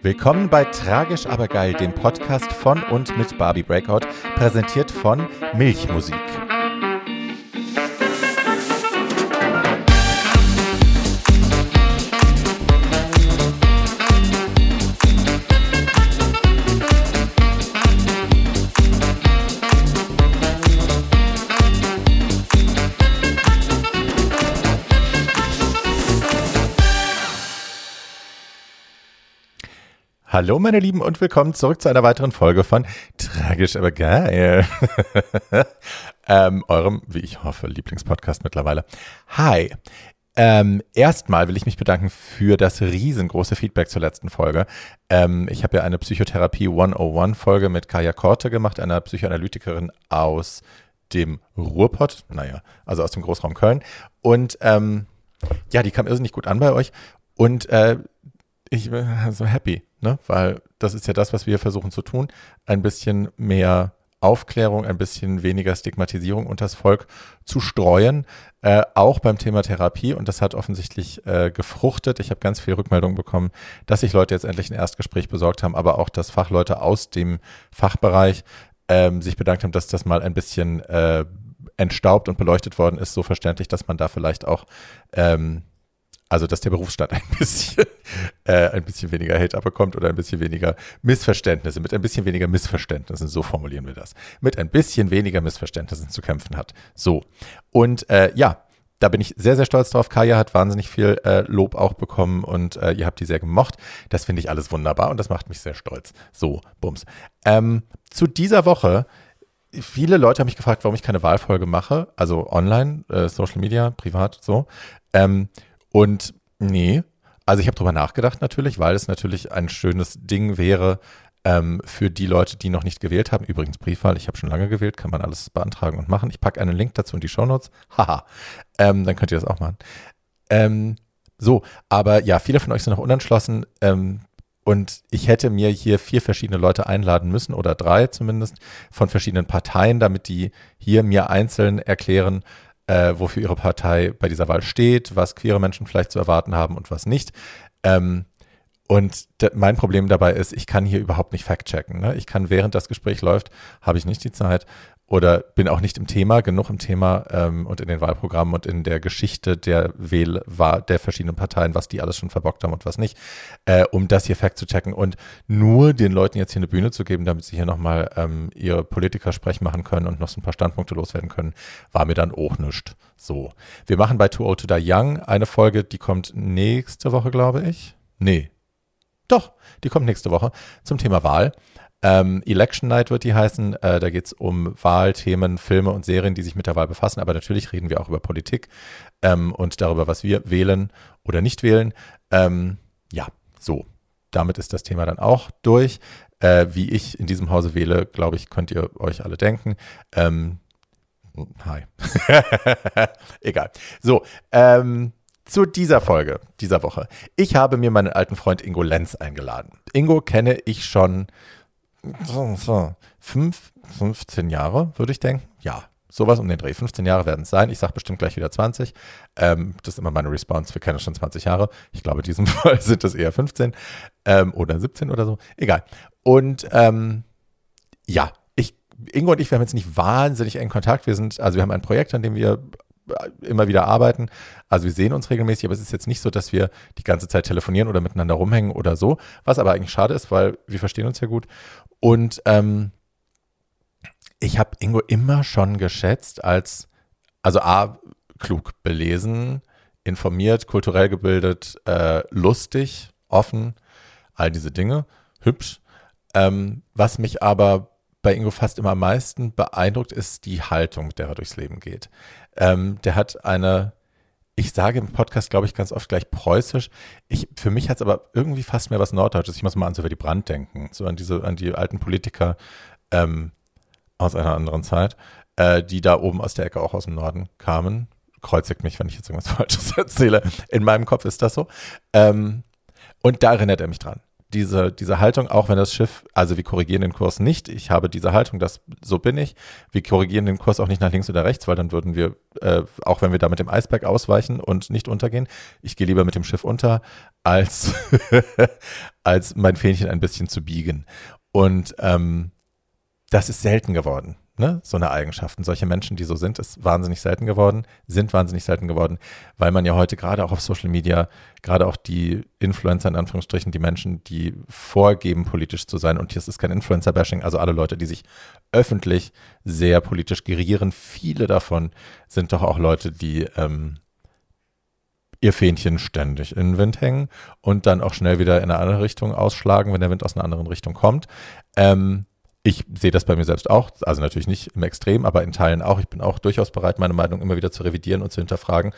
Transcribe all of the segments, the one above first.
Willkommen bei Tragisch aber geil, dem Podcast von und mit Barbie Breakout, präsentiert von Milchmusik. Hallo meine Lieben und willkommen zurück zu einer weiteren Folge von Tragisch aber geil. ähm, eurem, wie ich hoffe, Lieblingspodcast mittlerweile. Hi. Ähm, erstmal will ich mich bedanken für das riesengroße Feedback zur letzten Folge. Ähm, ich habe ja eine Psychotherapie 101 Folge mit Kaya Korte gemacht, einer Psychoanalytikerin aus dem Ruhrpott, naja, also aus dem Großraum Köln. Und ähm, ja, die kam irrsinnig gut an bei euch. Und äh, ich bin so happy, ne? Weil das ist ja das, was wir versuchen zu tun. Ein bisschen mehr Aufklärung, ein bisschen weniger Stigmatisierung unter das Volk zu streuen, äh, auch beim Thema Therapie. Und das hat offensichtlich äh, gefruchtet. Ich habe ganz viel Rückmeldungen bekommen, dass sich Leute jetzt endlich ein Erstgespräch besorgt haben, aber auch, dass Fachleute aus dem Fachbereich ähm, sich bedankt haben, dass das mal ein bisschen äh, entstaubt und beleuchtet worden ist, so verständlich, dass man da vielleicht auch ähm, also dass der Berufsstand ein bisschen, äh, ein bisschen weniger Hate abbekommt oder ein bisschen weniger Missverständnisse, mit ein bisschen weniger Missverständnissen, so formulieren wir das, mit ein bisschen weniger Missverständnissen zu kämpfen hat. So. Und äh, ja, da bin ich sehr, sehr stolz drauf. Kaya hat wahnsinnig viel äh, Lob auch bekommen und äh, ihr habt die sehr gemocht. Das finde ich alles wunderbar und das macht mich sehr stolz. So, Bums. Ähm, zu dieser Woche viele Leute haben mich gefragt, warum ich keine Wahlfolge mache, also online, äh, Social Media, privat, so. Ähm, und nee, also ich habe drüber nachgedacht natürlich, weil es natürlich ein schönes Ding wäre ähm, für die Leute, die noch nicht gewählt haben. Übrigens Briefwahl, ich habe schon lange gewählt, kann man alles beantragen und machen. Ich packe einen Link dazu in die Shownotes. Haha, ähm, dann könnt ihr das auch machen. Ähm, so, aber ja, viele von euch sind noch unentschlossen. Ähm, und ich hätte mir hier vier verschiedene Leute einladen müssen oder drei zumindest von verschiedenen Parteien, damit die hier mir einzeln erklären, äh, wofür ihre Partei bei dieser Wahl steht, was queere Menschen vielleicht zu erwarten haben und was nicht. Ähm, und mein Problem dabei ist, ich kann hier überhaupt nicht fact-checken. Ne? Ich kann, während das Gespräch läuft, habe ich nicht die Zeit oder bin auch nicht im Thema, genug im Thema ähm, und in den Wahlprogrammen und in der Geschichte der Wähl der verschiedenen Parteien, was die alles schon verbockt haben und was nicht, äh, um das hier fact zu checken und nur den Leuten jetzt hier eine Bühne zu geben, damit sie hier nochmal ähm, ihre Politiker sprechen machen können und noch so ein paar Standpunkte loswerden können, war mir dann auch nichts. So. Wir machen bei Too Old to Die Young eine Folge, die kommt nächste Woche, glaube ich. Nee. Doch, die kommt nächste Woche zum Thema Wahl. Ähm, Election Night wird die heißen. Äh, da geht es um Wahlthemen, Filme und Serien, die sich mit der Wahl befassen. Aber natürlich reden wir auch über Politik ähm, und darüber, was wir wählen oder nicht wählen. Ähm, ja, so. Damit ist das Thema dann auch durch. Äh, wie ich in diesem Hause wähle, glaube ich, könnt ihr euch alle denken. Ähm, hi. Egal. So, ähm, zu dieser Folge, dieser Woche. Ich habe mir meinen alten Freund Ingo Lenz eingeladen. Ingo kenne ich schon so, so, fünf, 15 Jahre, würde ich denken. Ja, sowas um den Dreh. 15 Jahre werden es sein. Ich sage bestimmt gleich wieder 20. Ähm, das ist immer meine Response. Wir kennen schon 20 Jahre. Ich glaube, in diesem Fall sind es eher 15 ähm, oder 17 oder so. Egal. Und ähm, ja, ich, Ingo und ich, wir haben jetzt nicht wahnsinnig engen Kontakt. Wir sind, also wir haben ein Projekt, an dem wir immer wieder arbeiten. Also wir sehen uns regelmäßig, aber es ist jetzt nicht so, dass wir die ganze Zeit telefonieren oder miteinander rumhängen oder so, was aber eigentlich schade ist, weil wir verstehen uns ja gut. Und ähm, ich habe Ingo immer schon geschätzt als, also A, klug belesen, informiert, kulturell gebildet, äh, lustig, offen, all diese Dinge, hübsch. Ähm, was mich aber bei Ingo fast immer am meisten beeindruckt, ist die Haltung, der er durchs Leben geht. Ähm, der hat eine, ich sage im Podcast, glaube ich, ganz oft gleich preußisch. Ich, für mich hat es aber irgendwie fast mehr was Norddeutsches. Ich muss mal an so wie die Brand denken, so an diese, an die alten Politiker ähm, aus einer anderen Zeit, äh, die da oben aus der Ecke auch aus dem Norden kamen. Kreuzigt mich, wenn ich jetzt irgendwas Falsches erzähle. In meinem Kopf ist das so. Ähm, und da erinnert er mich dran. Diese, diese Haltung, auch wenn das Schiff, also wir korrigieren den Kurs nicht, ich habe diese Haltung, das so bin ich. Wir korrigieren den Kurs auch nicht nach links oder rechts, weil dann würden wir, äh, auch wenn wir da mit dem Eisberg ausweichen und nicht untergehen, ich gehe lieber mit dem Schiff unter, als, als mein Fähnchen ein bisschen zu biegen. Und ähm, das ist selten geworden ne, so eine Eigenschaften. Solche Menschen, die so sind, ist wahnsinnig selten geworden, sind wahnsinnig selten geworden, weil man ja heute gerade auch auf Social Media, gerade auch die Influencer in Anführungsstrichen, die Menschen, die vorgeben, politisch zu sein, und hier ist es kein Influencer-Bashing, also alle Leute, die sich öffentlich sehr politisch gerieren, viele davon sind doch auch Leute, die ähm, ihr Fähnchen ständig in den Wind hängen und dann auch schnell wieder in eine andere Richtung ausschlagen, wenn der Wind aus einer anderen Richtung kommt. Ähm, ich sehe das bei mir selbst auch, also natürlich nicht im Extrem, aber in Teilen auch. Ich bin auch durchaus bereit, meine Meinung immer wieder zu revidieren und zu hinterfragen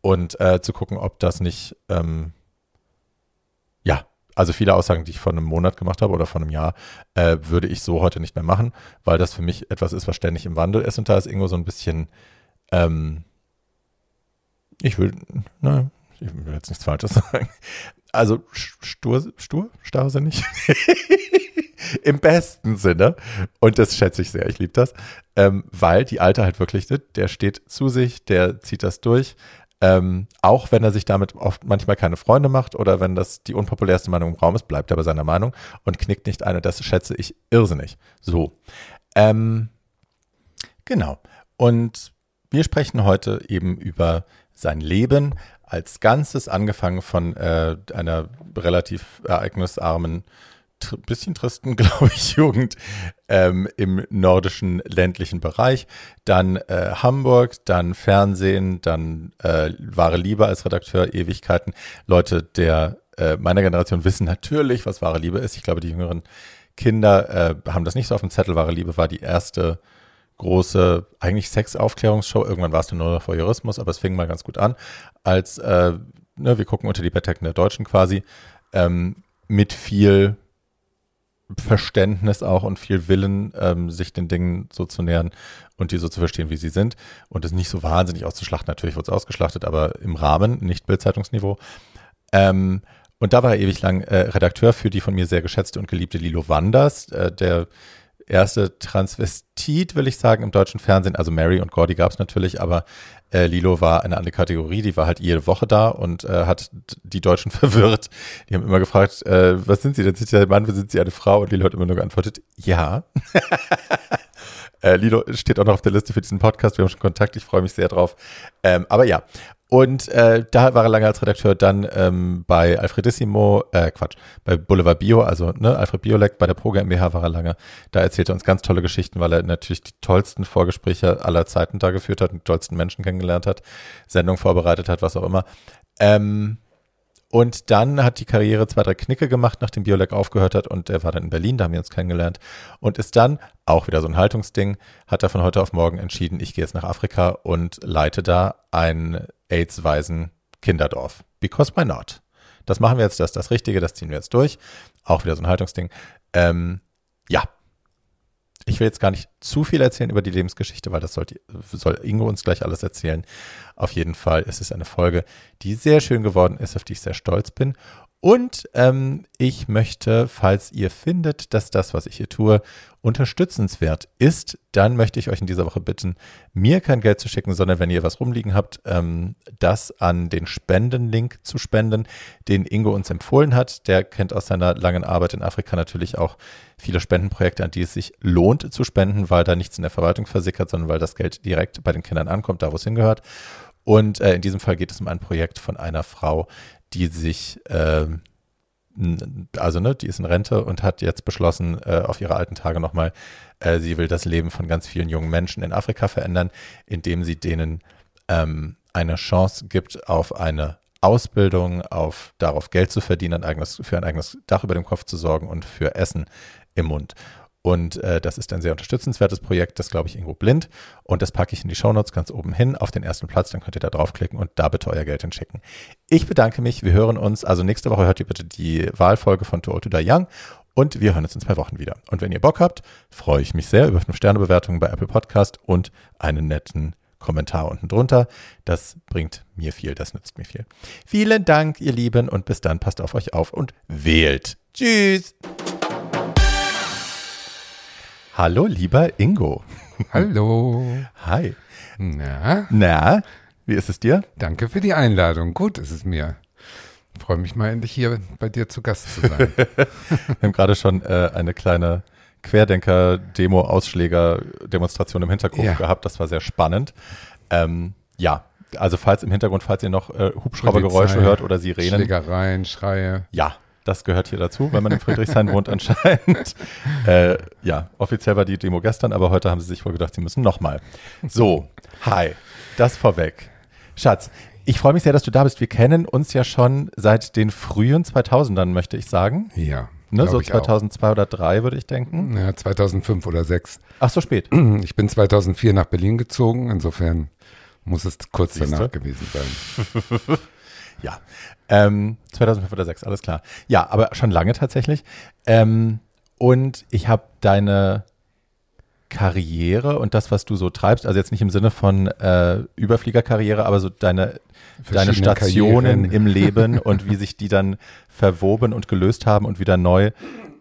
und äh, zu gucken, ob das nicht, ähm, ja, also viele Aussagen, die ich vor einem Monat gemacht habe oder vor einem Jahr, äh, würde ich so heute nicht mehr machen, weil das für mich etwas ist, was ständig im Wandel ist und da ist irgendwo so ein bisschen, ähm, ich will, nein, ich will jetzt nichts Falsches sagen. Also stur, stur, starrsinnig. Im besten Sinne. Und das schätze ich sehr. Ich liebe das. Ähm, weil die Alte halt wirklich, ne, der steht zu sich, der zieht das durch. Ähm, auch wenn er sich damit oft manchmal keine Freunde macht oder wenn das die unpopulärste Meinung im Raum ist, bleibt er bei seiner Meinung und knickt nicht ein. Und das schätze ich irrsinnig. So. Ähm, genau. Und wir sprechen heute eben über sein Leben als Ganzes, angefangen von äh, einer relativ ereignisarmen tr bisschen tristen, glaube ich, Jugend ähm, im nordischen ländlichen Bereich. Dann äh, Hamburg, dann Fernsehen, dann äh, wahre Liebe als Redakteur, Ewigkeiten. Leute der äh, meiner Generation wissen natürlich, was wahre Liebe ist. Ich glaube, die jüngeren Kinder äh, haben das nicht so auf dem Zettel. Wahre Liebe war die erste große, eigentlich Sexaufklärungsshow. Irgendwann war es nur noch Voyeurismus, aber es fing mal ganz gut an, als äh, ne, wir gucken unter die Bettdecken der Deutschen quasi, ähm, mit viel Verständnis auch und viel Willen, ähm, sich den Dingen so zu nähern und die so zu verstehen, wie sie sind. Und es nicht so wahnsinnig auszuschlachten. Natürlich wird es ausgeschlachtet, aber im Rahmen, nicht Bildzeitungsniveau. Ähm, und da war er ewig lang äh, Redakteur für die von mir sehr geschätzte und geliebte Lilo Wanders, äh, der erste Transvestit, will ich sagen, im deutschen Fernsehen. Also Mary und Gordy gab es natürlich, aber äh, Lilo war eine andere Kategorie, die war halt jede Woche da und äh, hat die Deutschen verwirrt. Die haben immer gefragt, äh, was sind Sie denn? Sind Sie ein Mann, sind Sie eine Frau? Und Lilo hat immer nur geantwortet, ja. äh, Lilo steht auch noch auf der Liste für diesen Podcast. Wir haben schon Kontakt, ich freue mich sehr drauf. Ähm, aber ja, und äh, da war er lange als Redakteur dann ähm, bei Alfredissimo, äh, Quatsch, bei Boulevard Bio, also ne, Alfred Biolek, bei der Pro GmbH war er lange. Da erzählte er uns ganz tolle Geschichten, weil er natürlich die tollsten Vorgespräche aller Zeiten da geführt hat, die tollsten Menschen kennengelernt hat, Sendung vorbereitet hat, was auch immer. Ähm, und dann hat die Karriere zwei, drei Knicke gemacht, nachdem Biolek aufgehört hat und er war dann in Berlin, da haben wir uns kennengelernt und ist dann, auch wieder so ein Haltungsding, hat er von heute auf morgen entschieden, ich gehe jetzt nach Afrika und leite da ein AIDS-Waisen Kinderdorf. Because why not? Das machen wir jetzt, das ist das Richtige, das ziehen wir jetzt durch. Auch wieder so ein Haltungsding. Ähm, ja, ich will jetzt gar nicht zu viel erzählen über die Lebensgeschichte, weil das soll, soll Ingo uns gleich alles erzählen. Auf jeden Fall ist es eine Folge, die sehr schön geworden ist, auf die ich sehr stolz bin. Und ähm, ich möchte, falls ihr findet, dass das, was ich hier tue, unterstützenswert ist, dann möchte ich euch in dieser Woche bitten, mir kein Geld zu schicken, sondern wenn ihr was rumliegen habt, ähm, das an den Spendenlink zu spenden, den Ingo uns empfohlen hat. Der kennt aus seiner langen Arbeit in Afrika natürlich auch viele Spendenprojekte, an die es sich lohnt zu spenden, weil da nichts in der Verwaltung versickert, sondern weil das Geld direkt bei den Kindern ankommt, da wo es hingehört. Und äh, in diesem Fall geht es um ein Projekt von einer Frau, die sich, äh, also ne, die ist in Rente und hat jetzt beschlossen, äh, auf ihre alten Tage nochmal, äh, sie will das Leben von ganz vielen jungen Menschen in Afrika verändern, indem sie denen ähm, eine Chance gibt auf eine Ausbildung, auf darauf Geld zu verdienen, ein eigenes, für ein eigenes Dach über dem Kopf zu sorgen und für Essen im Mund. Und äh, das ist ein sehr unterstützenswertes Projekt, das glaube ich Ingo Blind. Und das packe ich in die Shownotes ganz oben hin auf den ersten Platz. Dann könnt ihr da draufklicken und da bitte euer Geld hinschicken. Ich bedanke mich. Wir hören uns. Also nächste Woche hört ihr bitte die Wahlfolge von Too Old to Die Young. Und wir hören uns in zwei Wochen wieder. Und wenn ihr Bock habt, freue ich mich sehr über 5-Sterne-Bewertungen bei Apple Podcast und einen netten Kommentar unten drunter. Das bringt mir viel, das nützt mir viel. Vielen Dank, ihr Lieben, und bis dann, passt auf euch auf und wählt Tschüss. Hallo, lieber Ingo. Hallo. Hi. Na, Na, wie ist es dir? danke für die Einladung. Gut ist es mir. Ich freue mich mal endlich hier bei dir zu Gast zu sein. Wir haben gerade schon äh, eine kleine Querdenker-Demo-Ausschläger-Demonstration im Hintergrund Ja. gehabt. Das war sehr spannend. Ähm, ja, also falls im Hintergrund, falls ihr noch äh, Hubschraubergeräusche hört oder Sirenen, Schlägereien, Schreie. ja, das gehört hier dazu, wenn man in Friedrichshain wohnt anscheinend. Äh, ja, offiziell war die Demo gestern, aber heute haben sie sich wohl gedacht, sie müssen nochmal. So, hi, das vorweg. Schatz, ich freue mich sehr, dass du da bist. Wir kennen uns ja schon seit den frühen 2000ern, möchte ich sagen. Ja. Ne, so ich auch. 2002 oder 2003 würde ich denken. Ja, 2005 oder 6. Ach, so spät. Ich bin 2004 nach Berlin gezogen. Insofern muss es kurz Siehste? danach gewesen sein. Ja. Ähm, 2005 oder 2006, alles klar. Ja, aber schon lange tatsächlich. Ähm, und ich habe deine Karriere und das, was du so treibst, also jetzt nicht im Sinne von äh, Überfliegerkarriere, aber so deine, deine Stationen Karrieren. im Leben und wie sich die dann verwoben und gelöst haben und wieder neu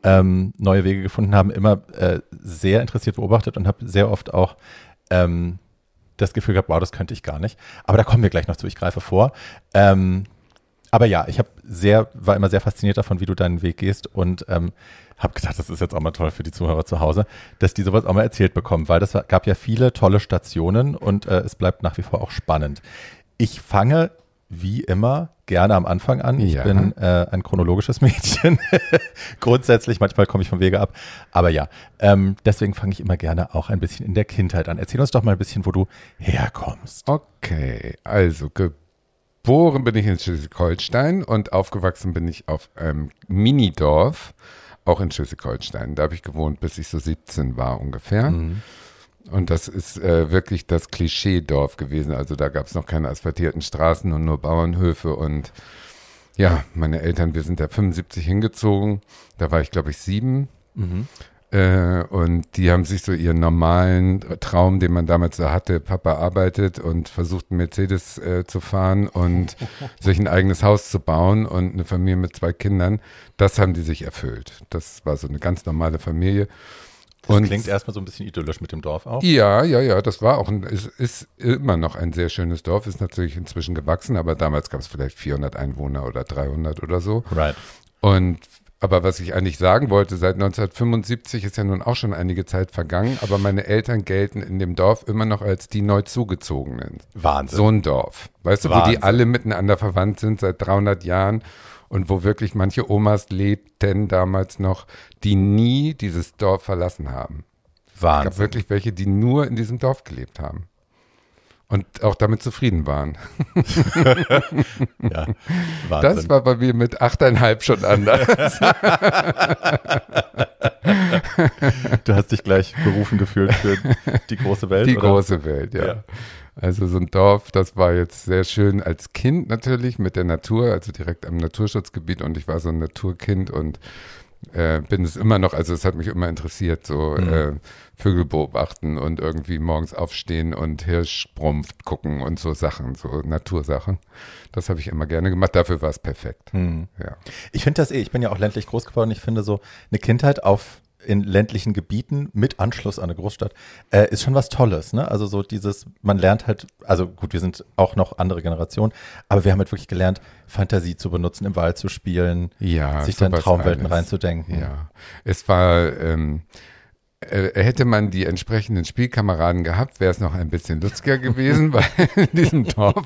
ähm, neue Wege gefunden haben, immer äh, sehr interessiert beobachtet und habe sehr oft auch ähm, das Gefühl gehabt, wow, das könnte ich gar nicht. Aber da kommen wir gleich noch zu, ich greife vor. Ähm, aber ja, ich habe sehr, war immer sehr fasziniert davon, wie du deinen Weg gehst und ähm, habe gedacht, das ist jetzt auch mal toll für die Zuhörer zu Hause, dass die sowas auch mal erzählt bekommen, weil das gab ja viele tolle Stationen und äh, es bleibt nach wie vor auch spannend. Ich fange wie immer gerne am Anfang an. Ich Ja. bin äh, ein chronologisches Mädchen. Grundsätzlich, manchmal komme ich vom Wege ab. Aber ja, ähm, deswegen fange ich immer gerne auch ein bisschen in der Kindheit an. Erzähl uns doch mal ein bisschen, wo du herkommst. Okay, also geboren bin ich in Schleswig-Holstein und aufgewachsen bin ich auf einem Minidorf, auch in Schleswig-Holstein. Da habe ich gewohnt, bis ich so 17 war ungefähr. Und das ist äh, wirklich das Klischee-Dorf gewesen. Also da gab es noch keine asphaltierten Straßen und nur Bauernhöfe. Und ja, meine Eltern, wir sind da 75 hingezogen. Da war ich, glaube ich, sieben. Äh, und die haben sich so ihren normalen Traum, den man damals so hatte, Papa arbeitet und versucht, einen Mercedes äh, zu fahren und sich ein eigenes Haus zu bauen und eine Familie mit zwei Kindern, das haben die sich erfüllt. Das war so eine ganz normale Familie. Das Und- klingt erstmal so ein bisschen idyllisch mit dem Dorf auch. Ja, ja, ja, das war auch, ein, es ist immer noch ein sehr schönes Dorf, ist natürlich inzwischen gewachsen, aber damals gab es vielleicht 400 Einwohner oder 300 oder so. Right. Und aber was ich eigentlich sagen wollte, seit 1975 ist ja nun auch schon einige Zeit vergangen, aber meine Eltern gelten in dem Dorf immer noch als die neu zugezogenen. Wahnsinn. So ein Dorf. Weißt du, wo Wahnsinn. die alle miteinander verwandt sind seit 300 Jahren und wo wirklich manche Omas lebten damals noch, die nie dieses Dorf verlassen haben. Es gab Wahnsinn. wirklich welche, die nur in diesem Dorf gelebt haben. Und auch damit zufrieden waren. Ja, Wahnsinn. Das war bei mir mit achteinhalb schon anders. du hast dich gleich berufen gefühlt für die große Welt. Die oder? große Welt, ja. Ja. Also so ein Dorf, das war jetzt sehr schön als Kind natürlich mit der Natur, also direkt am Naturschutzgebiet und ich war so ein Naturkind und äh, bin es immer noch, also es hat mich immer interessiert, so Mhm. äh, Vögel beobachten und irgendwie morgens aufstehen und Hirschbrumpf gucken und so Sachen, so Natursachen. Das habe ich immer gerne gemacht, dafür war es perfekt. Hm. Ja. Ich finde das eh, ich bin ja auch ländlich groß geworden. Ich finde so eine Kindheit auf in ländlichen Gebieten mit Anschluss an eine Großstadt äh, ist schon was Tolles. Ne? Also so dieses, man lernt halt, also gut, wir sind auch noch andere Generationen, aber wir haben halt wirklich gelernt, Fantasie zu benutzen, im Wald zu spielen, Ja, sich dann Traumwelten alles. reinzudenken. Ja, es war, ähm, äh, hätte man die entsprechenden Spielkameraden gehabt, wäre es noch ein bisschen lustiger gewesen, weil in diesem Dorf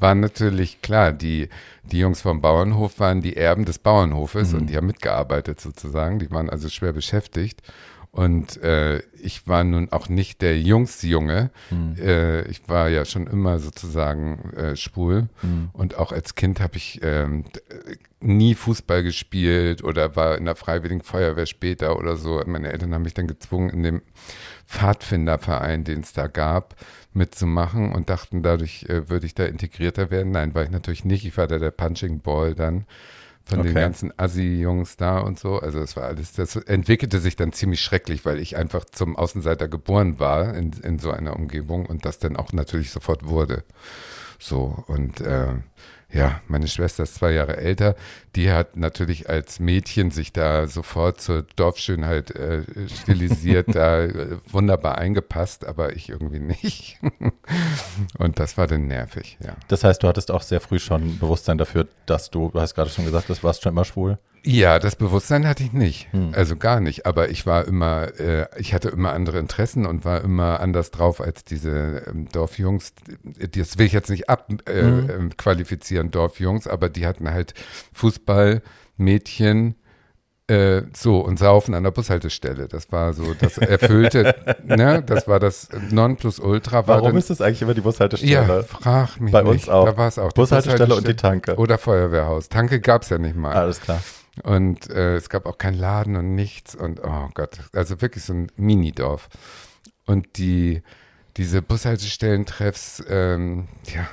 waren natürlich klar, die, die Jungs vom Bauernhof waren die Erben des Bauernhofes und die haben mitgearbeitet sozusagen, die waren also schwer beschäftigt. Und äh, ich war nun auch nicht der Jungsjunge. Äh, ich war ja schon immer sozusagen äh, schwul. Und auch als Kind habe ich ähm, äh, nie Fußball gespielt oder war in der Freiwilligen Feuerwehr später oder so. Meine Eltern haben mich dann gezwungen, in dem Pfadfinderverein, den es da gab, mitzumachen und dachten, dadurch äh, würde ich da integrierter werden. Nein, war ich natürlich nicht. Ich war da der Punching Ball dann von den Okay. ganzen Assi-Jungs da und so. Also es war alles, das entwickelte sich dann ziemlich schrecklich, weil ich einfach zum Außenseiter geboren war in, in so einer Umgebung und das dann auch natürlich sofort wurde. So und äh, ja, meine Schwester ist zwei Jahre älter. Die hat natürlich als Mädchen sich da sofort zur Dorfschönheit äh, stilisiert, da äh, wunderbar eingepasst, aber ich irgendwie nicht. Und das war dann nervig, ja. Das heißt, du hattest auch sehr früh schon Bewusstsein dafür, dass du, du hast gerade schon gesagt, du warst schon immer schwul. Ja, das Bewusstsein hatte ich nicht. Hm. Also gar nicht. Aber ich war immer, äh, ich hatte immer andere Interessen und war immer anders drauf als diese ähm, Dorfjungs. Das will ich jetzt nicht abqualifizieren, äh, hm. Dorfjungs, aber die hatten halt Fußball, Mädchen, äh, so und saufen an der Bushaltestelle. Das war so das erfüllte, ne, das war das Nonplusultra. Warum dann, ist das eigentlich immer die Bushaltestelle? Ja, frag mich Bei nicht. uns auch. Da war es auch. Bushaltestelle, Bushaltestelle und die Tanke. Oder Feuerwehrhaus. Tanke gab es ja nicht mal. Alles klar. Und äh, es gab auch keinen Laden und nichts. Und oh Gott, also wirklich so ein Minidorf. Und die, diese Bushaltestellentreffs, ähm, ja,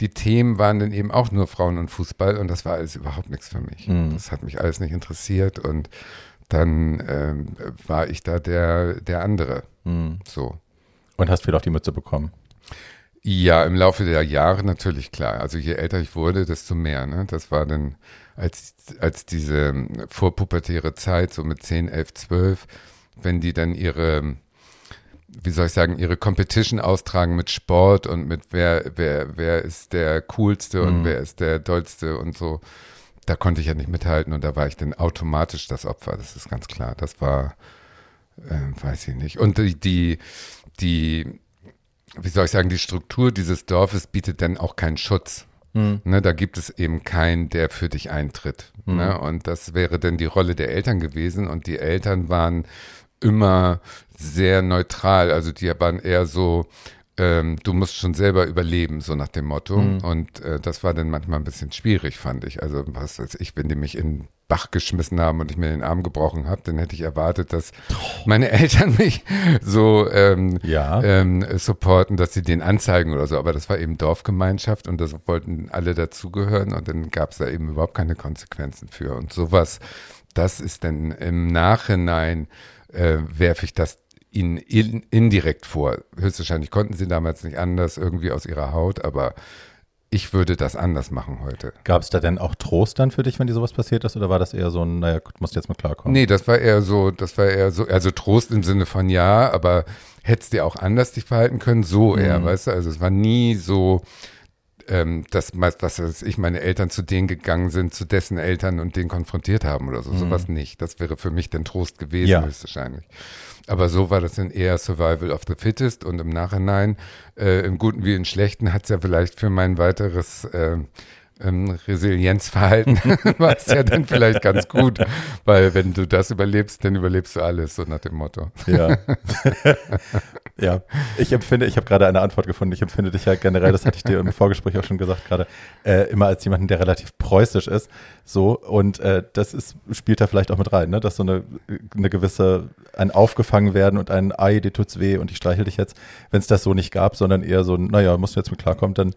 die Themen waren dann eben auch nur Frauen und Fußball und das war alles überhaupt nichts für mich. Mhm. Das hat mich alles nicht interessiert und dann ähm, war ich da der, der andere. Mhm. So. Und hast viel auf die Mütze bekommen? Ja, im Laufe der Jahre natürlich klar. Also je älter ich wurde, desto mehr. Ne? Das war dann als, als diese vorpubertäre Zeit, so mit 10, 11, 12, wenn die dann ihre, wie soll ich sagen, ihre Competition austragen mit Sport und mit wer, wer, wer ist der coolste und mhm. wer ist der dollste und so. Da konnte ich ja nicht mithalten und da war ich dann automatisch das Opfer, das ist ganz klar. Das war, äh, weiß ich nicht. Und die, die, die, wie soll ich sagen, die Struktur dieses Dorfes bietet dann auch keinen Schutz. Mhm. Ne, da gibt es eben keinen, der für dich eintritt. Mhm. Ne? Und das wäre dann die Rolle der Eltern gewesen. Und die Eltern waren immer sehr neutral. Also die waren eher so, ähm, du musst schon selber überleben, so nach dem Motto. Mhm. Und äh, das war dann manchmal ein bisschen schwierig, fand ich. Also was weiß ich, wenn die mich in Bach geschmissen haben und ich mir den Arm gebrochen habe, dann hätte ich erwartet, dass meine Eltern mich so ähm, ja. ähm, supporten, dass sie den anzeigen oder so. Aber das war eben Dorfgemeinschaft und das wollten alle dazugehören und dann gab es da eben überhaupt keine Konsequenzen für. Und sowas, das ist dann im Nachhinein, äh, werfe ich das ihnen in, indirekt vor. Höchstwahrscheinlich konnten sie damals nicht anders, irgendwie aus ihrer Haut, aber ich würde das anders machen heute. Gab es da denn auch Trost dann für dich, wenn dir sowas passiert ist, oder war das eher so ein, naja, du musst jetzt mal klarkommen? Nee, das war eher so, das war eher so, also Trost im Sinne von ja, aber hättest dir auch anders dich verhalten können, so eher, mhm. weißt du, also es war nie so, ähm, dass, was weiß ich, meine Eltern zu denen gegangen sind, zu dessen Eltern und den konfrontiert haben oder so, mhm. sowas nicht. Das wäre für mich dann Trost gewesen, ja. höchstwahrscheinlich. Aber so war das dann eher Survival of the Fittest und im Nachhinein, äh, im Guten wie im Schlechten, hat es ja vielleicht für mein weiteres äh, ähm, Resilienzverhalten war es ja dann vielleicht ganz gut, weil wenn du das überlebst, dann überlebst du alles, so nach dem Motto. Ja. ja, ich empfinde, ich habe gerade eine Antwort gefunden, ich empfinde dich ja generell, das hatte ich dir im Vorgespräch auch schon gesagt gerade, äh, immer als jemanden, der relativ preußisch ist, so und äh, das ist, spielt da vielleicht auch mit rein, ne? dass so eine, eine gewisse, ein Aufgefangen werden und ein Ei, dir tut's weh und ich streichel dich jetzt, wenn es das so nicht gab, sondern eher so, naja, musst du jetzt mit klarkommen, dann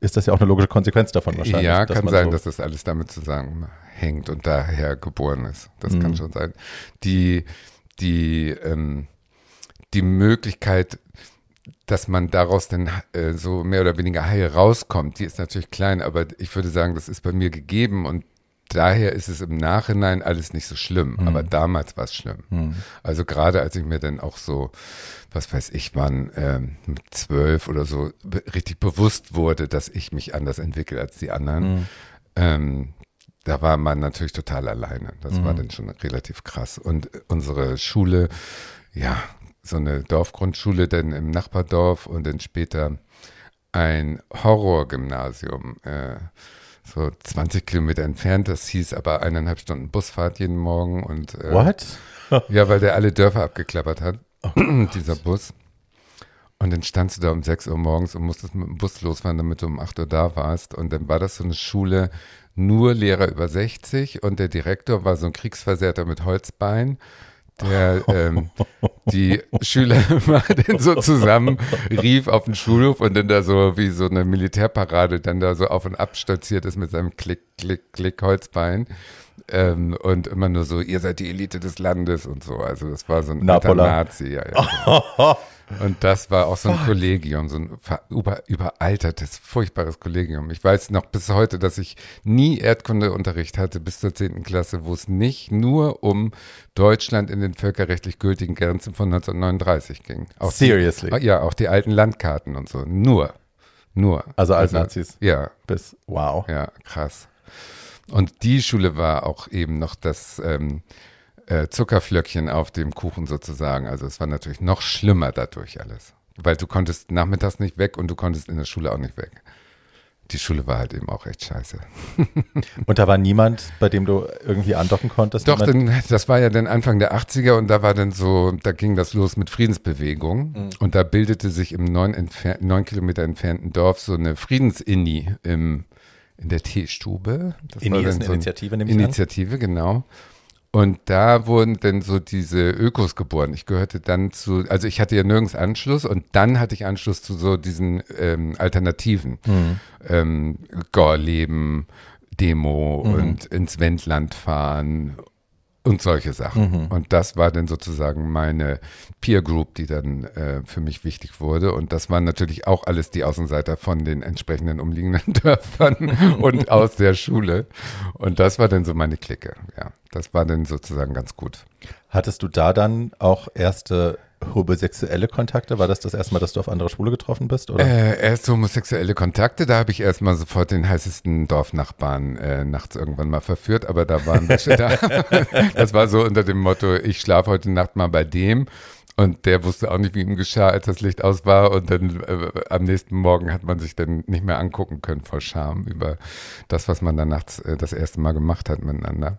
ist das ja auch eine logische Konsequenz davon wahrscheinlich. Ja, kann sein, so dass das alles damit zusammenhängt und daher geboren ist. Das mhm. kann schon sein. Die, die, ähm, die Möglichkeit, dass man daraus dann äh, so mehr oder weniger heil rauskommt, die ist natürlich klein, aber ich würde sagen, das ist bei mir gegeben und daher ist es im Nachhinein alles nicht so schlimm. Mhm. Aber damals war es schlimm. Mhm. Also gerade als ich mir dann auch so, was weiß ich, wann ähm, mit zwölf oder so richtig bewusst wurde, dass ich mich anders entwickle als die anderen. Mhm. Ähm, da war man natürlich total alleine. Das war mhm. dann schon relativ krass. Und unsere Schule, ja, so eine Dorfgrundschule dann im Nachbardorf und dann später ein Horrorgymnasium. Äh, so 20 Kilometer entfernt. Das hieß aber eineinhalb Stunden Busfahrt jeden Morgen. Und, äh, What? ja, weil der alle Dörfer abgeklappert hat, oh dieser Bus. Und dann standst du da um 6 Uhr morgens und musstest mit dem Bus losfahren, damit du um 8 Uhr da warst. Und dann war das so eine Schule, nur Lehrer über 60 und der Direktor war so ein Kriegsversehrter mit Holzbein der ähm, die Schüler immer dann so zusammen rief auf den Schulhof und dann da so wie so eine Militärparade dann da so auf und ab stolziert ist mit seinem Klick, Klick, Klick Holzbein. Ähm, und immer nur so, ihr seid die Elite des Landes und so. Also das war so ein. Nazi. Ja, ja. Und das war auch so ein Kollegium, so ein über, überaltertes, furchtbares Kollegium. Ich weiß noch bis heute, dass ich nie Erdkundeunterricht hatte bis zur 10. Klasse, wo es nicht nur um Deutschland in den völkerrechtlich gültigen Grenzen von 1939 ging. Auch Seriously? Die, ja, auch die alten Landkarten und so. Nur. Nur. Also als also, Nazis? Ja. Bis, wow. Ja, krass. Und die Schule war auch eben noch das ähm, äh, Zuckerflöckchen auf dem Kuchen sozusagen. Also es war natürlich noch schlimmer dadurch alles. Weil du konntest nachmittags nicht weg und du konntest in der Schule auch nicht weg. Die Schule war halt eben auch echt scheiße. und da war niemand, bei dem du irgendwie andocken konntest? Doch, denn, das war ja dann Anfang der 80er und da war dann so, da ging das los mit Friedensbewegung mhm. und da bildete sich im neun, neun Kilometer entfernten Dorf so eine Friedensinni im in der Teestube. Das Inni ist eine so Initiative, nämlich Initiative, an. genau. Und da wurden dann so diese Ökos geboren. Ich gehörte dann zu, also ich hatte ja nirgends Anschluss und dann hatte ich Anschluss zu so diesen ähm, Alternativen. Mhm. Ähm, Gorleben, Demo mhm. und ins Wendland fahren und solche Sachen. Mhm. Und das war dann sozusagen meine Peer Group, die dann äh, für mich wichtig wurde. Und das waren natürlich auch alles die Außenseiter von den entsprechenden umliegenden Dörfern und aus der Schule. Und das war dann so meine Clique. Ja, das war dann sozusagen ganz gut. Hattest du da dann auch erste homosexuelle Kontakte? War das das erste Mal, dass du auf andere Schwule getroffen bist? Oder? Äh, erste homosexuelle Kontakte, da habe ich erstmal sofort den heißesten Dorfnachbarn äh, nachts irgendwann mal verführt, aber da waren welche da. das war so unter dem Motto, ich schlafe heute Nacht mal bei dem. Und der wusste auch nicht, wie ihm geschah, als das Licht aus war. Und dann äh, am nächsten Morgen hat man sich dann nicht mehr angucken können vor Scham über das, was man dann nachts äh, das erste Mal gemacht hat miteinander.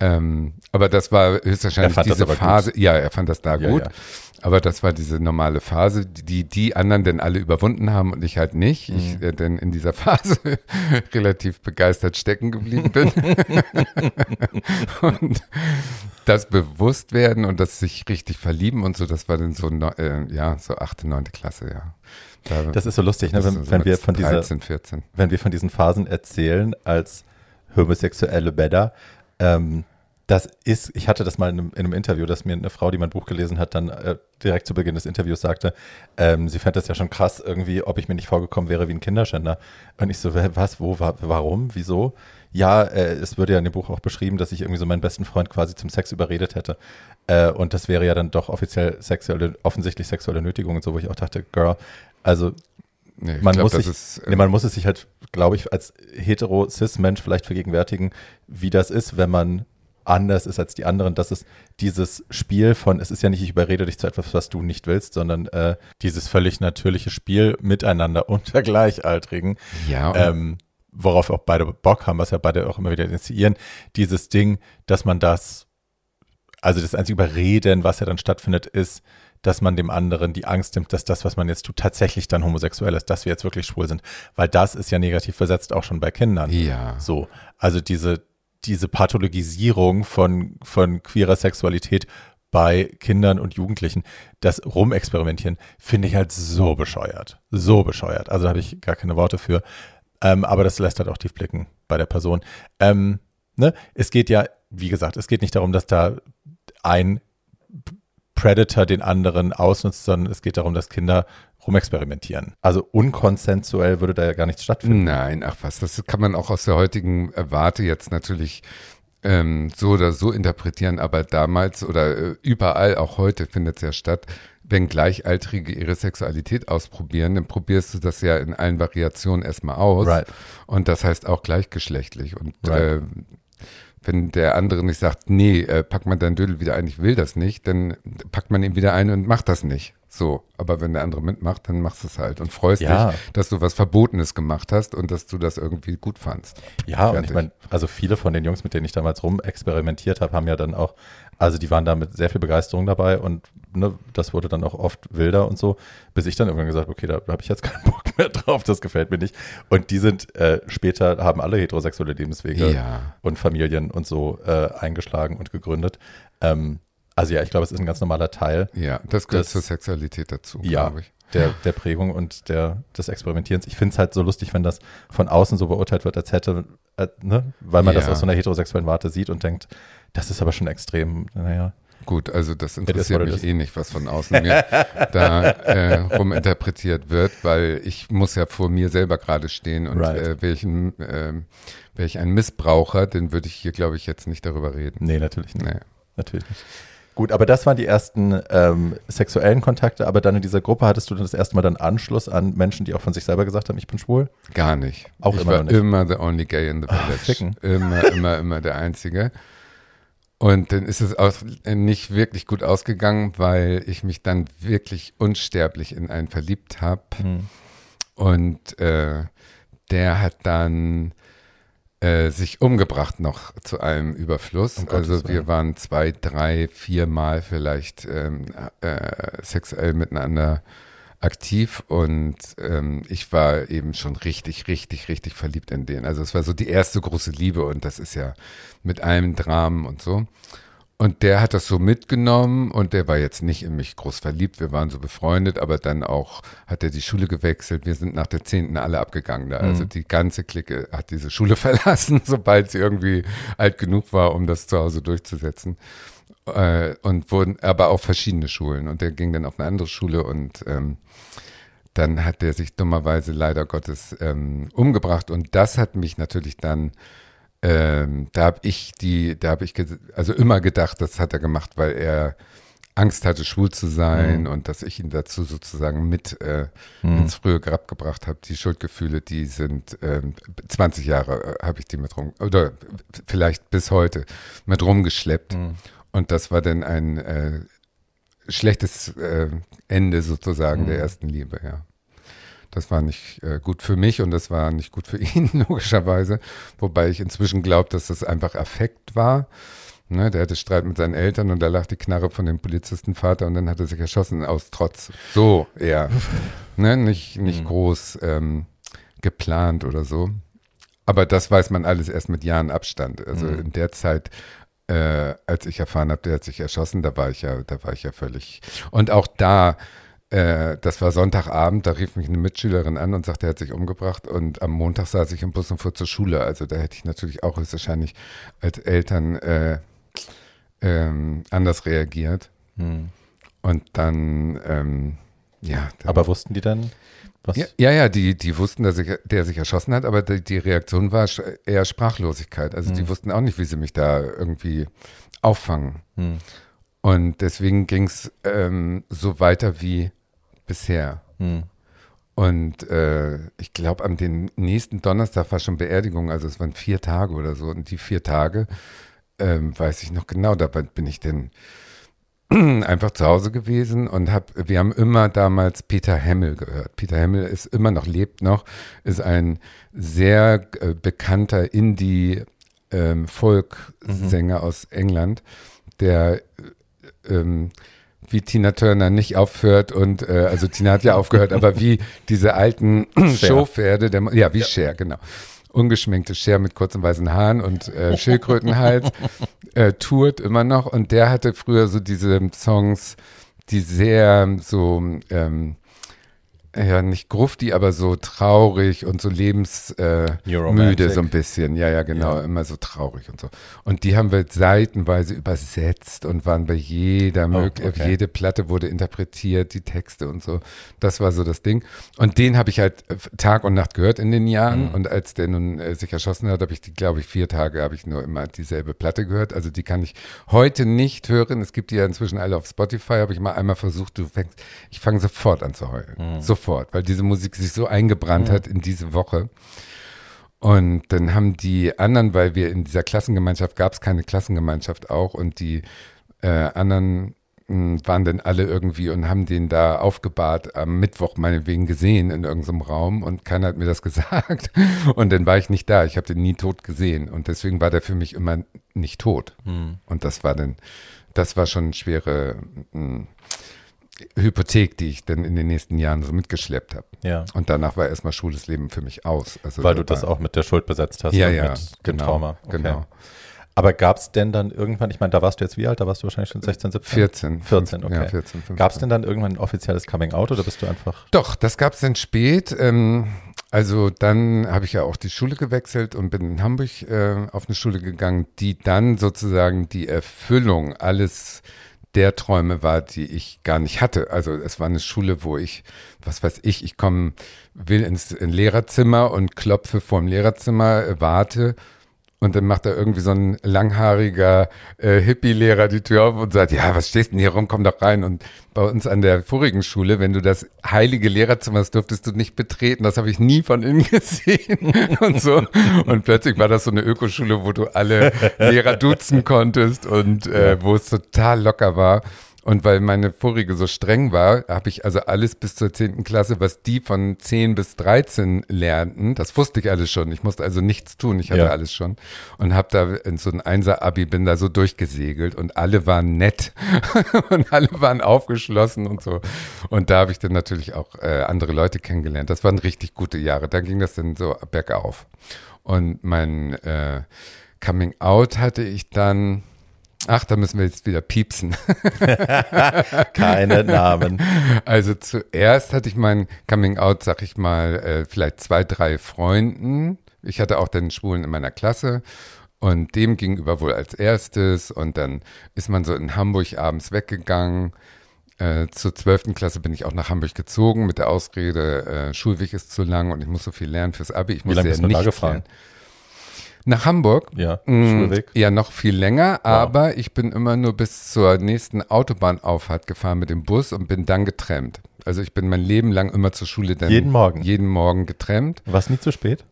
Ähm, aber das war höchstwahrscheinlich diese Phase. Gut. Ja, er fand das da ja, gut. Ja. Aber das war diese normale Phase, die die anderen denn alle überwunden haben und ich halt nicht. Mhm. Ich äh, denn in dieser Phase relativ begeistert stecken geblieben bin. und das Bewusstwerden und das sich richtig verlieben und so, das war dann so, äh, ja, so achte, neunte Klasse, ja. Da, das ist so lustig, ne, wenn, so wenn wir von 13, dieser, 14. wenn wir von diesen Phasen erzählen als homosexuelle Bäder, ähm, das ist, ich hatte das mal in einem, in einem, Interview, dass mir eine Frau, die mein Buch gelesen hat, dann äh, direkt zu Beginn des Interviews sagte, ähm, sie fände das ja schon krass irgendwie, ob ich mir nicht vorgekommen wäre wie ein Kinderschänder. Und ich so, was, wo, wa, warum, wieso? Ja, äh, es würde ja in dem Buch auch beschrieben, dass ich irgendwie so meinen besten Freund quasi zum Sex überredet hätte. Äh, und das wäre ja dann doch offiziell sexuelle, offensichtlich sexuelle Nötigung und so, wo ich auch dachte, Girl, also Nee, man, glaub, muss sich, ist, nee, man muss es sich halt, glaube ich, als hetero-cis-Mensch vielleicht vergegenwärtigen, wie das ist, wenn man anders ist als die anderen. Das ist dieses Spiel von, es ist ja nicht, ich überrede dich zu etwas, was du nicht willst, sondern äh, dieses völlig natürliche Spiel miteinander unter Gleichaltrigen. Ja. Ähm, worauf auch beide Bock haben, was ja beide auch immer wieder initiieren. Dieses Ding, dass man das, also das einzige Überreden, was ja dann stattfindet, ist, dass man dem anderen die Angst nimmt, dass das, was man jetzt tut, tatsächlich dann homosexuell ist, dass wir jetzt wirklich schwul sind. Weil das ist ja negativ versetzt auch schon bei Kindern. Ja. So. Also diese, diese Pathologisierung von, von queerer Sexualität bei Kindern und Jugendlichen, das Rumexperimentieren, finde ich halt so bescheuert. So bescheuert. Also da habe ich gar keine Worte für. Ähm, aber das lässt halt auch tief blicken bei der Person. Ähm, ne? Es geht ja, wie gesagt, es geht nicht darum, dass da ein Predator den anderen ausnutzt, sondern es geht darum, dass Kinder rumexperimentieren. Also unkonsensuell würde da ja gar nichts stattfinden. Nein, ach was, das kann man auch aus der heutigen Warte jetzt natürlich ähm, so oder so interpretieren, aber damals oder äh, überall, auch heute findet es ja statt, wenn Gleichaltrige ihre Sexualität ausprobieren, dann probierst du das ja in allen Variationen erstmal aus. Right. Und das heißt auch gleichgeschlechtlich. Und right. äh, wenn der andere nicht sagt, nee, äh, pack mal dein Dödel wieder ein, ich will das nicht, dann packt man ihn wieder ein und macht das nicht. So, aber wenn der andere mitmacht, dann machst du es halt und freust ja. dich, dass du was Verbotenes gemacht hast und dass du das irgendwie gut fandst. Ja, Fertig. und ich meine, also viele von den Jungs, mit denen ich damals rum experimentiert habe, haben ja dann auch, also die waren da mit sehr viel Begeisterung dabei und ne, das wurde dann auch oft wilder und so, bis ich dann irgendwann gesagt okay, da habe ich jetzt keinen Bock mehr drauf, das gefällt mir nicht. Und die sind äh, später, haben alle heterosexuelle Lebenswege ja. und Familien und so äh, eingeschlagen und gegründet. Ähm, also ja, ich glaube, es ist ein ganz normaler Teil. Ja, das gehört des, zur Sexualität dazu, ja, glaube ich. Der, der Prägung und der, des Experimentierens. Ich finde es halt so lustig, wenn das von außen so beurteilt wird, als hätte, äh, ne? weil man ja. das aus so einer heterosexuellen Warte sieht und denkt, das ist aber schon extrem, naja. Gut, also das interessiert mich eh nicht, was von außen mir da äh, ruminterpretiert wird, weil ich muss ja vor mir selber gerade stehen und Right. äh, welchen, äh, wäre ich ein Missbraucher, dann würde ich hier, glaube ich, jetzt nicht darüber reden. Nee, natürlich nicht. Nee. Natürlich nicht. Gut, aber das waren die ersten ähm, sexuellen Kontakte, aber dann in dieser Gruppe hattest du dann das erste Mal dann Anschluss an Menschen, die auch von sich selber gesagt haben, ich bin schwul? Gar nicht. Auch ich immer war noch nicht. immer the only gay in the village. ficken. Immer, immer, immer der Einzige. Und dann ist es auch nicht wirklich gut ausgegangen, weil ich mich dann wirklich unsterblich in einen verliebt habe. Hm. Und äh, der hat dann äh, sich umgebracht noch zu einem Überfluss. Um also wir waren zwei, drei, vier Mal vielleicht ähm, äh, sexuell miteinander aktiv und ähm, ich war eben schon richtig, richtig, richtig verliebt in den. Also es war so die erste große Liebe und das ist ja mit allem Dramen und so. Und der hat das so mitgenommen und der war jetzt nicht in mich groß verliebt. Wir waren so befreundet, aber dann auch hat er die Schule gewechselt. Wir sind nach der zehnten alle abgegangen da. Also die ganze Clique hat diese Schule verlassen, sobald sie irgendwie alt genug war, um das zu Hause durchzusetzen. Äh, und wurden aber auch verschiedene Schulen. Und der ging dann auf eine andere Schule und ähm, dann hat der sich dummerweise leider Gottes ähm, umgebracht. Und das hat mich natürlich dann ähm, da habe ich die, da habe ich also immer gedacht, das hat er gemacht, weil er Angst hatte, schwul zu sein Mhm. und dass ich ihn dazu sozusagen mit äh, ins frühe Grab gebracht habe. Die Schuldgefühle, die sind ähm, 20 Jahre äh, habe ich die mit rum oder vielleicht bis heute mit rumgeschleppt Mhm. und das war dann ein äh, schlechtes äh, Ende sozusagen Mhm. der ersten Liebe, ja. Das war nicht äh, gut für mich und das war nicht gut für ihn, logischerweise. Wobei ich inzwischen glaube, dass das einfach Affekt war. Ne, der hatte Streit mit seinen Eltern und da lag die Knarre von dem Polizistenvater und dann hat er sich erschossen aus Trotz. So eher. ne, nicht nicht Mhm. groß ähm, geplant oder so. Aber das weiß man alles erst mit Jahren Abstand. Also Mhm. in der Zeit, äh, als ich erfahren habe, der hat sich erschossen, da war ich ja, da war ich ja völlig. Und auch da, äh, das war Sonntagabend, da rief mich eine Mitschülerin an und sagte, er hat sich umgebracht. Und am Montag saß ich im Bus und fuhr zur Schule. Also da hätte ich natürlich auch höchstwahrscheinlich als Eltern äh, ähm, anders reagiert. Hm. Und dann, ähm, ja. dann- Aber wussten die dann, was? ja, ja, ja, die, die wussten, dass ich, der sich erschossen hat, aber die, die Reaktion war eher Sprachlosigkeit. Also die wussten auch nicht, wie sie mich da irgendwie auffangen. Hm. Und deswegen ging es ähm, so weiter wie bisher. Hm. Und äh, ich glaube, am den nächsten Donnerstag war schon Beerdigung, also es waren vier Tage oder so. Und die vier Tage ähm, weiß ich noch genau, da bin ich denn einfach zu Hause gewesen und hab, wir haben immer damals Peter Hemmel gehört. Peter Hemmel ist immer noch, lebt noch, ist ein sehr äh, bekannter Indie-Folk-Sänger aus England, der äh, ähm, wie Tina Turner nicht aufhört und äh, also Tina hat ja aufgehört, aber wie diese alten Showpferde, der, ja wie Cher, genau. Ungeschminkte Cher mit kurzen weißen Haaren und äh, Schildkrötenhals äh, tourt immer noch. Und der hatte früher so diese Songs, die sehr so ähm, ja nicht grufti, aber so traurig und so lebensmüde äh, so ein bisschen. Ja, ja, genau, Ja. immer so traurig und so. Und die haben wir seitenweise übersetzt und waren bei jeder Oh, okay. jede Platte wurde interpretiert, die Texte und so. Das war so das Ding. Und den habe ich halt äh, Tag und Nacht gehört in den Jahren. Mhm. Und als der nun äh, sich erschossen hat, habe ich die, glaube ich, vier Tage habe ich nur immer dieselbe Platte gehört. Also die kann ich heute nicht hören. Es gibt die ja inzwischen alle auf Spotify. Habe ich mal einmal versucht. Du fängst, ich fange sofort an zu heulen. Mhm. Sofort, weil diese Musik sich so eingebrannt hat in diese Woche. Und dann haben die anderen, weil wir in dieser Klassengemeinschaft gab es keine Klassengemeinschaft auch und die äh, anderen mh, waren dann alle irgendwie und haben den da aufgebahrt am Mittwoch meinetwegen gesehen in irgendeinem Raum und keiner hat mir das gesagt. Und dann war ich nicht da. Ich habe den nie tot gesehen und deswegen war der für mich immer nicht tot. Hm. Und das war dann, das war schon eine schwere mh, Hypothek, die ich dann in den nächsten Jahren so mitgeschleppt habe. Ja. Und danach war erstmal schwules Leben für mich aus. Also Weil du das auch mit der Schuld besetzt hast Ja, und ja, mit genau, Trauma. Okay. genau. Aber gab es denn dann irgendwann, ich meine, da warst du jetzt wie alt? Da warst du wahrscheinlich schon 16, 17? 14. 14, okay. Ja, 14, 15. Gab es denn dann irgendwann ein offizielles Coming-out oder bist du einfach Doch, das gab es dann spät. Ähm, also dann habe ich ja auch die Schule gewechselt und bin in Hamburg äh, auf eine Schule gegangen, die dann sozusagen die Erfüllung alles der Träume war, die ich gar nicht hatte. Also es war eine Schule, wo ich, was weiß ich, ich komme, will ins, ins Lehrerzimmer und klopfe vorm Lehrerzimmer, äh, warte und dann macht da irgendwie so ein langhaariger äh, Hippie-Lehrer die Tür auf und sagt, ja, was stehst denn hier rum, komm doch rein. Und bei uns an der vorigen Schule, wenn du das heilige Lehrerzimmer, das durftest du nicht betreten, das habe ich nie von innen gesehen und so. Und plötzlich war das so eine Ökoschule, wo du alle Lehrer duzen konntest und äh, wo es total locker war. Und weil meine vorige so streng war, habe ich also alles bis zur zehnten Klasse, was die von 10 bis 13 lernten, das wusste ich alles schon. Ich musste also nichts tun, ich hatte ja. alles schon. Und habe da in so ein Einser-Abi, bin da so durchgesegelt und alle waren nett und alle waren aufgeschlossen und so. Und da habe ich dann natürlich auch äh, andere Leute kennengelernt. Das waren richtig gute Jahre. Da ging das dann so bergauf. Und mein äh, Coming Out hatte ich dann Ach, da müssen wir jetzt wieder piepsen. Keine Namen. Also zuerst hatte ich mein Coming Out, sag ich mal, äh, vielleicht zwei, drei Freunden. Ich hatte auch den Schwulen in meiner Klasse und dem gegenüber wohl als erstes. Und dann ist man so in Hamburg abends weggegangen. Äh, zur zwölften Klasse bin ich auch nach Hamburg gezogen mit der Ausrede, äh, Schulweg ist zu lang und ich muss so viel lernen fürs Abi. Ich Wie lange bist du da gefahren? Lernen. Nach Hamburg? Ja, mm, Schulweg. Ja, noch viel länger, wow. aber ich bin immer nur bis zur nächsten Autobahnauffahrt gefahren mit dem Bus und bin dann getrennt. Also ich bin mein Leben lang immer zur Schule dann jeden Morgen jeden Morgen getrennt. Was nie zu spät?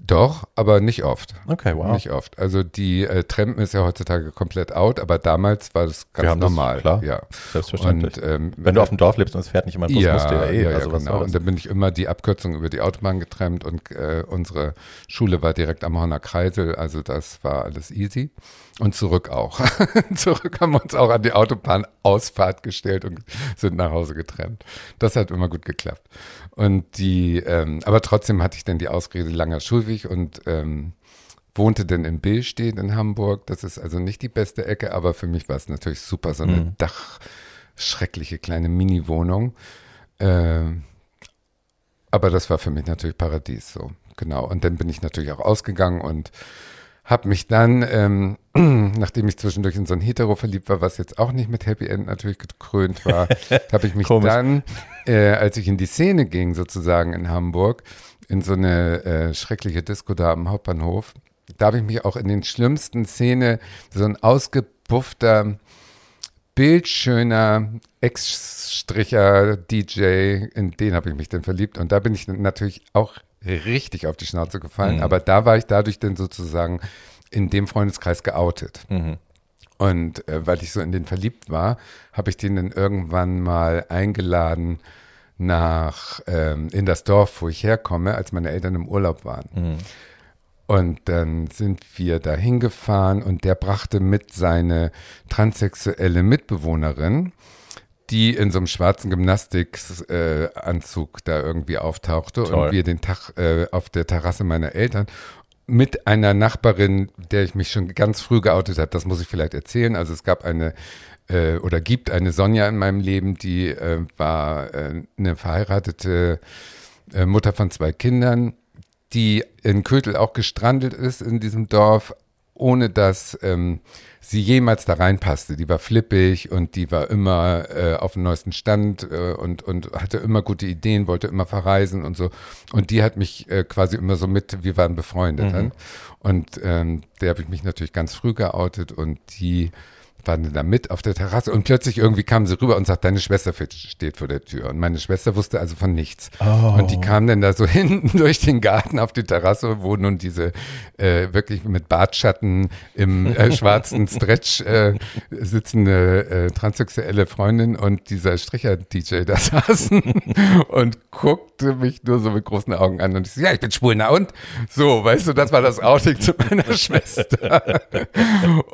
Doch, aber nicht oft. Okay, wow. Nicht oft. Also die äh, Trampen ist ja heutzutage komplett out, aber damals war das ganz normal. Das, klar, ja. Selbstverständlich. Und, ähm, Wenn du auf dem Dorf lebst und es fährt nicht immer ein Bus, ja, musst du ja eh. Ja, also ja genau. Und dann bin ich immer die Abkürzung über die Autobahn getrennt und äh, unsere Schule war direkt am Horner Kreisel, also das war alles easy. Und zurück auch. zurück haben wir uns auch an die Autobahnausfahrt gestellt und sind nach Hause getrennt. Das hat immer gut geklappt. Und die, ähm, aber trotzdem hatte ich dann die Ausrede langer Schulweg und ähm, wohnte dann in Billstedt in Hamburg. Das ist also nicht die beste Ecke, aber für mich war es natürlich super, so eine mhm. dachschreckliche kleine Mini-Wohnung. Ähm, aber das war für mich natürlich Paradies, so genau. Und dann bin ich natürlich auch ausgegangen und habe mich dann, ähm, nachdem ich zwischendurch in so ein Hetero verliebt war, was jetzt auch nicht mit Happy End natürlich gekrönt war, habe ich mich dann, äh, als ich in die Szene ging, sozusagen in Hamburg, in so eine äh, schreckliche Disco da am Hauptbahnhof, da habe ich mich auch in den schlimmsten Szene, so ein ausgebuffter, bildschöner Ex-Stricher DJ, in den habe ich mich dann verliebt. Und da bin ich natürlich auch richtig auf die Schnauze gefallen, mhm. aber da war ich dadurch dann sozusagen in dem Freundeskreis geoutet. Mhm. Und äh, weil ich so in den verliebt war, habe ich den dann irgendwann mal eingeladen nach ähm, in das Dorf, wo ich herkomme, als meine Eltern im Urlaub waren. Mhm. Und dann sind wir da hingefahren und der brachte mit seine transsexuelle Mitbewohnerin die in so einem schwarzen Gymnastikanzug äh, da irgendwie auftauchte Toll. und wir den Tag äh, auf der Terrasse meiner Eltern mit einer Nachbarin, der ich mich schon ganz früh geoutet habe, das muss ich vielleicht erzählen. Also es gab eine äh, oder gibt eine Sonja in meinem Leben, die äh, war äh, eine verheiratete äh, Mutter von zwei Kindern, die in Kötel auch gestrandet ist in diesem Dorf, ohne dass ähm, sie jemals da reinpasste. Die war flippig und die war immer äh, auf dem neuesten Stand äh, und, und hatte immer gute Ideen, wollte immer verreisen und so. Und die hat mich äh, quasi immer so mit, wir waren befreundet. Mhm. Und ähm, der habe ich mich natürlich ganz früh geoutet und die waren da mit auf der Terrasse und plötzlich irgendwie kam sie rüber und sagt, deine Schwester steht vor der Tür. Und meine Schwester wusste also von nichts. Oh. Und die kam dann da so hinten durch den Garten auf die Terrasse, wo nun diese äh, wirklich mit Bartschatten im äh, schwarzen Stretch äh, sitzende äh, transsexuelle Freundin und dieser Stricher-DJ da saßen und guckte mich nur so mit großen Augen an und ich so, ja, ich bin schwul, na und? So, weißt du, das war das Outing zu meiner Schwester.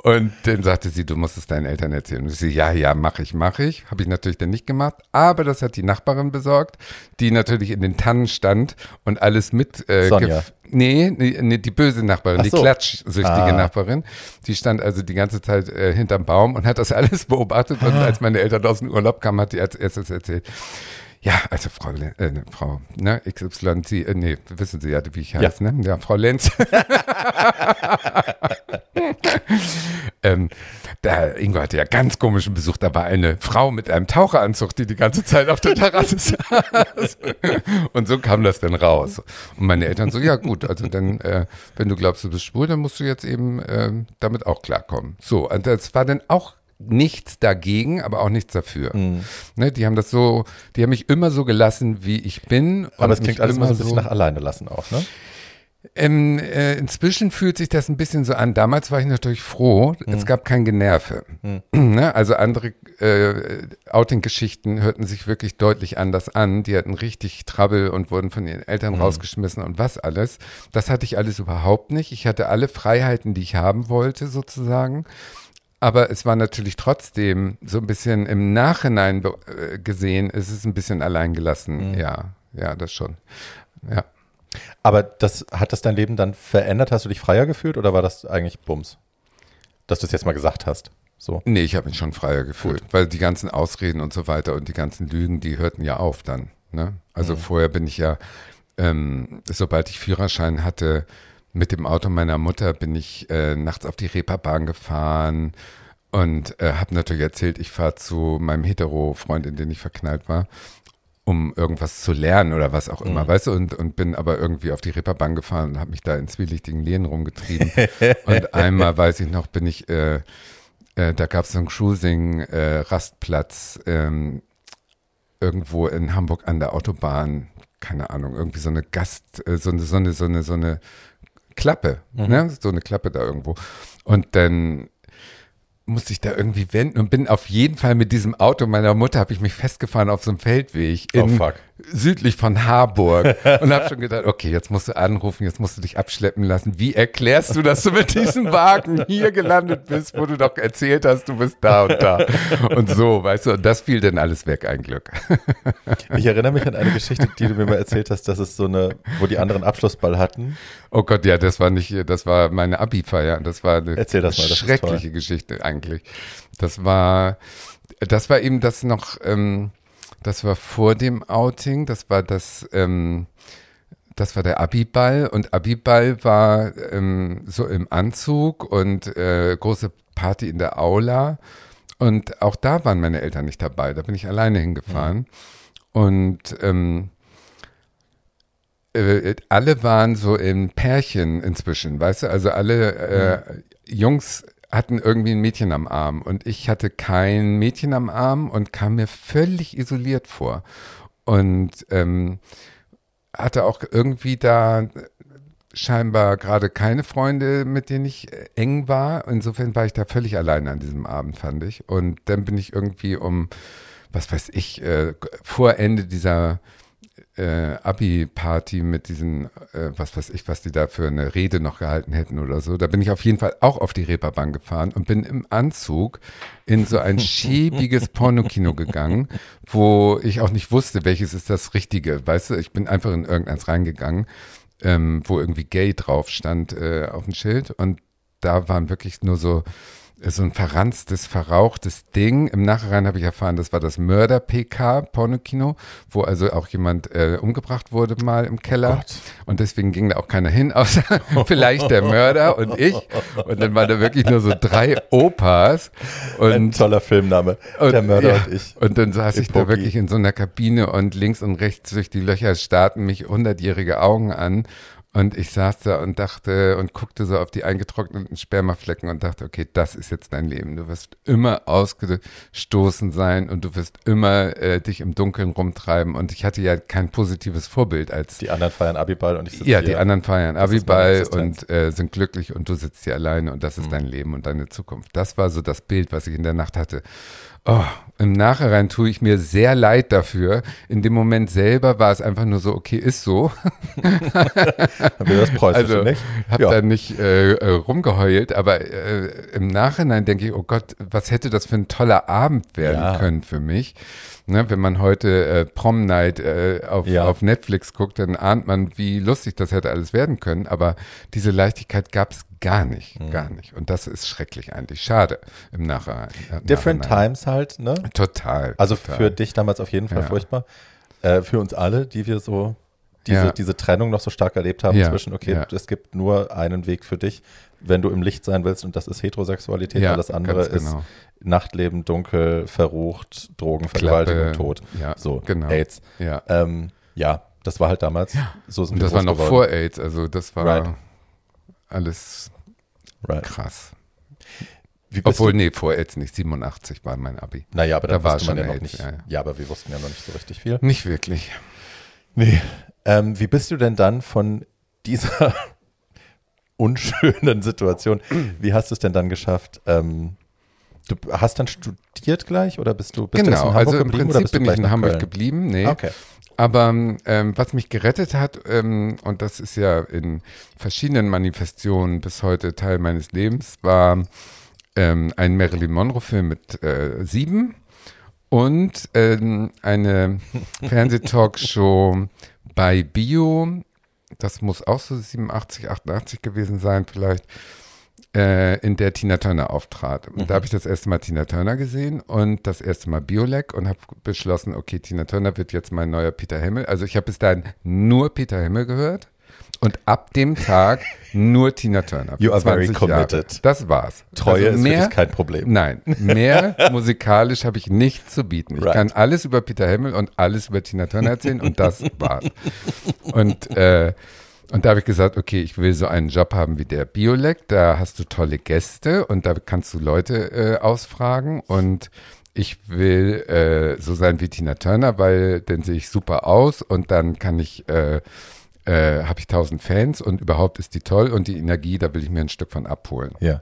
und dann sagte sie, du musst musst es deinen Eltern erzählen. Und ich so, ja, ja, mache ich, mache ich. Habe ich natürlich dann nicht gemacht. Aber das hat die Nachbarin besorgt, die natürlich in den Tannen stand und alles mit. Äh, Sonja. Nee, nee, die böse Nachbarin, so. die klatschsüchtige ah. Nachbarin. Die stand also die ganze Zeit äh, hinterm Baum und hat das alles beobachtet. Und ah. als meine Eltern aus dem Urlaub kamen, hat die als erstes erzählt Ja, also Frau, äh, ne, Frau ne, XY, Sie, äh, nee, wissen Sie ja, wie ich heiße, ne? Ja, Frau Lenz. ähm, da, Ingo hatte ja ganz komischen Besuch. Da war eine Frau mit einem Taucheranzug, die die ganze Zeit auf der Terrasse saß. Und so kam das dann raus. Und meine Eltern so, ja gut, also dann, äh, wenn du glaubst, du bist schwul, dann musst du jetzt eben ähm, damit auch klarkommen. So, und das war dann auch nichts dagegen, aber auch nichts dafür. Ne, die haben das so, die haben mich immer so gelassen, wie ich bin. Aber und es klingt alles immer so ein bisschen nach alleine lassen auch, ne? Ähm, äh, inzwischen fühlt sich das ein bisschen so an. Damals war ich natürlich froh, es gab kein Generve. Ne? Also andere äh, Outing-Geschichten hörten sich wirklich deutlich anders an. Die hatten richtig Trouble und wurden von ihren Eltern rausgeschmissen und was alles. Das hatte ich alles überhaupt nicht. Ich hatte alle Freiheiten, die ich haben wollte, sozusagen. Aber es war natürlich trotzdem so ein bisschen im Nachhinein äh, gesehen, es ist ein bisschen alleingelassen. Ja, ja, das schon. Ja. Aber das, hat das dein Leben dann verändert? Hast du dich freier gefühlt oder war das eigentlich Bums? Dass du es jetzt mal gesagt hast. So. Nee, ich habe mich schon freier gefühlt, weil die ganzen Ausreden und so weiter und die ganzen Lügen, die hörten ja auf dann. Ne? Also vorher bin ich ja, ähm, sobald ich Führerschein hatte, mit dem Auto meiner Mutter bin ich äh, nachts auf die Reeperbahn gefahren und äh, habe natürlich erzählt, ich fahre zu meinem Hetero-Freund, in den ich verknallt war, um irgendwas zu lernen oder was auch immer, weißt du, und, und bin aber irgendwie auf die Reeperbahn gefahren und habe mich da in zwielichtigen Lehnen rumgetrieben. und einmal, weiß ich noch, bin ich, äh, äh, da gab es so einen Cruising-Rastplatz ähm, irgendwo in Hamburg an der Autobahn, keine Ahnung, irgendwie so eine Gast, äh, so eine, so eine, so eine, so eine Klappe, ne? so eine Klappe da irgendwo. Und dann musste ich da irgendwie wenden und bin auf jeden Fall mit diesem Auto meiner Mutter, habe ich mich festgefahren auf so einem Feldweg Oh, in, fuck. Südlich von Harburg und habe schon gedacht, okay, jetzt musst du anrufen, jetzt musst du dich abschleppen lassen. Wie erklärst du, dass du mit diesem Wagen hier gelandet bist, wo du doch erzählt hast, du bist da und da und so, weißt du, und das fiel dann alles weg, ein Glück. Ich erinnere mich an eine Geschichte, die du mir mal erzählt hast, dass es so eine, wo die anderen Abschlussball hatten. Oh Gott, ja, das war nicht, das war meine Abi-Feier. Das war eine Erzähl das mal, das schreckliche Geschichte eigentlich. Das war, das war eben das noch, ähm, das war vor dem Outing, das war das, ähm, das war der Abiball und Abiball war ähm, so im Anzug und äh, große Party in der Aula. Und auch da waren meine Eltern nicht dabei, da bin ich alleine hingefahren. Und ähm, äh, alle waren so in Pärchen inzwischen, weißt du, also alle äh, Jungs hatten irgendwie ein Mädchen am Arm und ich hatte kein Mädchen am Arm und kam mir völlig isoliert vor und ähm, hatte auch irgendwie da scheinbar gerade keine Freunde, mit denen ich äh, eng war. Insofern war ich da völlig alleine an diesem Abend, fand ich. Und dann bin ich irgendwie um, was weiß ich, äh, vor Ende dieser äh, Abi-Party mit diesen, äh, was weiß ich, was die da für eine Rede noch gehalten hätten oder so. Da bin ich auf jeden Fall auch auf die Reeperbahn gefahren und bin im Anzug in so ein schäbiges Pornokino gegangen, wo ich auch nicht wusste, welches ist das Richtige. Weißt du, ich bin einfach in irgendeins reingegangen, ähm, wo irgendwie gay drauf stand äh, auf dem Schild und da waren wirklich nur so so ein verranztes, verrauchtes Ding. Im Nachhinein habe ich erfahren, das war das Mörder-PK, Pornokino, wo also auch jemand äh, umgebracht wurde mal im Keller. Gott. Und deswegen ging da auch keiner hin, außer vielleicht der Mörder und ich. Und dann waren da wirklich nur so drei Opas. Ein Und toller Filmname. und, der Mörder ja, und ich. Und dann saß ich da Epoki. wirklich in so einer Kabine und links und rechts durch die Löcher starrten mich hundertjährige Augen an. Und ich saß da und dachte und guckte so auf die eingetrockneten Spermaflecken und dachte, okay, das ist jetzt dein Leben. Du wirst immer ausgestoßen sein und du wirst immer äh, dich im Dunkeln rumtreiben. Und ich hatte ja kein positives Vorbild als Die anderen feiern Abiball und ich sitze ja, hier. die anderen feiern Abiball und äh, sind glücklich und du sitzt hier alleine und das ist dein Leben und deine Zukunft. Das war so das Bild, was ich in der Nacht hatte. Oh, Im Nachhinein tue ich mir sehr leid dafür. In dem Moment selber war es einfach nur so, okay, ist so. Dann will das Preußische, Also nicht? habe Ja. da nicht äh, äh, rumgeheult, aber äh, im Nachhinein denke ich, oh Gott, was hätte das für ein toller Abend werden Ja. können für mich. Ne, wenn man heute äh, Prom Night äh, auf, Ja. auf Netflix guckt, dann ahnt man, wie lustig das hätte alles werden können. Aber diese Leichtigkeit gab es gar nicht, Mhm. gar nicht. Und das ist schrecklich eigentlich. Schade im Nachhinein. Different Nachhinein. Times halt, ne? Total. Also total. für dich damals auf jeden Fall Ja. furchtbar. äh, für uns alle, die wir so diese, Ja. diese Trennung noch so stark erlebt haben Ja, zwischen, okay, ja. es gibt nur einen Weg für dich, wenn du im Licht sein willst und das ist Heterosexualität, Ja, alles andere genau. ist Nachtleben, dunkel, verrucht, Drogen, Vergewaltigung, Klappe, Tod. ja, so, genau. AIDS. Ja. Ähm, ja, das war halt damals. So sind Und das war noch geworden. vor AIDS, also das war Right. alles Right. krass. Obwohl, du, nee, vor AIDS nicht. 87 war mein Abi. naja, aber da war schon ja noch AIDS, nicht. ja, Ja, ja. aber wir wussten ja noch nicht so richtig viel. Nicht wirklich. Nee. Ähm, wie bist du denn dann von dieser unschönen Situation, wie hast du es denn dann geschafft? Ähm, du hast dann studiert gleich oder bist du, bist du jetzt genau, in Hamburg also im geblieben oder Prinzip bist du bin ich in Hamburg Köln? geblieben. Nee. Okay. Aber ähm, was mich gerettet hat, ähm, und das ist ja in verschiedenen Manifestationen bis heute Teil meines Lebens, war ähm, ein Marilyn Monroe-Film mit äh, sieben und ähm, eine Fernsehtalkshow bei Bio. Das muss auch so 87, 88 gewesen sein, vielleicht, äh, in der Tina Turner auftrat. Und da habe ich das erste Mal Tina Turner gesehen und das erste Mal Biolek und habe beschlossen, okay, Tina Turner wird jetzt mein neuer Peter Himmel. Also ich habe bis dahin nur Peter Himmel gehört und ab dem Tag nur Tina Turner. You are very 20 Jahre. committed. Das war's. Treue Also ist mehr, dich kein Problem. Nein, mehr musikalisch habe ich nichts zu bieten. Ich Right. kann alles über Peter Himmel und alles über Tina Turner erzählen und das war's. Und, äh, und da habe ich gesagt, okay, ich will so einen Job haben wie der Biolek, da hast du tolle Gäste und da kannst du Leute äh, ausfragen und ich will äh, so sein wie Tina Turner, weil dann sehe ich super aus und dann kann ich, äh, äh, habe ich tausend Fans und überhaupt ist die toll und die Energie, da will ich mir ein Stück von abholen. Ja.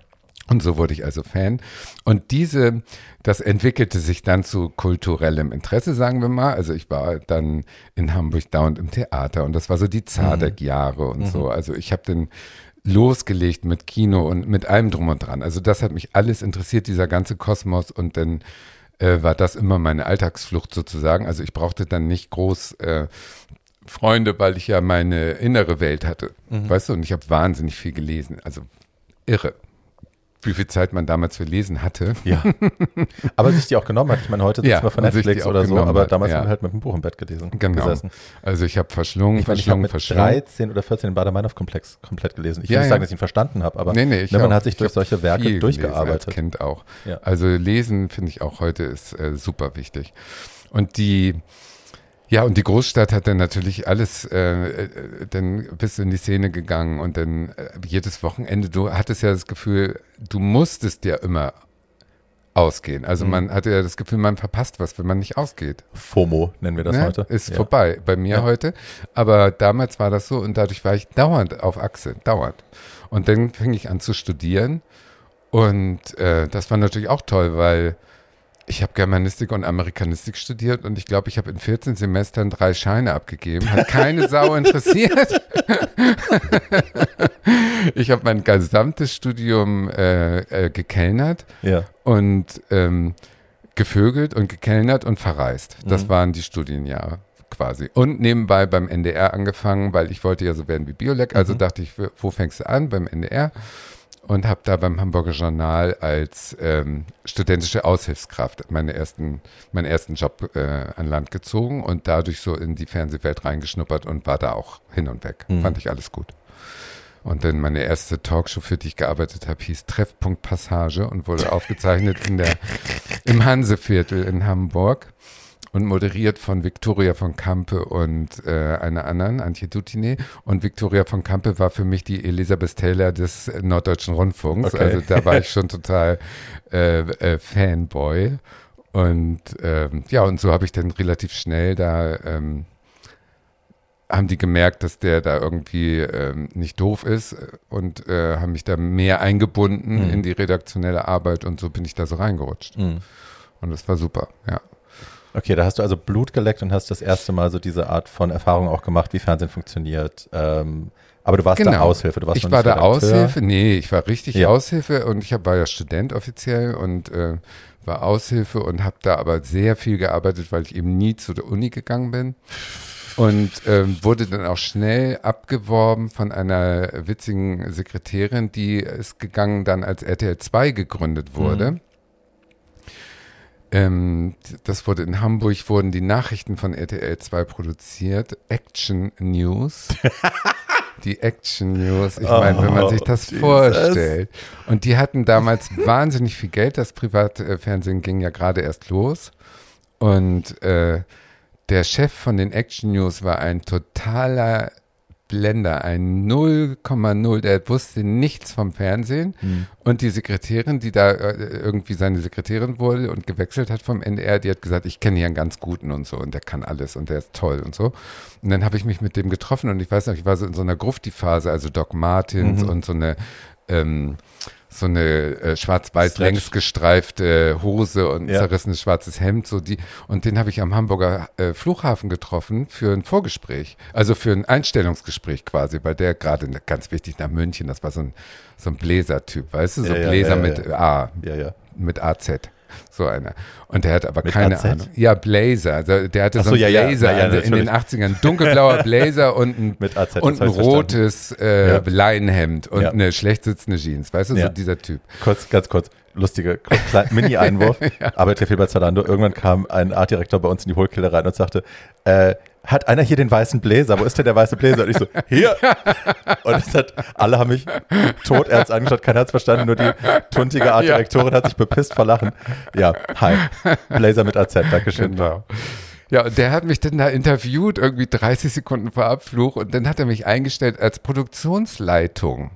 Und so wurde ich also Fan. Und diese, das entwickelte sich dann zu kulturellem Interesse, sagen wir mal. Also ich war dann in Hamburg dauernd im Theater und das war so die Zadek-Jahre und so. Also ich habe dann losgelegt mit Kino und mit allem drum und dran. Also das hat mich alles interessiert, dieser ganze Kosmos und dann äh, war das immer meine Alltagsflucht sozusagen. Also ich brauchte dann nicht groß äh, Freunde, weil ich ja meine innere Welt hatte. Weißt du, und ich habe wahnsinnig viel gelesen. Also irre. Wie viel Zeit man damals für Lesen hatte. Ja. aber sich die auch genommen hat. Ich meine, heute sitzen Ja, wir von Netflix oder so, aber hat, damals ja. haben wir halt mit dem Buch im Bett gelesen, Genau. gesessen. Also ich habe verschlungen, Ich ich habe verschlungen, mit verschlungen. 13 oder 14 den Bader-Meinhof-Komplex komplett gelesen. Ich will Ja, nicht sagen, dass ich ihn verstanden habe, aber Nee, nee, ich ne, man hat sich Ich durch solche Werke durchgearbeitet. Als Kind auch. Also lesen finde ich auch heute ist äh, super wichtig. Und die, ja, und die Großstadt hat dann natürlich alles, äh, äh, dann bist du in die Szene gegangen und dann äh, jedes Wochenende, du hattest ja das Gefühl, du musstest ja immer ausgehen. Mhm. Also man hatte ja das Gefühl, man verpasst was, wenn man nicht ausgeht. FOMO nennen wir das Ne? heute. Ist ja. vorbei bei mir Ja. heute. Aber damals war das so und dadurch war ich dauernd auf Achse, dauernd. Und dann fing ich an zu studieren und äh, das war natürlich auch toll, weil ich habe Germanistik und Amerikanistik studiert und ich glaube, ich habe in 14 Semestern drei Scheine abgegeben. Hat keine Sau interessiert. ich habe mein gesamtes Studium äh, äh, gekellnert Ja. und ähm, gevögelt und gekellnert und verreist. Das Mhm. waren die Studienjahre quasi. Und nebenbei beim NDR angefangen, weil ich wollte ja so werden wie Biolek. Also Mhm. dachte ich, wo fängst du an? Beim NDR. Und habe da beim Hamburger Journal als ähm, studentische Aushilfskraft meine ersten, meinen ersten Job äh, an Land gezogen und dadurch so in die Fernsehwelt reingeschnuppert und war da auch hin und weg. Mhm. Fand ich alles gut. Und dann meine erste Talkshow, für die ich gearbeitet habe, hieß Treffpunkt Passage und wurde aufgezeichnet in der, im Hanseviertel in Hamburg und moderiert von Victoria von Kampe und äh, einer anderen, Antje Dutine. Und Victoria von Kampe war für mich die Elisabeth Taylor des Norddeutschen Rundfunks. Okay. Also da war ich schon total äh, äh, Fanboy. Und ähm, ja, und so habe ich dann relativ schnell da ähm, haben die gemerkt, dass der da irgendwie ähm, nicht doof ist und äh, haben mich da mehr eingebunden Mhm. in die redaktionelle Arbeit und so bin ich da so reingerutscht. Mhm. Und das war super, ja. Okay, da hast du also Blut geleckt und hast das erste Mal so diese Art von Erfahrung auch gemacht, wie Fernsehen funktioniert. Ähm, aber du warst da Aushilfe, du warst Genau. ich war da. Aushilfe, nee, ich war richtig Ja. Aushilfe und ich hab, war ja Student offiziell und äh, war Aushilfe und habe da aber sehr viel gearbeitet, weil ich eben nie zu der Uni gegangen bin. Und ähm, wurde dann auch schnell abgeworben von einer witzigen Sekretärin, die ist gegangen dann als RTL 2 gegründet wurde. Ähm, das wurde in Hamburg, wurden die Nachrichten von RTL 2 produziert. Action News. die Action News. Ich meine, wenn man sich das Jesus. vorstellt. Und die hatten damals wahnsinnig viel Geld. Das Privatfernsehen ging ja gerade erst los. Und äh, der Chef von den Action News war ein totaler Blender, ein 0,0. Der wusste nichts vom Fernsehen. Und die Sekretärin, die da äh, irgendwie seine Sekretärin wurde und gewechselt hat vom NDR, die hat gesagt, ich kenne hier einen ganz guten und so und der kann alles und der ist toll und so. Und dann habe ich mich mit dem getroffen und ich weiß noch, ich war so in so einer Grufti-Phase, also Doc Martens und so eine ähm, so eine äh, schwarz-weiß längs gestreifte Hose und Ja. zerrissenes schwarzes Hemd, so die und den habe ich am Hamburger äh, Flughafen getroffen für ein Vorgespräch, also für ein Einstellungsgespräch quasi, weil der gerade ne- ganz wichtig nach München, das war so ein so ein Bläser-Typ, weißt du, so Ja, Bläser ja, mit. A, Ja, ja. mit AZ. So einer. Und der hat aber Mit keine AZ? Ahnung. Ja, Blazer. Also der hatte so so, einen ja, ja, Blazer ja, ja, also in den natürlich. 80ern. Dunkelblauer Blazer und ein, Mit AZ, und ein rotes äh, Ja. Leinenhemd und Ja. eine schlecht sitzende Jeans. Weißt du, Ja. so dieser Typ. Kurz, ganz kurz, lustiger Mini-Einwurf. Arbeitet ja viel bei Zalando. Irgendwann kam ein Artdirektor bei uns in die Hohlkehle rein und sagte, äh, hat einer hier den weißen Bläser? Wo ist denn der weiße Bläser? Und ich so, hier. Und es hat, alle haben mich todernst angeschaut, keiner hat es verstanden, nur die tuntige Artdirektorin hat sich bepisst vor Lachen. Ja, hi. Bläser mit AZ, Dankeschön. Genau. Ja, und der hat mich dann da interviewt, irgendwie 30 Sekunden vor Abflug, und dann hat er mich eingestellt als Produktionsleitung.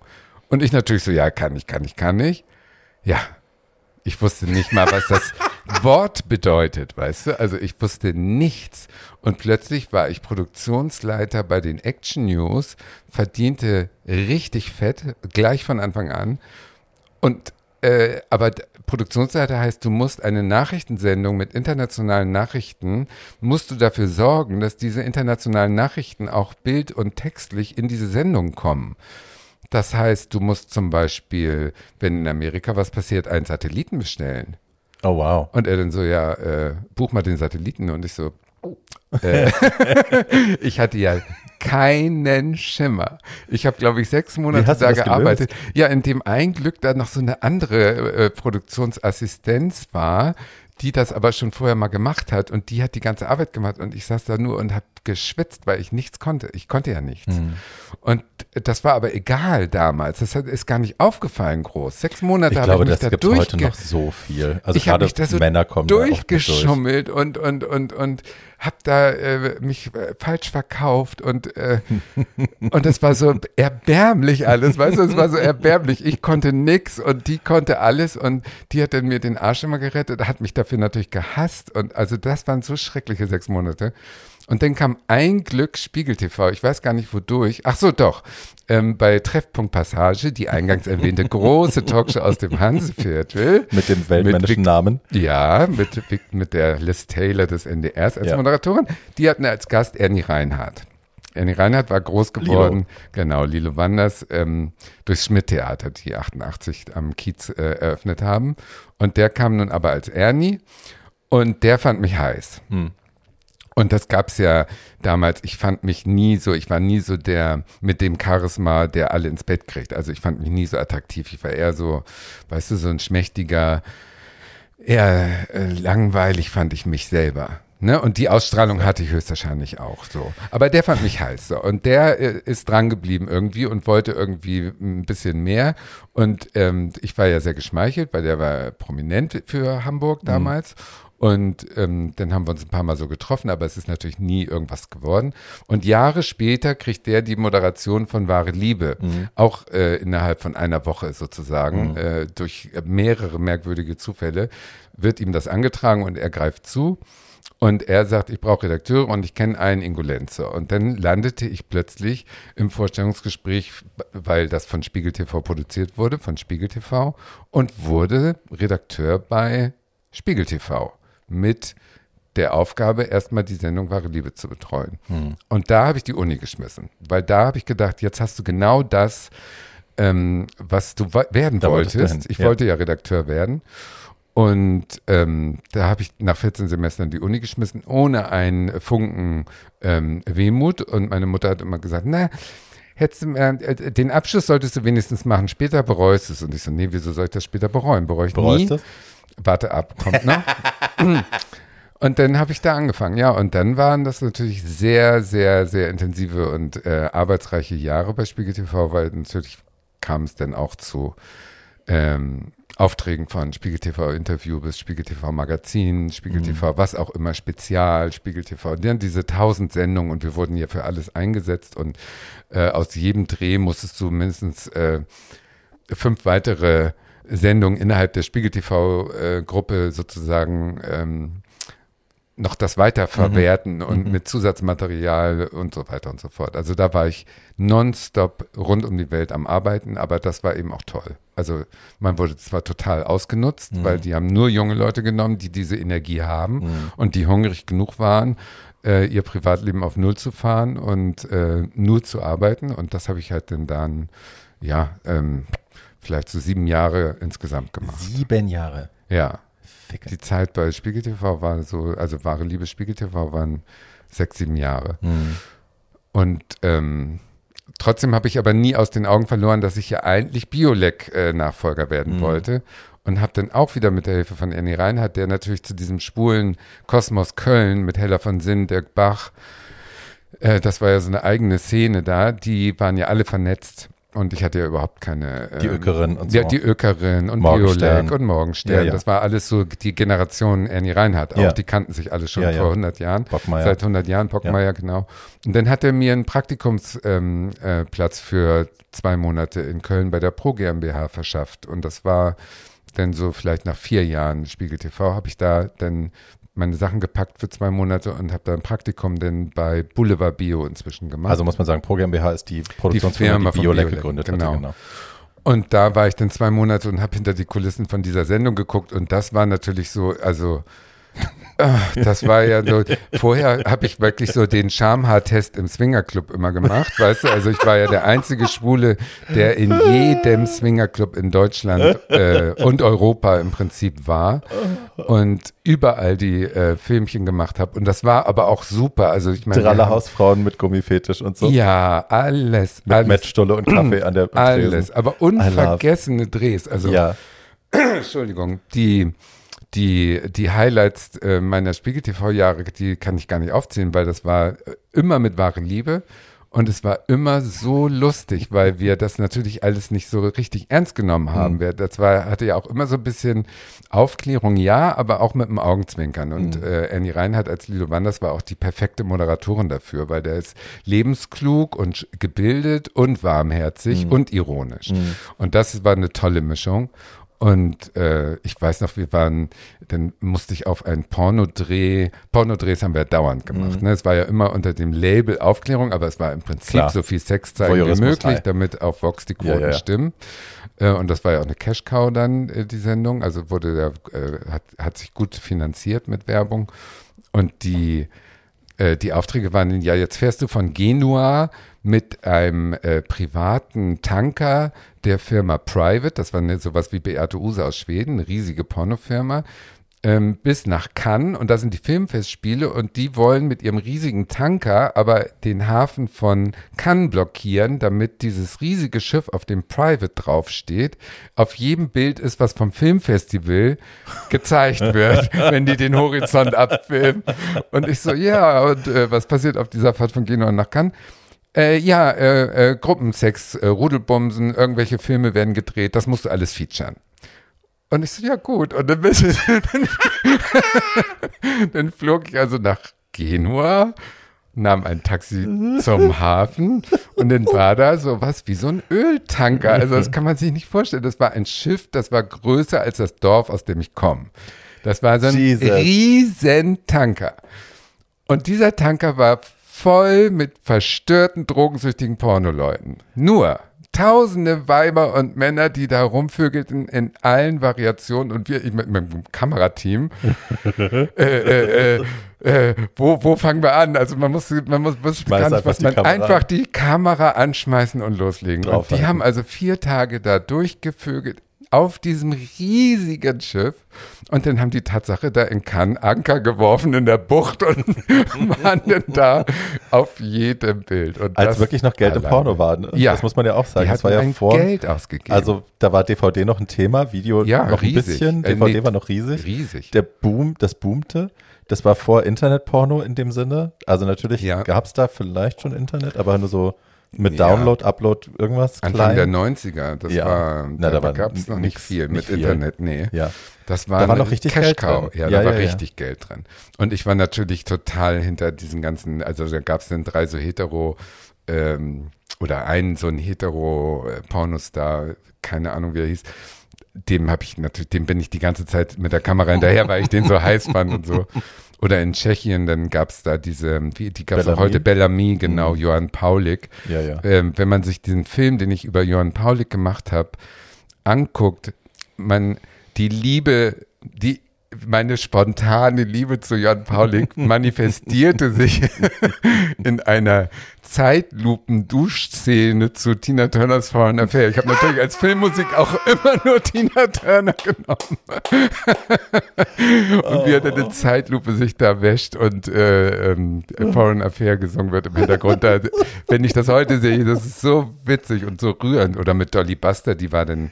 Und ich natürlich so, ja, kann ich, kann ich, kann ich. Ja, ich wusste nicht mal, was das Wort bedeutet, weißt du? Also ich wusste nichts. Und plötzlich war ich Produktionsleiter bei den Action News, verdiente richtig fett, gleich von Anfang an. Und äh, aber Produktionsleiter heißt, du musst eine Nachrichtensendung mit internationalen Nachrichten, musst du dafür sorgen, dass diese internationalen Nachrichten auch bild- und textlich in diese Sendung kommen. Das heißt, du musst zum Beispiel, wenn in Amerika was passiert, einen Satelliten bestellen. Oh, wow. Und er dann so, ja, äh, buch mal den Satelliten. Und ich so, äh, ich hatte ja keinen Schimmer. Ich habe, glaube ich, sechs Monate da gearbeitet. Ja, in dem ein Glück da noch so eine andere äh, Produktionsassistenz war, die das aber schon vorher mal gemacht hat und die hat die ganze Arbeit gemacht und ich saß da nur und habe geschwitzt, weil ich nichts konnte. Ich konnte ja nichts. Hm. Und das war aber egal damals. Das ist gar nicht aufgefallen groß. Sechs Monate Ich habe ich mich das da gibt heute noch so viel. Also ich habe gerade mich da so Männer kommen mit durch. durchgeschummelt und und und und habe da äh, mich äh, falsch verkauft und äh, und das war so erbärmlich alles, weißt du, es war so erbärmlich. Ich konnte nix und die konnte alles und die hat dann mir den Arsch immer gerettet, hat mich dafür natürlich gehasst und also das waren so schreckliche sechs Monate. Und dann kam ein Glück Spiegel TV, ich weiß gar nicht wodurch. Ach so, doch. Ähm, bei Treffpunkt Passage, die eingangs erwähnte große Talkshow aus dem Hanseviertel. Mit dem weltmännischen Namen. Ja, mit, mit der Liz Taylor des NDRs als Ja. Moderatorin. Die hatten als Gast Ernie Reinhardt. Ernie Reinhardt war groß geworden, genau, Lilo Wanders, ähm, durchs Schmidt-Theater, die 88 am Kiez äh, eröffnet haben. Und der kam nun aber als Ernie und der fand mich heiß. Und das gab's ja damals, ich fand mich nie so, ich war nie so der mit dem Charisma, der alle ins Bett kriegt. Also ich fand mich nie so attraktiv. Ich war eher so, weißt du, so ein schmächtiger, eher äh, langweilig fand ich mich selber. Ne? Und die Ausstrahlung hatte ich höchstwahrscheinlich auch so. Aber der fand mich heiß so. Und der äh, ist dran geblieben irgendwie und wollte irgendwie ein bisschen mehr. Und ähm, ich war ja sehr geschmeichelt, weil der war prominent für Hamburg damals. Und ähm, dann haben wir uns ein paar Mal so getroffen, aber es ist natürlich nie irgendwas geworden. Und Jahre später kriegt der die Moderation von Wahre Liebe, auch äh, innerhalb von einer Woche sozusagen, äh, durch mehrere merkwürdige Zufälle, wird ihm das angetragen und er greift zu. Und er sagt, ich brauche Redakteure und ich kenne einen Ingolenzer. Und dann landete ich plötzlich im Vorstellungsgespräch, weil das von Spiegel TV produziert wurde, von Spiegel TV, und wurde Redakteur bei Spiegel TV mit der Aufgabe, erstmal die Sendung Wahre Liebe zu betreuen. Und da habe ich die Uni geschmissen, weil da habe ich gedacht, jetzt hast du genau das, ähm, was du werden Da wolltest du Ich ja. wollte ja Redakteur werden. Und ähm, da habe ich nach 14 Semestern die Uni geschmissen, ohne einen Funken ähm, Wehmut. Und meine Mutter hat immer gesagt, na, hättest du, äh, den Abschluss solltest du wenigstens machen, später bereust du es. Und ich so, nee, wieso soll ich das später bereuen? Bereue ich Bereust nie. du das? Warte ab, kommt noch. Und dann habe ich da angefangen, ja. Und dann waren das natürlich sehr, sehr, sehr intensive und äh, arbeitsreiche Jahre bei Spiegel TV, weil natürlich kam es dann auch zu ähm, Aufträgen von Spiegel TV Interview bis Spiegel TV Magazin, Spiegel TV, mhm. was auch immer, Spezial, Spiegel TV. Dann diese tausend Sendungen und wir wurden ja für alles eingesetzt und äh, aus jedem Dreh musstest du mindestens äh, fünf weitere Sendungen innerhalb der Spiegel TV äh, Gruppe sozusagen ähm, noch das weiterverwerten mhm. und mhm. mit Zusatzmaterial und so weiter und so fort. Also da war ich nonstop rund um die Welt am Arbeiten, aber das war eben auch toll. Also man wurde zwar total ausgenutzt, mhm. weil die haben nur junge Leute genommen, die diese Energie haben mhm. und die hungrig genug waren, äh, ihr Privatleben auf Null zu fahren und äh, nur zu arbeiten. Und das habe ich halt dann dann, ja, ähm, vielleicht so sieben Jahre insgesamt gemacht. Sieben Jahre? Ja. Ficke. Die Zeit bei Spiegel TV war so, also wahre Liebe Spiegel TV waren sechs, sieben Jahre. Mhm. Und ähm, trotzdem habe ich aber nie aus den Augen verloren, dass ich ja eigentlich Biolek-Nachfolger äh, werden mhm. wollte. Und habe dann auch wieder mit der Hilfe von Annie Reinhardt, der natürlich zu diesem schwulen Kosmos Köln mit Hella von Sinn, Dirk Bach, äh, das war ja so eine eigene Szene da, die waren ja alle vernetzt. Und ich hatte ja überhaupt keine. Die ähm, Ökerin und so. Ja, die Ökerin und Biolek und Morgenstern. Ja, ja. Das war alles so die Generation Ernie Reinhardt. Auch ja. die kannten sich alle schon vor 100 Jahren. Bockmeier. Seit 100 Jahren, Bockmeier, genau. Und dann hat er mir einen Praktikumsplatz ähm, äh, für zwei Monate in Köln bei der Pro GmbH verschafft. Und das war dann so vielleicht nach vier Jahren Spiegel TV habe ich da dann meine Sachen gepackt für zwei Monate und habe da ein Praktikum denn bei Boulevard Bio inzwischen gemacht. Also muss man sagen, Pro GmbH ist die Produktionsfirma, die, die Biolek gegründet genau. hat. Genau. Und da war ich dann zwei Monate und habe hinter die Kulissen von dieser Sendung geguckt und das war natürlich so, also Ach, das war ja so. Vorher habe ich wirklich so den Schamhaar-Test im Swingerclub immer gemacht, weißt du? Also ich war ja der einzige Schwule, der in jedem Swingerclub in Deutschland äh, und Europa im Prinzip war und überall die äh, Filmchen gemacht habe. Und das war aber auch super. Also ich meine, Dralle Hausfrauen mit Gummifetisch und so. Ja, alles. Mit alles. Und Kaffee an der Alles, aber unvergessene Drehs. Also ja. Entschuldigung, die die, die Highlights äh, meiner Spiegel-TV-Jahre, die kann ich gar nicht aufzählen, weil das war äh, immer mit wahre Liebe. Und es war immer so lustig, weil wir das natürlich alles nicht so richtig ernst genommen haben. Mhm. Das war, hatte ja auch immer so ein bisschen Aufklärung, ja, aber auch mit dem Augenzwinkern. Und mhm. äh, Annie Reinhardt als Lilo Wanders war auch die perfekte Moderatorin dafür, weil der ist lebensklug und gebildet und warmherzig mhm. und ironisch. Mhm. Und das war eine tolle Mischung. Und äh, ich weiß noch, wir waren, dann musste ich auf einen Pornodreh, Pornodrehs haben wir dauernd gemacht. Mhm. Ne? Es war ja immer unter dem Label Aufklärung, aber es war im Prinzip Klar. so viel Sex zeigen wie möglich, damit auf Vox die Quoten ja, ja. stimmen. Äh, und das war ja auch eine Cash-Cow dann, äh, die Sendung. Also wurde ja, äh, hat, hat sich gut finanziert mit Werbung. Und die, äh, die Aufträge waren ja, jetzt fährst du von Genua mit einem äh, privaten Tanker der Firma Private, das war ne, sowas wie Beate Use aus Schweden, eine riesige Pornofirma, ähm, bis nach Cannes und da sind die Filmfestspiele und die wollen mit ihrem riesigen Tanker aber den Hafen von Cannes blockieren, damit dieses riesige Schiff, auf dem Private draufsteht, auf jedem Bild ist, was vom Filmfestival gezeigt wird, wenn die den Horizont abfilmen. Und ich so, ja, und äh, was passiert auf dieser Fahrt von Genua nach Cannes? Äh, ja, äh, äh, Gruppensex, äh, Rudelbomsen, irgendwelche Filme werden gedreht, das musst du alles featuren. Und ich so, ja gut. Und dann, dann, dann flog ich also nach Genua, nahm ein Taxi zum Hafen und dann war da so was wie so ein Öltanker. Also das kann man sich nicht vorstellen. Das war ein Schiff, das war größer als das Dorf, aus dem ich komme. Das war so ein Jesus. riesen Tanker. Und dieser Tanker war voll mit verstörten, drogensüchtigen Pornoleuten. Nur tausende Weiber und Männer, die da rumvögelten in allen Variationen und wir ich mit meinem Kamerateam. äh, äh, äh, äh, wo, wo fangen wir an? Also man muss, man muss, muss gar nicht, was man Kamera. einfach die Kamera anschmeißen und loslegen. Und die haben also vier Tage da durchgevögelt auf diesem riesigen Schiff. Und dann haben die Tatsache da in Cannes Anker geworfen in der Bucht und waren dann da auf jedem Bild. Und Als wirklich noch Geld im Porno war. Ne? Ja. Das muss man ja auch sagen. Die Das war ja ein vor. Geld ausgegeben. Also da war DVD noch ein Thema, Video Ja, noch ein riesig. bisschen, Äh, DVD nee, war noch riesig. riesig. Der Boom, das boomte. Das war vor Internetporno in dem Sinne. Also natürlich Ja. gab es da vielleicht schon Internet, aber nur so mit Ja. Download, Upload, irgendwas Anfang klein. der 90er, das Ja. war, Na, da, da gab es noch nicht viel nicht mit viel. Internet, nee. ja. Das war, Da war noch richtig Cash Geld Cow. drin. Ja, Ja, da war richtig Geld drin. Und ich war natürlich total hinter diesen ganzen, also da gab es dann drei so hetero, ähm, oder einen so ein hetero äh, Pornostar, keine Ahnung wie er hieß. Dem habe ich natürlich, dem bin ich die ganze Zeit mit der Kamera hinterher, weil ich den so heiß fand und so. Oder in Tschechien, dann gab es da diese, wie, die gab es auch heute, Bellamy, genau, Mhm. Johann Paulik. Ja, ja. Ähm, wenn man sich diesen Film, den ich über Johann Paulik gemacht habe, anguckt, man die Liebe, die meine spontane Liebe zu Johann Paulik manifestierte sich in einer Zeitlupen-Duschszene zu Tina Turners Foreign Affair. Ich habe natürlich als Filmmusik auch immer nur Tina Turner genommen. und wie er dann in Zeitlupe sich da wäscht und äh, ähm, Foreign Affair gesungen wird im Hintergrund. Da, wenn ich das heute sehe, das ist so witzig und so rührend. Oder mit Dolly Buster, die war dann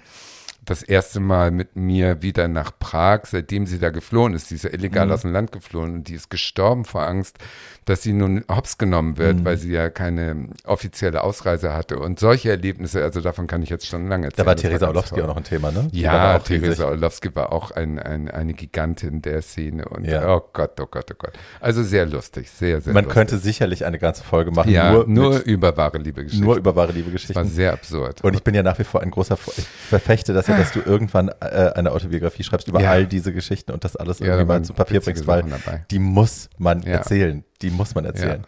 das erste Mal mit mir wieder nach Prag, seitdem sie da geflohen ist. Die ist ja illegal aus dem Land geflohen und die ist gestorben vor Angst, dass sie nun hops genommen wird, weil sie ja keine offizielle Ausreise hatte. Und solche Erlebnisse, also davon kann ich jetzt schon lange erzählen. Da war Theresa Orlowski auch noch ein Thema, ne? Die Ja. Theresa Orlowski war auch ein, ein, eine Gigantin der Szene. Und Ja. oh Gott, oh Gott, oh Gott. Also sehr lustig, sehr, sehr Man lustig. könnte sicherlich eine ganze Folge machen, ja, nur, nur, mit, über wahre Liebe nur über wahre Das war Liebe-Geschichten. sehr absurd. Und ich bin ja nach wie vor ein großer, ich verfechte das ja, dass du irgendwann äh, eine Autobiografie schreibst über Ja. all diese Geschichten und das alles Ja, irgendwie da mal zu Papier bringst, weil die muss man Ja. erzählen. Die muss man erzählen.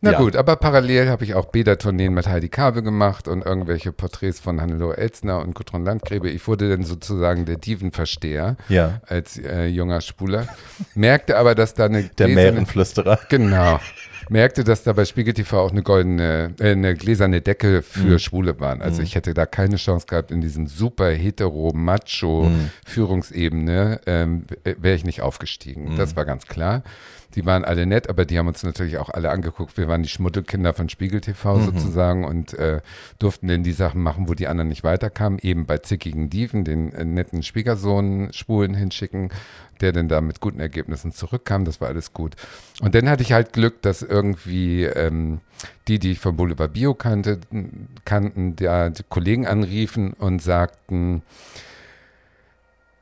Na Ja. gut, aber parallel habe ich auch Bädertourneen mit Heidi Kabel gemacht und irgendwelche Porträts von Hannelore Elzner und Gudrun Landgräbe. Ich wurde dann sozusagen der Divenversteher Ja. als äh, junger Spuler. Merkte aber, dass da eine Der Mährenflüsterer. Genau. Merkte, dass da bei Spiegel TV auch eine goldene, äh, eine gläserne Decke für Mhm. Schwule waren. Also ich hätte da keine Chance gehabt in diesem super hetero macho Mhm. Führungsebene, ähm, wäre ich nicht aufgestiegen. Das war ganz klar. Die waren alle nett, aber die haben uns natürlich auch alle angeguckt. Wir waren die Schmuddelkinder von Spiegel TV Mhm. sozusagen und äh, durften denn die Sachen machen, wo die anderen nicht weiterkamen. Eben bei zickigen Dieven, den äh, netten Schwiegersohn Schwulen hinschicken, der dann da mit guten Ergebnissen zurückkam. Das war alles gut. Und dann hatte ich halt Glück, dass irgendwie ähm, die, die ich von Boulevard Bio kannte, kannten, der die Kollegen anriefen und sagten,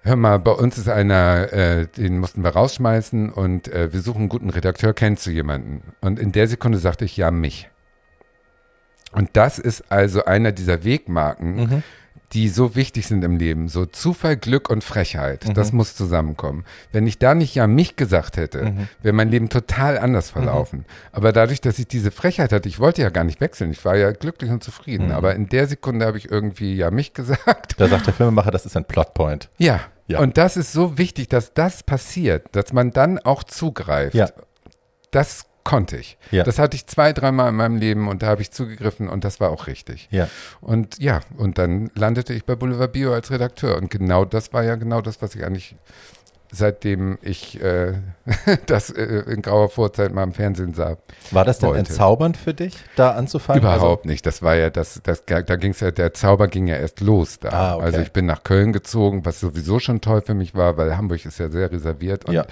Hör mal, bei uns ist einer, äh, den mussten wir rausschmeißen und äh, wir suchen einen guten Redakteur. Kennst du jemanden? Und in der Sekunde sagte ich, ja, mich. Und das ist also einer dieser Wegmarken, Mhm. die so wichtig sind im Leben. So Zufall, Glück und Frechheit. Mhm. Das muss zusammenkommen. Wenn ich da nicht ja mich gesagt hätte, Mhm. wäre mein Leben total anders verlaufen. Aber dadurch, dass ich diese Frechheit hatte, ich wollte ja gar nicht wechseln. Ich war ja glücklich und zufrieden. Mhm. Aber in der Sekunde habe ich irgendwie ja mich gesagt. Da sagt der Filmemacher, das ist ein Plotpoint. Ja. Ja. Und das ist so wichtig, dass das passiert, dass man dann auch zugreift. Ja. Das konnte ich. Ja. Das hatte ich zwei, dreimal in meinem Leben und da habe ich zugegriffen und das war auch richtig. Ja. Und ja, und dann landete ich bei Boulevard Bio als Redakteur. Und genau das war ja genau das, was ich eigentlich seitdem ich äh, das äh, in grauer Vorzeit mal im Fernsehen sah. War das denn Wollte. entzaubernd für dich, da anzufangen? Also Überhaupt nicht. Das war ja das, das da ging es ja, der Zauber ging ja erst los da. Ah, okay. Also ich bin nach Köln gezogen, was sowieso schon toll für mich war, weil Hamburg ist ja sehr reserviert und Ja.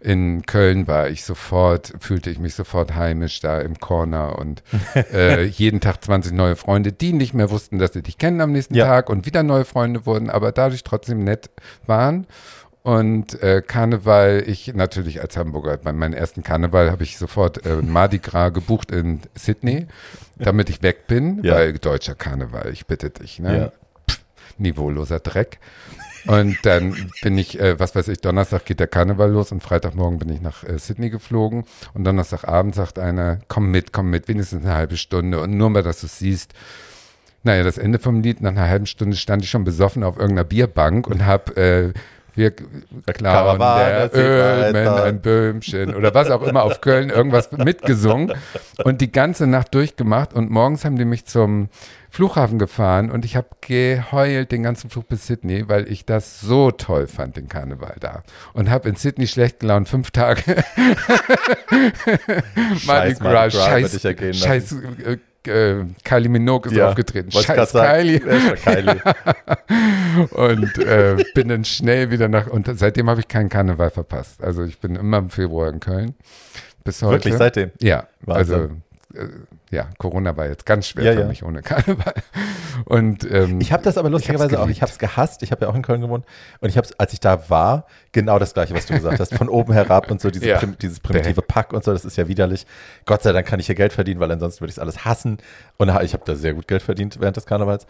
in Köln war ich sofort, fühlte ich mich sofort heimisch da im Corner und äh, jeden Tag 20 neue Freunde, die nicht mehr wussten, dass sie dich kennen am nächsten Ja. Tag und wieder neue Freunde wurden, aber dadurch trotzdem nett waren. Und äh, Karneval, ich natürlich als Hamburger, bei meinem ersten Karneval habe ich sofort äh, Mardi Gras gebucht in Sydney, damit ich weg bin, Ja. weil deutscher Karneval, ich bitte dich, ne? Ja. Pff, niveauloser Dreck. Und dann bin ich, äh, was weiß ich, Donnerstag geht der Karneval los und Freitagmorgen bin ich nach äh, Sydney geflogen und Donnerstagabend sagt einer, komm mit, komm mit, wenigstens eine halbe Stunde und nur mal, dass du es siehst. Naja, das Ende vom Lied, nach einer halben Stunde stand ich schon besoffen auf irgendeiner Bierbank und habe äh, wir klauen Karawane der weiter. ein Böhmchen oder was auch immer auf Köln irgendwas mitgesungen und die ganze Nacht durchgemacht und morgens haben die mich zum Flughafen gefahren und ich habe geheult den ganzen Flug bis Sydney, weil ich das so toll fand, den Karneval da. Und habe in Sydney schlecht gelaunt, fünf Tage. Mardi Scheiß Gras, scheiß, lassen. scheiß äh, Kylie Minogue ist Ja, aufgetreten. Scheiß. Kylie. Kylie. Und äh, bin dann schnell wieder nach, und seitdem habe ich keinen Karneval verpasst. Also ich bin immer im Februar in Köln. Bis heute. Wirklich, seitdem. Ja, Wahnsinn. also ja, Corona war jetzt ganz schwer Ja, für ja. mich ohne Karneval. Und ähm, Ich habe das aber lustigerweise auch, ich habe es gehasst. Ich habe ja auch in Köln gewohnt. Und ich habe es, als ich da war, genau das Gleiche, was du gesagt hast. Von oben herab und so, diese, Ja. prim, dieses primitive Pack und so, das ist ja widerlich. Gott sei Dank kann ich hier Geld verdienen, weil ansonsten würde ich es alles hassen. Und ich habe da sehr gut Geld verdient während des Karnevals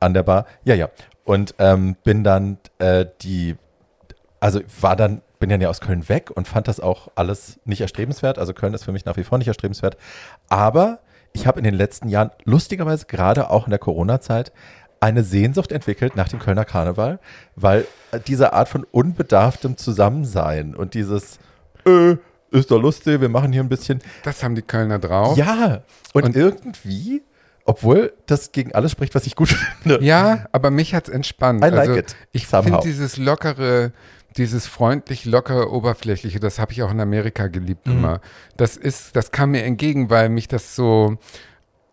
an der Bar. Ja, ja. Und ähm, bin dann äh, die, also war dann, bin dann ja aus Köln weg und fand das auch alles nicht erstrebenswert. Also Köln ist für mich nach wie vor nicht erstrebenswert. Aber ich habe in den letzten Jahren, lustigerweise gerade auch in der Corona-Zeit, eine Sehnsucht entwickelt nach dem Kölner Karneval, weil äh, diese Art von unbedarftem Zusammensein und dieses, äh, ist doch lustig, wir machen hier ein bisschen, das haben die Kölner drauf. ja, und, Und- irgendwie, obwohl das gegen alles spricht, was ich gut finde. Ja, aber mich hat's entspannt. I like also, it, Ich finde dieses lockere, dieses freundlich, lockere, oberflächliche, das habe ich auch in Amerika geliebt Mhm. immer. Das ist, das kam mir entgegen, weil mich das so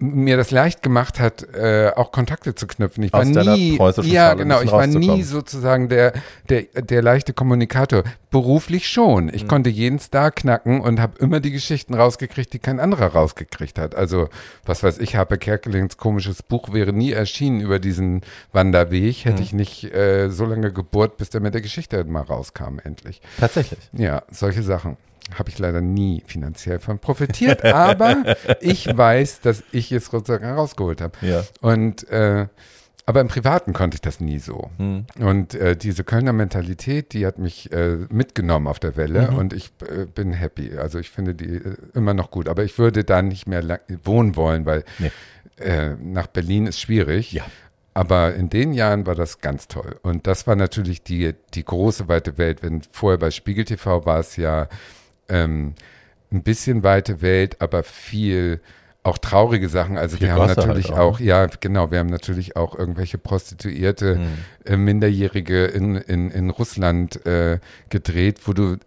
mir das leicht gemacht hat, äh, auch Kontakte zu knüpfen. Ich war Aus nie, ja Schale genau, ich war nie sozusagen der, der, der leichte Kommunikator. Beruflich schon. Mhm. Ich konnte jeden Star knacken und habe immer die Geschichten rausgekriegt, die kein anderer rausgekriegt hat. Also, was weiß ich, Harpe Kerkelings komisches Buch wäre nie erschienen über diesen Wanderweg, hätte Mhm. ich nicht äh, so lange gebohrt, bis der mit der Geschichte mal rauskam, endlich. Tatsächlich. Ja, solche Sachen habe ich leider nie finanziell von profitiert, aber ich weiß, dass ich es sozusagen rausgeholt habe. Ja. Und äh, aber im Privaten konnte ich das nie so. Hm. Und äh, diese Kölner Mentalität, die hat mich äh, mitgenommen auf der Welle Mhm. und ich äh, bin happy. Also ich finde die äh, immer noch gut. Aber ich würde da nicht mehr lang wohnen wollen, weil Nee. äh, nach Berlin ist schwierig. Ja. Aber in den Jahren war das ganz toll. Und das war natürlich die, die große weite Welt. Wenn vorher bei Spiegel TV war es ja ähm, ein bisschen weite Welt, aber viel auch traurige Sachen. Also Viel wir haben Gosse natürlich halt auch, auch, ja, genau, wir haben natürlich auch irgendwelche Prostituierte, Hm. äh, Minderjährige in, in, in Russland äh, gedreht, wo du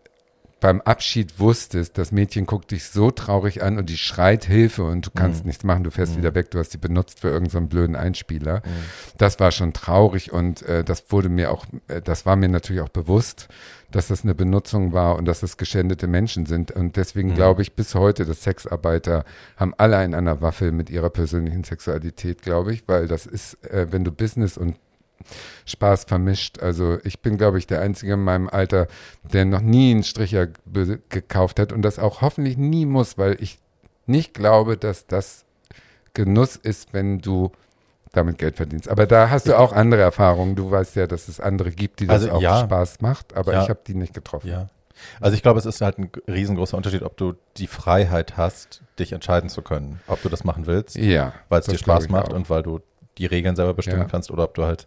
beim Abschied wusstest, das Mädchen guckt dich so traurig an und die schreit Hilfe und du kannst Mhm. nichts machen, du fährst Mhm. wieder weg, du hast die benutzt für irgendeinen so blöden Einspieler. Mhm. Das war schon traurig und äh, das wurde mir auch, äh, das war mir natürlich auch bewusst, dass das eine Benutzung war und dass das geschändete Menschen sind. Und deswegen Mhm. glaube ich bis heute, dass Sexarbeiter haben alle einen an der Waffel mit ihrer persönlichen Sexualität, glaube ich, weil das ist, äh, wenn du Business und Spaß vermischt. Also ich bin, glaube ich, der Einzige in meinem Alter, der noch nie einen Stricher gekauft hat und das auch hoffentlich nie muss, weil ich nicht glaube, dass das Genuss ist, wenn du damit Geld verdienst. Aber da hast du auch andere Erfahrungen. Du weißt ja, dass es andere gibt, die das Also, auch ja. Spaß macht, aber Ja. ich habe die nicht getroffen. Ja. Also ich glaube, es ist halt ein riesengroßer Unterschied, ob du die Freiheit hast, dich entscheiden zu können, ob du das machen willst, Ja, weil es dir Spaß macht auch. und weil du die Regeln selber bestimmen kannst oder ob du halt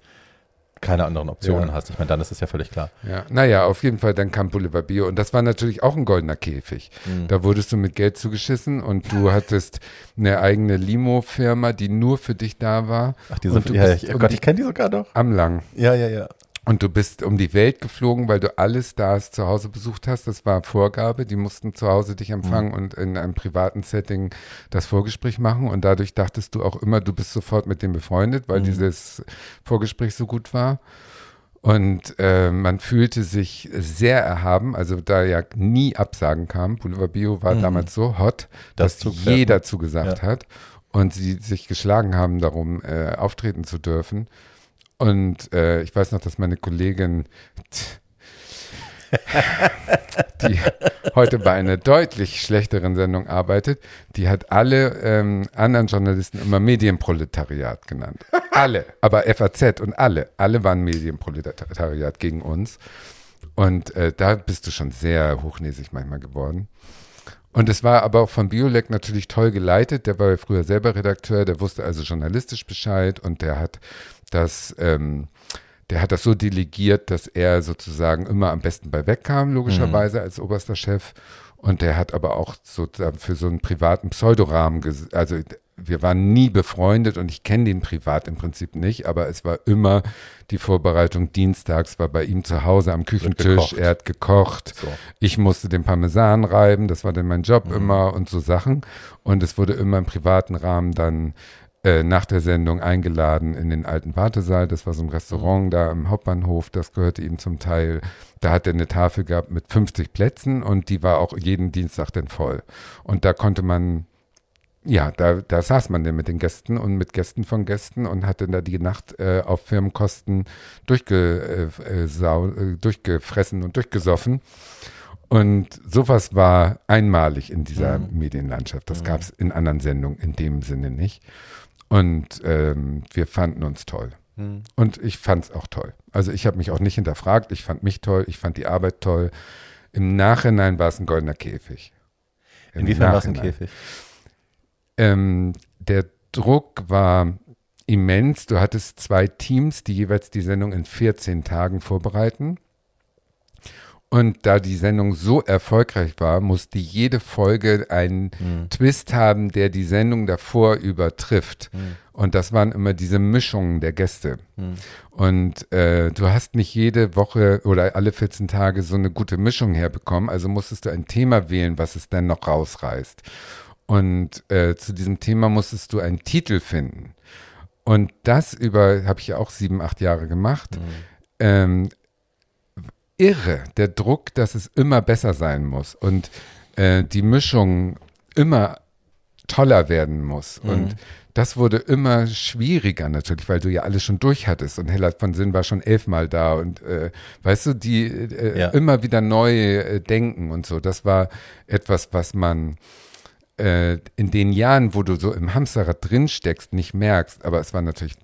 keine anderen Optionen Ja. hast. Ich meine, dann ist es ja völlig klar. Ja, naja, auf jeden Fall, dann kam Boulevard Bio und das war natürlich auch ein goldener Käfig. Mhm. Da wurdest du mit Geld zugeschissen und du hattest eine eigene Limo-Firma, die nur für dich da war. Ach, diese, und du ja, bist ich, oh Gott, die- ich kenne die sogar noch. Am Lang. Ja, ja, ja. Und du bist um die Welt geflogen, weil du alle Stars zu Hause besucht hast. Das war Vorgabe. Die mussten zu Hause dich empfangen und in einem privaten Setting das Vorgespräch machen. Und dadurch dachtest du auch immer, du bist sofort mit dem befreundet, weil Mhm. dieses Vorgespräch so gut war. Und äh, man fühlte sich sehr erhaben, also da ja nie Absagen kam. Boulevard Bio war Mhm. damals so hot, Das dass Zugpferd, jeder ne? zugesagt hat und sie sich geschlagen haben darum, äh, auftreten zu dürfen. Und äh, ich weiß noch, dass meine Kollegin, die heute bei einer deutlich schlechteren Sendung arbeitet, die hat alle ähm, anderen Journalisten immer Medienproletariat genannt. Alle, aber FAZ und alle, alle waren Medienproletariat gegen uns. Und äh, da bist du schon sehr hochnäsig manchmal geworden. Und es war aber auch von Biolek natürlich toll geleitet. Der war ja früher selber Redakteur, der wusste also journalistisch Bescheid und der hat das, ähm, der hat das so delegiert, dass er sozusagen immer am besten bei wegkam, logischerweise als oberster Chef. Und der hat aber auch so für so einen privaten Pseudorahmen, also wir waren nie befreundet und ich kenne den privat im Prinzip nicht, aber es war immer die Vorbereitung dienstags, war bei ihm zu Hause am Küchentisch, er hat gekocht, So. ich musste den Parmesan reiben, das war dann mein Job immer und so Sachen. Und es wurde immer im privaten Rahmen dann äh, nach der Sendung eingeladen in den alten Wartesaal. Das war so ein Restaurant da im Hauptbahnhof, das gehörte ihm zum Teil. Da hat er eine Tafel gehabt mit 50 Plätzen und die war auch jeden Dienstag dann voll. Und da konnte man ja, da, da saß man dann mit den Gästen und mit Gästen von Gästen und hat dann da die Nacht äh, auf Firmenkosten durchge, äh, äh, sau, äh, durchgefressen und durchgesoffen. Und sowas war einmalig in dieser Medienlandschaft. Das gab es in anderen Sendungen in dem Sinne nicht. Und ähm, wir fanden uns toll. Und ich fand es auch toll. Also ich habe mich auch nicht hinterfragt. Ich fand mich toll. Ich fand die Arbeit toll. Im Nachhinein war es ein goldener Käfig. Im Inwiefern war es ein. Käfig? Ähm, der Druck war immens. Du hattest zwei Teams, die jeweils die Sendung in 14 Tagen vorbereiten. Und da die Sendung so erfolgreich war, musste jede Folge einen Twist haben, der die Sendung davor übertrifft. Und das waren immer diese Mischungen der Gäste. Und äh, du hast nicht jede Woche oder alle 14 Tage so eine gute Mischung herbekommen. Also musstest du ein Thema wählen, was es dann noch rausreißt. Und äh, zu diesem Thema musstest du einen Titel finden. Und das über, habe ich ja auch sieben, acht Jahre gemacht. Ähm, irre, der Druck, dass es immer besser sein muss und äh, die Mischung immer toller werden muss. Und das wurde immer schwieriger natürlich, weil du ja alles schon durch hattest. Und Hella von Sinn war schon elfmal da und äh, weißt du, die äh, Ja. immer wieder neu äh, denken und so. Das war etwas, was man äh, in den Jahren, wo du so im Hamsterrad drin steckst, nicht merkst. Aber es war natürlich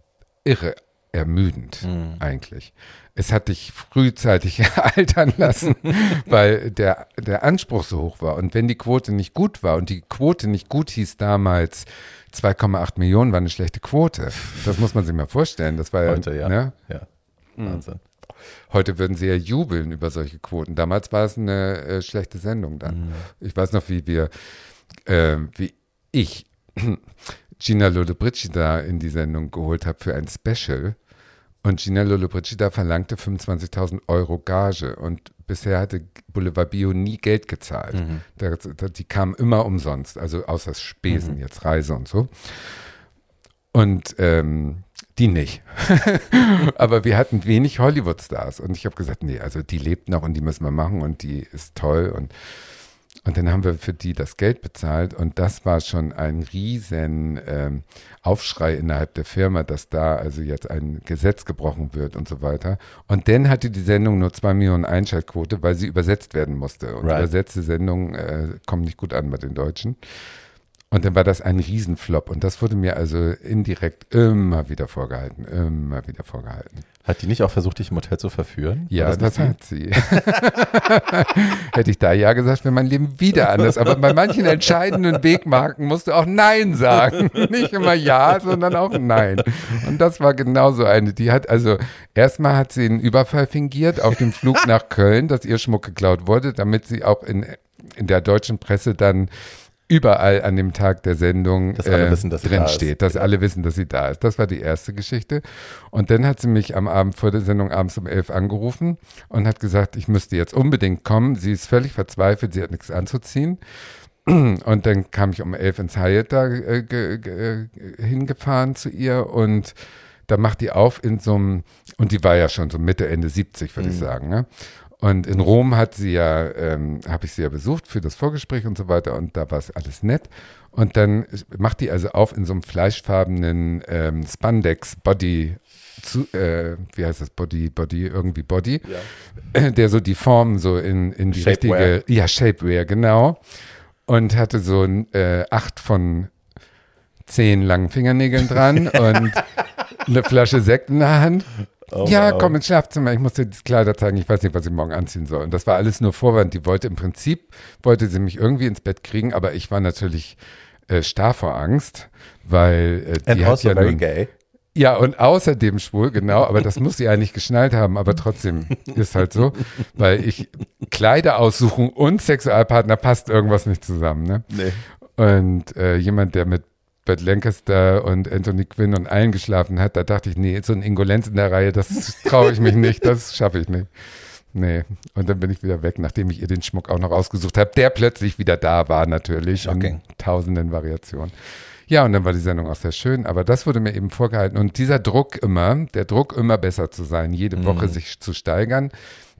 irre ermüdend eigentlich. Es hat dich frühzeitig altern lassen, weil der, der Anspruch so hoch war. Und wenn die Quote nicht gut war und die Quote nicht gut hieß damals, 2,8 Millionen war eine schlechte Quote. Das muss man sich mal vorstellen. Das war Heute, ja. Ne? ja. Wahnsinn. Heute würden sie ja jubeln über solche Quoten. Damals war es eine äh, schlechte Sendung dann. Ich weiß noch, wie wir, äh, wie ich Gina Lollobrigida in die Sendung geholt habe für ein Special. Und Gina Lollobrigida verlangte 25.000 Euro Gage. Und bisher hatte Boulevard Bio nie Geld gezahlt. Da, da, die kamen immer umsonst, also außer Spesen, jetzt Reise und so. Und ähm, die nicht. Aber wir hatten wenig Hollywood-Stars. Und ich habe gesagt, nee, also die lebt noch und die müssen wir machen und die ist toll. Und, und dann haben wir für die das Geld bezahlt. Und das war schon ein riesen ähm, Aufschrei innerhalb der Firma, dass da also jetzt ein Gesetz gebrochen wird und so weiter. Und dann hatte die Sendung nur zwei Millionen Einschaltquote, weil sie übersetzt werden musste. Und Right. übersetzte Sendungen äh, kommen nicht gut an bei den Deutschen. Und dann war das ein Riesenflop. Und das wurde mir also indirekt immer wieder vorgehalten, immer wieder vorgehalten. Hat die nicht auch versucht, dich im Hotel zu verführen? Ja, das, sie? hat sie. Hätte ich da ja gesagt, wäre mein Leben wieder anders. Aber bei manchen entscheidenden Wegmarken musst du auch Nein sagen. Nicht immer Ja, sondern auch Nein. Und das war genauso eine. Die hat also, erstmal hat sie einen Überfall fingiert auf dem Flug nach Köln, dass ihr Schmuck geklaut wurde, damit sie auch in, in der deutschen Presse dann überall an dem Tag der Sendung Dass alle wissen, dass drin da steht, dass alle wissen, dass sie da ist. Das war die erste Geschichte. Und dann hat sie mich am Abend vor der Sendung abends um elf angerufen und hat gesagt, ich müsste jetzt unbedingt kommen. Sie ist völlig verzweifelt, sie hat nichts anzuziehen. Und dann kam ich um elf ins Hyatt da äh, ge, hingefahren zu ihr und da macht die auf in so einem, und die war ja schon so Mitte, Ende 70, würde ich sagen. Ne? Und in Rom hat sie ja, ähm, habe ich sie ja besucht für das Vorgespräch und so weiter und da war es alles nett. Und dann macht die also auf in so einem fleischfarbenen ähm, Spandex-Body, zu, äh, wie heißt das, Body, Body, irgendwie Body, der so die Form so in, in die Shapewear. richtige, ja, Shapewear, genau. Und hatte so ein äh, acht von zehn langen Fingernägeln dran und eine Flasche Sekt in der Hand. Oh, ja, wow. komm ins Schlafzimmer, ich muss dir die Kleider zeigen, ich weiß nicht, was ich morgen anziehen soll. Und das war alles nur Vorwand. Die wollte im Prinzip, wollte sie mich irgendwie ins Bett kriegen, aber ich war natürlich äh, starr vor Angst, weil äh, And die hat also ja very nun, gay. Ja, und außerdem schwul, genau, aber das muss sie eigentlich geschnallt haben, aber trotzdem ist halt so, weil ich Kleider aussuchen und Sexualpartner passt irgendwas nicht zusammen, ne? Nee. Und äh, jemand, der mit Bert Lancaster und Anthony Quinn und allen geschlafen hat, da dachte ich, nee, so ein Ingolenz in der Reihe, das traue ich mich nicht, das schaffe ich nicht. Nee, und dann bin ich wieder weg, nachdem ich ihr den Schmuck auch noch ausgesucht habe, der plötzlich wieder da war natürlich Okay. in tausenden Variationen. Ja, und dann war die Sendung auch sehr schön, aber das wurde mir eben vorgehalten. Und dieser Druck immer, der Druck immer besser zu sein, jede Woche sich zu steigern,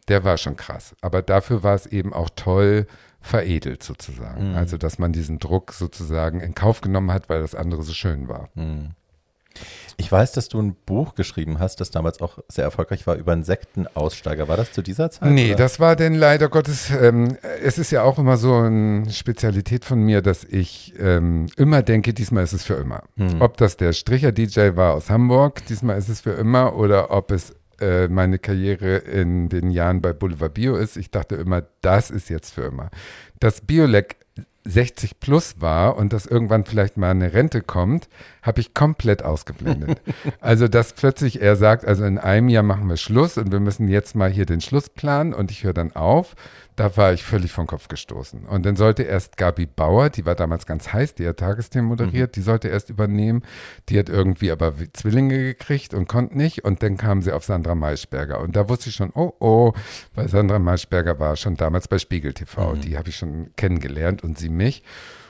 der war schon krass. Aber dafür war es eben auch toll veredelt sozusagen. Also, dass man diesen Druck sozusagen in Kauf genommen hat, weil das andere so schön war. Ich weiß, dass du ein Buch geschrieben hast, das damals auch sehr erfolgreich war, über einen Sektenaussteiger. War das zu dieser Zeit? Nee, oder? das war denn leider Gottes, ähm, es ist ja auch immer so eine Spezialität von mir, dass ich ähm, immer denke, diesmal ist es für immer. Ob das der Stricher-DJ war aus Hamburg, diesmal ist es für immer, oder ob es äh, meine Karriere in den Jahren bei Boulevard Bio ist. Ich dachte immer, das ist jetzt für immer. Das Biolek 60 plus war und dass irgendwann vielleicht mal eine Rente kommt, habe ich komplett ausgeblendet. also, dass plötzlich er sagt, also in einem Jahr machen wir Schluss und wir müssen jetzt mal hier den Schluss planen und ich höre dann auf, da war ich völlig vom Kopf gestoßen. Und dann sollte erst Gabi Bauer, die war damals ganz heiß, die hat Tagesthemen moderiert, die sollte erst übernehmen. Die hat irgendwie aber Zwillinge gekriegt und konnte nicht. Und dann kam sie auf Sandra Maischberger. Und da wusste ich schon, oh, oh, weil Sandra Maischberger war schon damals bei Spiegel TV. Die habe ich schon kennengelernt und sie mich.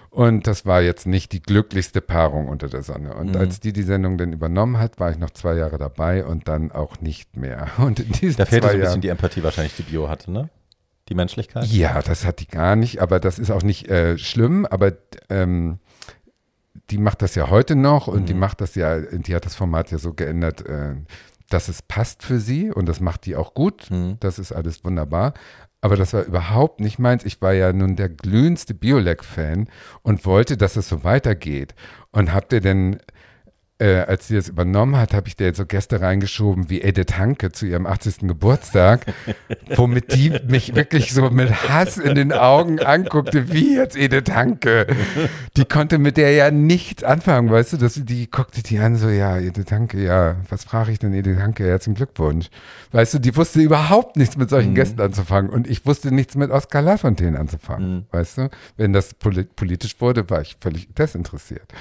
Und das war jetzt nicht die glücklichste Paarung unter der Sonne. Und als die die Sendung dann übernommen hat, war ich noch zwei Jahre dabei und dann auch nicht mehr. Und in diesen Da fehlte so ein bisschen Jahren, die Empathie wahrscheinlich, die Bio hatte, ne? Die Menschlichkeit. ja, das hat die gar nicht, aber das ist auch nicht äh, schlimm, aber ähm, die macht das ja heute noch und die macht das ja, die hat das Format ja so geändert, äh, dass es passt für sie und das macht die auch gut. Das ist alles wunderbar. Aber das war überhaupt nicht meins. Ich war ja nun der glühendste Biolek-Fan und wollte, dass es so weitergeht. Und habt ihr denn äh, als sie das übernommen hat, habe ich dir so Gäste reingeschoben wie Edith Hanke zu ihrem 80. Geburtstag, womit die mich wirklich so mit Hass in den Augen anguckte, wie jetzt Edith Hanke. Die konnte mit der ja nichts anfangen, weißt du, dass die guckte die an so, ja, Edith Hanke, ja, was frage ich denn Edith Hanke? Herzlichen Glückwunsch. Weißt du, die wusste überhaupt nichts mit solchen Gästen anzufangen und ich wusste nichts mit Oskar Lafontaine anzufangen, weißt du? Wenn das poli politisch wurde, war ich völlig desinteressiert.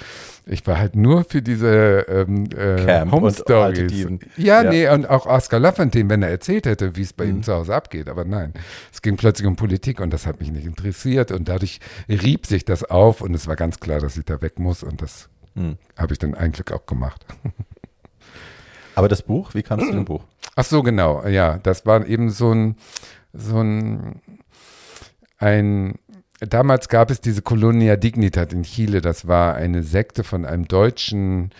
Ich war halt nur für diese ähm, äh, Home Stories. Ja, Ja. nee, und auch Oscar Lafontaine, wenn er erzählt hätte, wie es bei ihm zu Hause abgeht. Aber nein, es ging plötzlich um Politik und das hat mich nicht interessiert und dadurch rieb sich das auf und es war ganz klar, dass ich da weg muss und das habe ich dann ein Glück auch gemacht. Aber das Buch, wie kamst du zu dem Buch? Ach so, genau, ja, das war eben so ein, so ein, ein, damals gab es diese Colonia Dignitat in Chile, das war eine Sekte von einem deutschen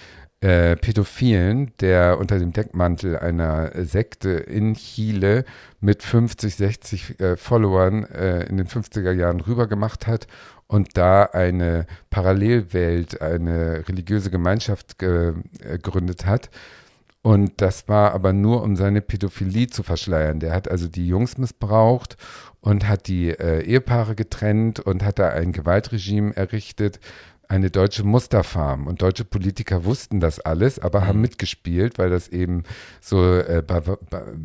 äh, Pädophilen, der unter dem Deckmantel einer Sekte in Chile mit 50, 60 äh, Followern äh, in den 50er Jahren rübergemacht hat und da eine Parallelwelt, eine religiöse Gemeinschaft ge äh, gegründet hat. Und das war aber nur, um seine Pädophilie zu verschleiern. Der hat also die Jungs missbraucht und hat die äh, Ehepaare getrennt und hat da ein Gewaltregime errichtet, eine deutsche Musterfarm. Und deutsche Politiker wussten das alles, aber haben mitgespielt, weil das eben so äh, ba ba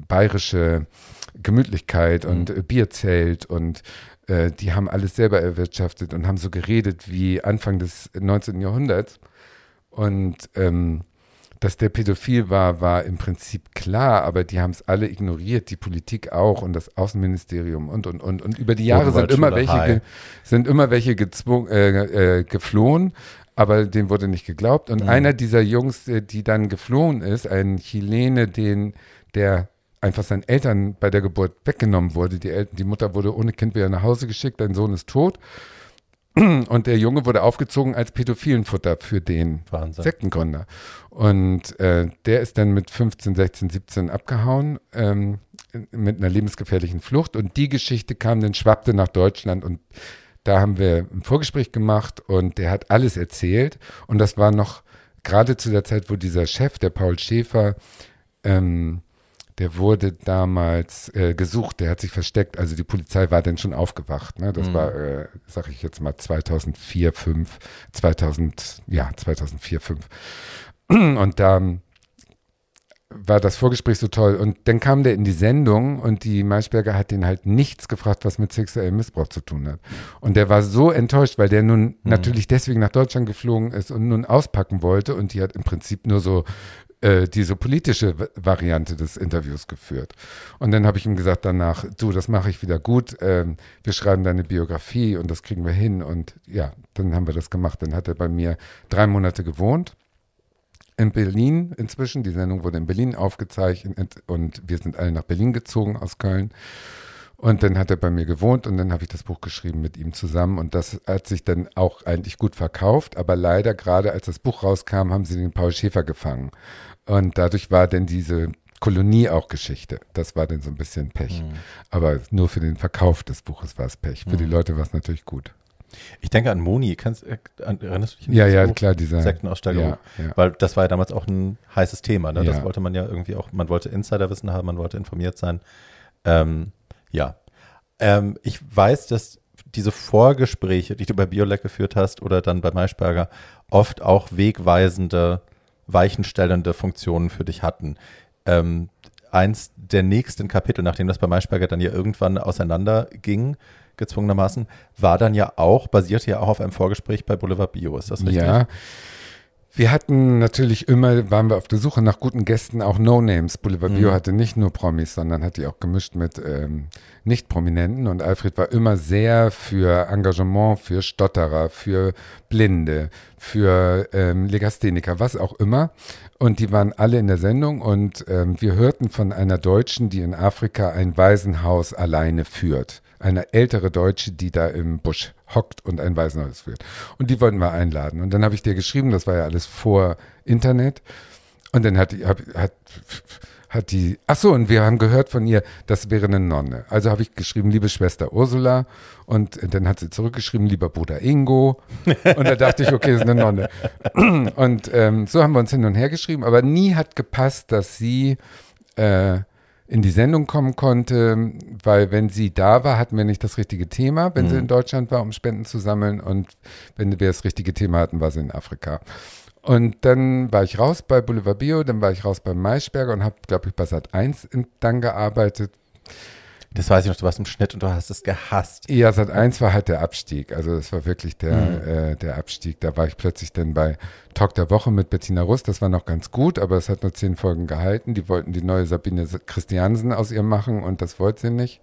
bayerische Gemütlichkeit und äh, Bierzelt und äh, die haben alles selber erwirtschaftet und haben so geredet wie Anfang des 19. Jahrhunderts. Und ähm, dass der pädophil war, war im Prinzip klar, aber die haben es alle ignoriert, die Politik auch und das Außenministerium und und und. Und über die Jahre sind immer welche sind immer welche gezwungen, äh, äh, geflohen, aber dem wurde nicht geglaubt. Und einer dieser Jungs, äh, die dann geflohen ist, ein Chilene, den der einfach seinen Eltern bei der Geburt weggenommen wurde, die, El die Mutter wurde ohne Kind wieder nach Hause geschickt, dein Sohn ist tot. Und der Junge wurde aufgezogen als Pädophilenfutter für den Wahnsinn. Sektengründer. Und äh, der ist dann mit 15, 16, 17 abgehauen ähm, mit einer lebensgefährlichen Flucht. Und die Geschichte kam dann, schwappte nach Deutschland und da haben wir ein Vorgespräch gemacht und der hat alles erzählt. Und das war noch gerade zu der Zeit, wo dieser Chef, der Paul Schäfer, ähm, der wurde damals äh, gesucht, der hat sich versteckt. Also die Polizei war dann schon aufgewacht. Ne? Das war, äh, sag ich jetzt mal, 2004, 5, 2000, ja, 2004, 5. Und da war das Vorgespräch so toll. Und dann kam der in die Sendung und die Maischberger hat den halt nichts gefragt, was mit sexuellem Missbrauch zu tun hat. Und der war so enttäuscht, weil der nun mhm. natürlich deswegen nach Deutschland geflogen ist und nun auspacken wollte. Und die hat im Prinzip nur so äh, diese politische Variante des Interviews geführt. Und dann habe ich ihm gesagt danach, du, das mache ich wieder gut. Ähm, wir schreiben deine Biografie und das kriegen wir hin. Und ja, dann haben wir das gemacht. Dann hat er bei mir drei Monate gewohnt in Berlin inzwischen. Die Sendung wurde in Berlin aufgezeichnet und wir sind alle nach Berlin gezogen aus Köln. Und dann hat er bei mir gewohnt und dann habe ich das Buch geschrieben mit ihm zusammen und das hat sich dann auch eigentlich gut verkauft, aber leider gerade als das Buch rauskam, haben sie den Paul Schäfer gefangen und dadurch war denn diese Kolonie auch Geschichte. Das war dann so ein bisschen Pech. Mhm. Aber nur für den Verkauf des Buches war es Pech. Für mhm. die Leute war es natürlich gut. Ich denke an Moni. Kannst, äh, erinnerst du dich an Ja, ja, Buch? klar, dieser Sektenaussteigerung. Ja, ja. Weil das war ja damals auch ein heißes Thema. Ne? Ja. Das wollte man ja irgendwie auch, man wollte Insiderwissen haben, man wollte informiert sein. Ähm, ja. Ähm, ich weiß, dass diese Vorgespräche, die du bei Biolek geführt hast oder dann bei Maischberger, oft auch wegweisende, weichenstellende Funktionen für dich hatten. Ähm, eins der nächsten Kapitel, nachdem das bei Maischberger dann ja irgendwann auseinanderging, gezwungenermaßen, war dann ja auch, basierte ja auch auf einem Vorgespräch bei Boulevard Bio, ist das richtig? Ja. Wir hatten natürlich immer, waren wir auf der Suche nach guten Gästen, auch No-Names. Boulevard Bio mhm. hatte nicht nur Promis, sondern hat die auch gemischt mit ähm, Nicht-Prominenten. Und Alfred war immer sehr für Engagement, für Stotterer, für Blinde, für ähm, Legastheniker, was auch immer. Und die waren alle in der Sendung und ähm, wir hörten von einer Deutschen, die in Afrika ein Waisenhaus alleine führt eine ältere Deutsche, die da im Busch hockt und ein Waisenhaus führt. Und die wollten wir einladen. Und dann habe ich dir geschrieben, das war ja alles vor Internet. Und dann hat die, hab, hat, hat die, ach so, und wir haben gehört von ihr, das wäre eine Nonne. Also habe ich geschrieben, liebe Schwester Ursula. Und dann hat sie zurückgeschrieben, lieber Bruder Ingo. Und da dachte ich, okay, ist eine Nonne. Und ähm, so haben wir uns hin und her geschrieben. Aber nie hat gepasst, dass sie äh, in die Sendung kommen konnte, weil wenn sie da war, hatten wir nicht das richtige Thema, wenn mhm. sie in Deutschland war, um Spenden zu sammeln und wenn wir das richtige Thema hatten, war sie in Afrika. Und dann war ich raus bei Boulevard Bio, dann war ich raus bei Maischberger und habe, glaube ich, bei Sat 1 dann gearbeitet. Das weiß ich noch, du warst im Schnitt und du hast es gehasst. Ja, Sat 1 war halt der Abstieg. Also das war wirklich der, mhm. äh, der Abstieg. Da war ich plötzlich dann bei Talk der Woche mit Bettina Rust. Das war noch ganz gut, aber es hat nur zehn Folgen gehalten. Die wollten die neue Sabine Christiansen aus ihr machen und das wollte sie nicht.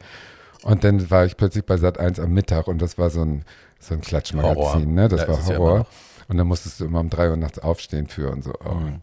Und dann war ich plötzlich bei Sat 1 am Mittag und das war so ein, so ein Klatschmagazin. Ne? Das ja, war Horror. Ja und dann musstest du immer um drei Uhr nachts aufstehen für und so. Oh. Mhm.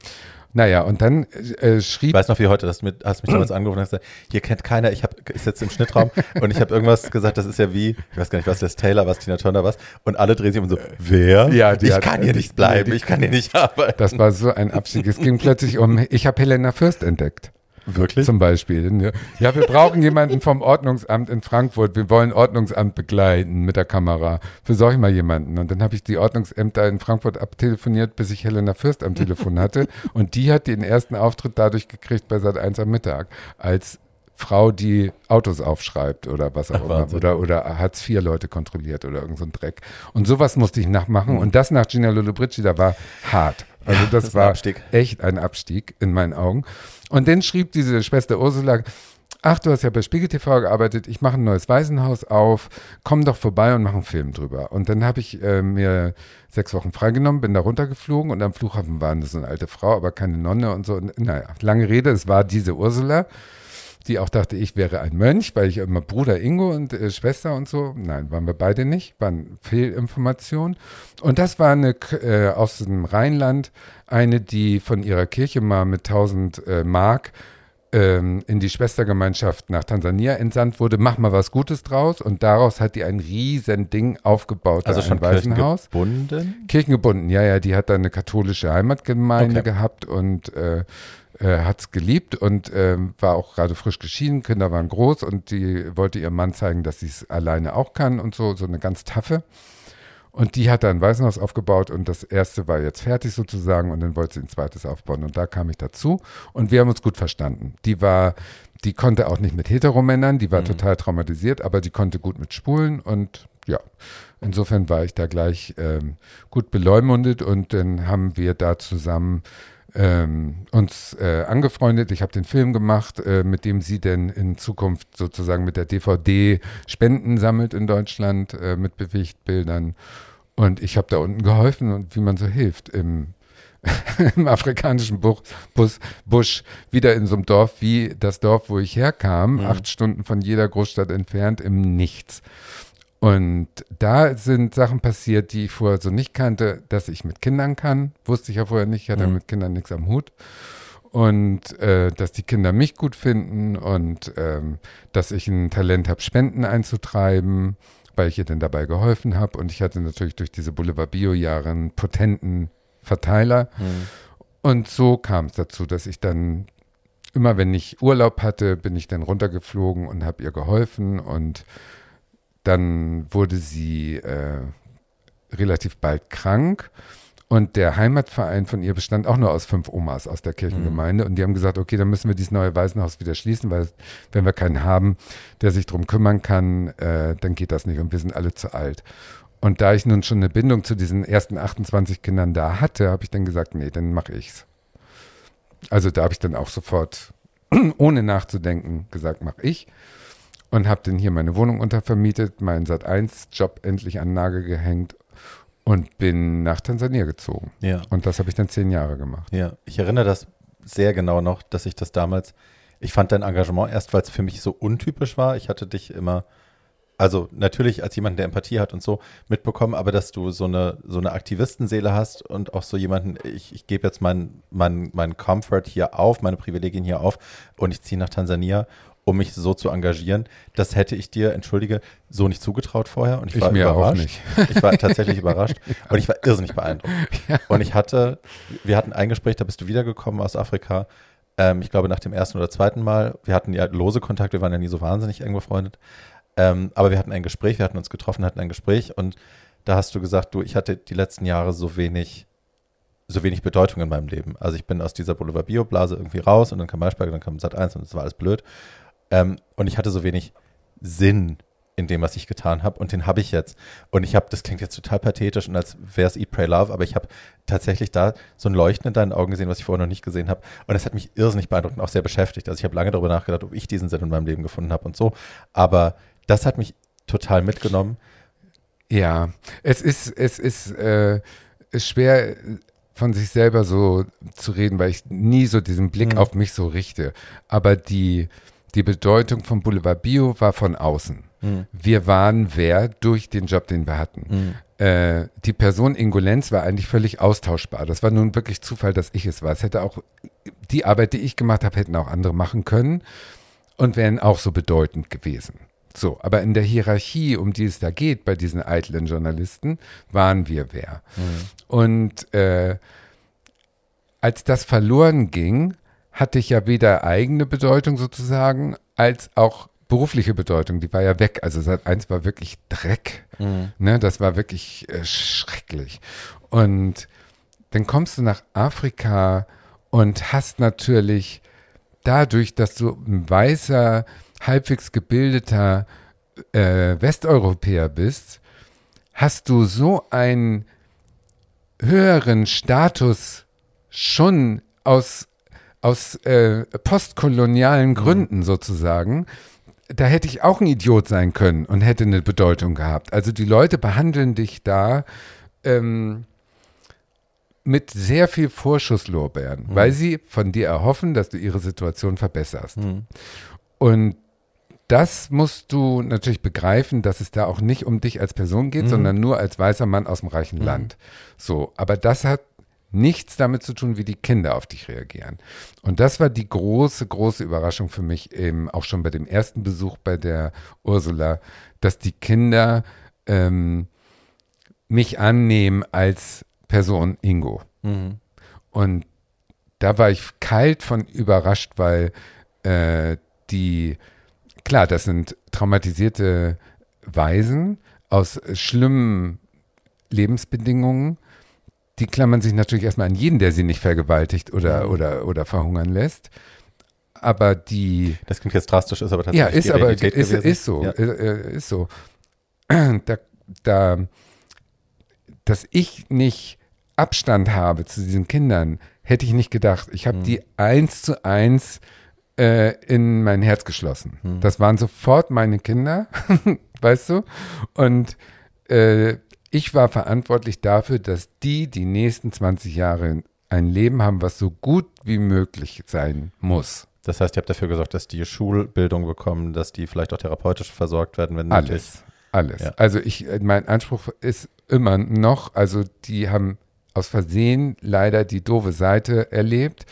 Naja, und dann äh, schrieb. Ich weiß noch wie heute, dass du mit, hast mich damals angerufen und hast gesagt, hier kennt keiner, ich, hab, ich sitze im Schnittraum und ich habe irgendwas gesagt, das ist ja wie, ich weiß gar nicht, was Les Taylor, was Tina Turner, was. Und alle drehen sich um so, wer? Ja, ich hat, kann hier nicht bleiben, die, ich kann hier nicht arbeiten. Das war so ein Abstieg. Es ging plötzlich um, ich habe Helena Fürst entdeckt. Wirklich? Zum Beispiel. Ja, wir brauchen jemanden vom Ordnungsamt in Frankfurt. Wir wollen Ordnungsamt begleiten mit der Kamera. Besorge ich mal jemanden. Und dann habe ich die Ordnungsämter in Frankfurt abtelefoniert, bis ich Helena Fürst am Telefon hatte. Und die hat den ersten Auftritt dadurch gekriegt bei Sat 1 am Mittag. Als Frau, die Autos aufschreibt oder was auch immer. Oder, oder Hartz IV Leute kontrolliert oder irgend so ein Dreck. Und sowas musste ich nachmachen. Und das nach Gina Lollobrigida war hart. Also das, das war echt ein Abstieg in meinen Augen. Und dann schrieb diese Schwester Ursula, ach, du hast ja bei Spiegel TV gearbeitet, ich mache ein neues Waisenhaus auf, komm doch vorbei und mach einen Film drüber. Und dann habe ich äh, mir sechs Wochen freigenommen, bin da runtergeflogen und am Flughafen war das eine alte Frau, aber keine Nonne und so. Und, naja, lange Rede, es war diese Ursula, die auch dachte, ich wäre ein Mönch, weil ich immer Bruder Ingo und äh, Schwester und so. Nein, waren wir beide nicht, waren Fehlinformationen. Und das war eine äh, aus dem Rheinland, eine, die von ihrer Kirche mal mit 1000 äh, Mark ähm, in die Schwestergemeinschaft nach Tansania entsandt wurde, mach mal was Gutes draus. Und daraus hat die ein riesen Ding aufgebaut. Also schon Waisenhaus. kirchengebunden? Kirchengebunden, ja, ja. Die hat da eine katholische Heimatgemeinde okay. gehabt und äh, äh, hat es geliebt und äh, war auch gerade frisch geschieden. Kinder waren groß und die wollte ihrem Mann zeigen, dass sie es alleine auch kann und so, so eine ganz taffe. Und die hat da ein Waisenhaus aufgebaut und das erste war jetzt fertig sozusagen und dann wollte sie ein zweites aufbauen und da kam ich dazu und wir haben uns gut verstanden. Die war, die konnte auch nicht mit Heteromännern, die war mhm. total traumatisiert, aber die konnte gut mit Spulen und ja, insofern war ich da gleich ähm, gut beleumundet und dann haben wir da zusammen ähm, uns äh, angefreundet. Ich habe den Film gemacht, äh, mit dem sie denn in Zukunft sozusagen mit der DVD Spenden sammelt in Deutschland äh, mit Bewegtbildern. Und ich habe da unten geholfen und wie man so hilft im, im afrikanischen Buch, Bus, Busch, wieder in so einem Dorf wie das Dorf, wo ich herkam, mhm. acht Stunden von jeder Großstadt entfernt, im Nichts. Und da sind Sachen passiert, die ich vorher so nicht kannte, dass ich mit Kindern kann. Wusste ich ja vorher nicht, ich hatte mhm. mit Kindern nichts am Hut. Und äh, dass die Kinder mich gut finden und ähm, dass ich ein Talent habe, Spenden einzutreiben, weil ich ihr denn dabei geholfen habe. Und ich hatte natürlich durch diese Boulevard Bio-Jahre einen potenten Verteiler. Mhm. Und so kam es dazu, dass ich dann immer, wenn ich Urlaub hatte, bin ich dann runtergeflogen und habe ihr geholfen und dann wurde sie äh, relativ bald krank. Und der Heimatverein von ihr bestand auch nur aus fünf Omas aus der Kirchengemeinde. Mhm. Und die haben gesagt, okay, dann müssen wir dieses neue Waisenhaus wieder schließen, weil wenn wir keinen haben, der sich darum kümmern kann, äh, dann geht das nicht. Und wir sind alle zu alt. Und da ich nun schon eine Bindung zu diesen ersten 28 Kindern da hatte, habe ich dann gesagt, nee, dann mache ich's. Also da habe ich dann auch sofort, ohne nachzudenken, gesagt, mache ich und habe dann hier meine Wohnung untervermietet, meinen Sat1-Job endlich an den Nagel gehängt und bin nach Tansania gezogen. Ja. Und das habe ich dann zehn Jahre gemacht. Ja, ich erinnere das sehr genau noch, dass ich das damals, ich fand dein Engagement erst, weil es für mich so untypisch war. Ich hatte dich immer, also natürlich als jemand, der Empathie hat und so, mitbekommen, aber dass du so eine, so eine Aktivistenseele hast und auch so jemanden, ich, ich gebe jetzt meinen mein, mein Comfort hier auf, meine Privilegien hier auf und ich ziehe nach Tansania um mich so zu engagieren. Das hätte ich dir, entschuldige, so nicht zugetraut vorher. Und ich, ich war mir überrascht. Auch nicht. Ich war tatsächlich überrascht. Und ich war irrsinnig beeindruckt. Ja. Und ich hatte, wir hatten ein Gespräch, da bist du wiedergekommen aus Afrika. Ähm, ich glaube, nach dem ersten oder zweiten Mal. Wir hatten ja lose Kontakte, wir waren ja nie so wahnsinnig eng befreundet. Ähm, aber wir hatten ein Gespräch, wir hatten uns getroffen, hatten ein Gespräch und da hast du gesagt, du, ich hatte die letzten Jahre so wenig so wenig Bedeutung in meinem Leben. Also ich bin aus dieser Boulevard Bio Blase irgendwie raus und dann kam Maischberger, dann kam Sat 1 und es war alles blöd. Ähm, und ich hatte so wenig Sinn in dem, was ich getan habe. Und den habe ich jetzt. Und ich habe, das klingt jetzt total pathetisch und als wäre es Eat, Pray, Love, aber ich habe tatsächlich da so ein Leuchten in deinen Augen gesehen, was ich vorher noch nicht gesehen habe. Und das hat mich irrsinnig beeindruckt und auch sehr beschäftigt. Also ich habe lange darüber nachgedacht, ob ich diesen Sinn in meinem Leben gefunden habe und so. Aber das hat mich total mitgenommen. Ja, es ist, es ist, äh, schwer von sich selber so zu reden, weil ich nie so diesen Blick mhm. auf mich so richte. Aber die, die Bedeutung von Boulevard Bio war von außen. Mhm. Wir waren wer durch den Job, den wir hatten. Mhm. Äh, die Person Ingo Lenz war eigentlich völlig austauschbar. Das war nun wirklich Zufall, dass ich es war. Es hätte auch die Arbeit, die ich gemacht habe, hätten auch andere machen können und wären auch so bedeutend gewesen. So, aber in der Hierarchie, um die es da geht, bei diesen eitlen Journalisten, waren wir wer. Mhm. Und äh, als das verloren ging, hatte ich ja weder eigene Bedeutung sozusagen, als auch berufliche Bedeutung. Die war ja weg. Also seit eins war wirklich Dreck. Mhm. Ne, das war wirklich äh, schrecklich. Und dann kommst du nach Afrika und hast natürlich dadurch, dass du ein weißer, halbwegs gebildeter äh, Westeuropäer bist, hast du so einen höheren Status schon aus aus äh, postkolonialen mhm. Gründen mhm. sozusagen, da hätte ich auch ein Idiot sein können und hätte eine Bedeutung gehabt. Also die Leute behandeln dich da ähm, mit sehr viel Vorschusslorbeeren, mhm. weil sie von dir erhoffen, dass du ihre Situation verbesserst. Mhm. Und das musst du natürlich begreifen, dass es da auch nicht um dich als Person geht, mhm. sondern nur als weißer Mann aus dem reichen mhm. Land. So, aber das hat nichts damit zu tun, wie die Kinder auf dich reagieren. Und das war die große, große Überraschung für mich, eben auch schon bei dem ersten Besuch bei der Ursula, dass die Kinder ähm, mich annehmen als Person Ingo. Mhm. Und da war ich kalt von überrascht, weil äh, die, klar, das sind traumatisierte Waisen aus schlimmen Lebensbedingungen, die klammern sich natürlich erstmal an jeden, der sie nicht vergewaltigt oder, oder, oder verhungern lässt. Aber die. Das klingt jetzt drastisch, ist aber tatsächlich ja, ist aber, ist, gewesen. Ist so, ja. ist, ist so. Da, da, dass ich nicht Abstand habe zu diesen Kindern, hätte ich nicht gedacht. Ich habe die eins zu eins äh, in mein Herz geschlossen. Das waren sofort meine Kinder, weißt du? Und äh, ich war verantwortlich dafür, dass die die nächsten 20 Jahre ein Leben haben, was so gut wie möglich sein muss. Das heißt, ihr habt dafür gesorgt, dass die Schulbildung bekommen, dass die vielleicht auch therapeutisch versorgt werden, wenn nötig. Alles. Alles. Ja. Also ich, mein Anspruch ist immer noch, also die haben aus Versehen leider die doofe Seite erlebt.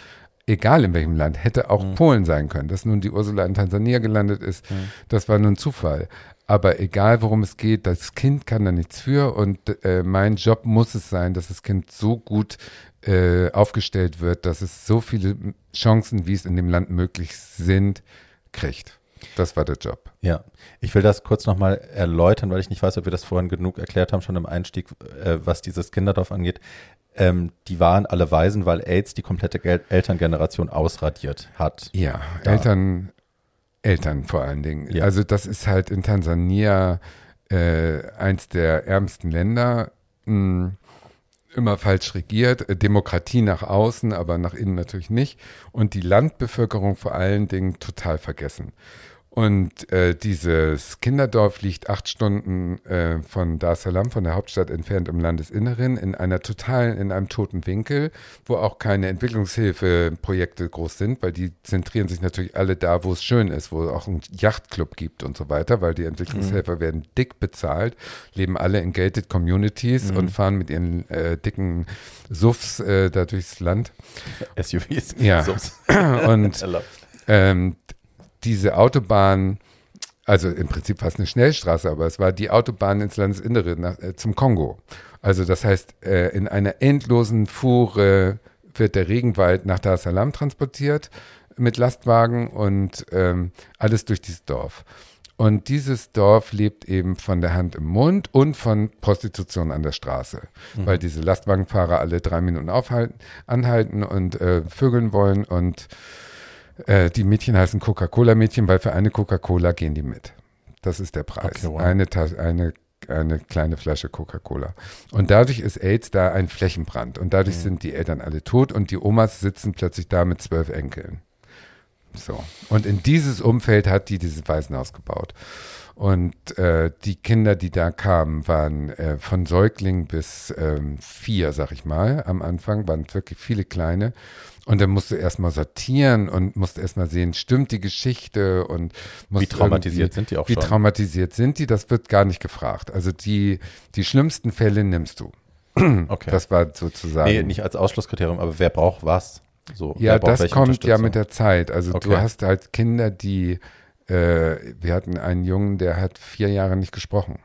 Egal in welchem Land, hätte auch Mhm. Polen sein können. Dass nun die Ursula in Tansania gelandet ist, das war nun Zufall. Aber egal worum es geht, das Kind kann da nichts für und äh, mein Job muss es sein, dass das Kind so gut äh, aufgestellt wird, dass es so viele Chancen, wie es in dem Land möglich sind, kriegt. Das war der Job. Ja, ich will das kurz nochmal erläutern, weil ich nicht weiß, ob wir das vorhin genug erklärt haben, schon im Einstieg, äh, was dieses Kinderdorf angeht. Ähm, die waren alle Waisen, weil AIDS die komplette Gel Elterngeneration ausradiert hat. Ja, Da. Eltern, Eltern vor allen Dingen. Ja. Also das ist halt in Tansania äh, eins der ärmsten Länder. Mh, immer falsch regiert, äh, Demokratie nach außen, aber nach innen natürlich nicht. Und die Landbevölkerung vor allen Dingen total vergessen. Und äh, dieses Kinderdorf liegt acht Stunden äh, von Dar es Salaam, von der Hauptstadt entfernt im Landesinneren, in einer totalen, in einem toten Winkel, wo auch keine Entwicklungshilfeprojekte groß sind, weil die zentrieren sich natürlich alle da, wo es schön ist, wo es auch einen Yachtclub gibt und so weiter, weil die Entwicklungshelfer werden dick bezahlt, leben alle in gated Communities und fahren mit ihren äh, dicken Suffs äh, da durchs Land. SUVs. Ja. So. Und ähm, diese Autobahn, also im Prinzip fast eine Schnellstraße, aber es war die Autobahn ins Landesinnere nach, äh, zum Kongo. Also das heißt, äh, in einer endlosen Fuhre wird der Regenwald nach Dar es Salaam transportiert mit Lastwagen und ähm, alles durch dieses Dorf. Und dieses Dorf lebt eben von der Hand im Mund und von Prostitution an der Straße, weil diese Lastwagenfahrer alle drei Minuten aufhalten, anhalten und äh, vögeln wollen und äh, die Mädchen heißen Coca-Cola-Mädchen, weil für eine Coca-Cola gehen die mit. Das ist der Preis. Okay, wow. eine, eine, eine kleine Flasche Coca-Cola. Und dadurch ist AIDS da ein Flächenbrand. Und dadurch Mhm. sind die Eltern alle tot und die Omas sitzen plötzlich da mit zwölf Enkeln. So. Und in dieses Umfeld hat die dieses Waisenhaus gebaut. Und äh, die Kinder, die da kamen, waren äh, von Säugling bis ähm, vier, sag ich mal, am Anfang, waren wirklich viele kleine. Und dann musst du erstmal sortieren und musst erstmal sehen, stimmt die Geschichte und musst Wie traumatisiert sind die auch Wie schon? traumatisiert sind die? Das wird gar nicht gefragt. Also die, die schlimmsten Fälle nimmst du. Okay. Das war sozusagen. nee, nicht als Ausschlusskriterium, aber wer braucht was? So, Ja, das kommt ja mit der Zeit. Also Okay. du hast halt Kinder, die, äh, wir hatten einen Jungen, der hat vier Jahre nicht gesprochen.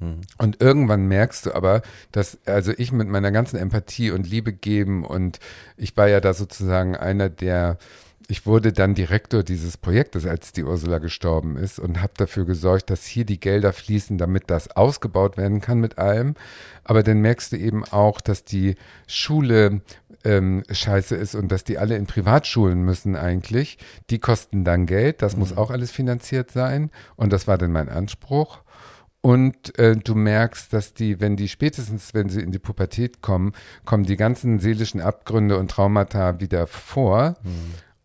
Mhm. Und irgendwann merkst du aber, dass, also ich mit meiner ganzen Empathie und Liebe geben und ich war ja da sozusagen einer der, ich wurde dann Direktor dieses Projektes, als die Ursula gestorben ist und habe dafür gesorgt, dass hier die Gelder fließen, damit das ausgebaut werden kann mit allem. Aber dann merkst du eben auch, dass die Schule ähm, scheiße ist und dass die alle in Privatschulen müssen eigentlich. Die kosten dann Geld, das muss auch alles finanziert sein. Und das war dann mein Anspruch. Und äh, du merkst, dass die, wenn die spätestens, wenn sie in die Pubertät kommen, kommen die ganzen seelischen Abgründe und Traumata wieder vor.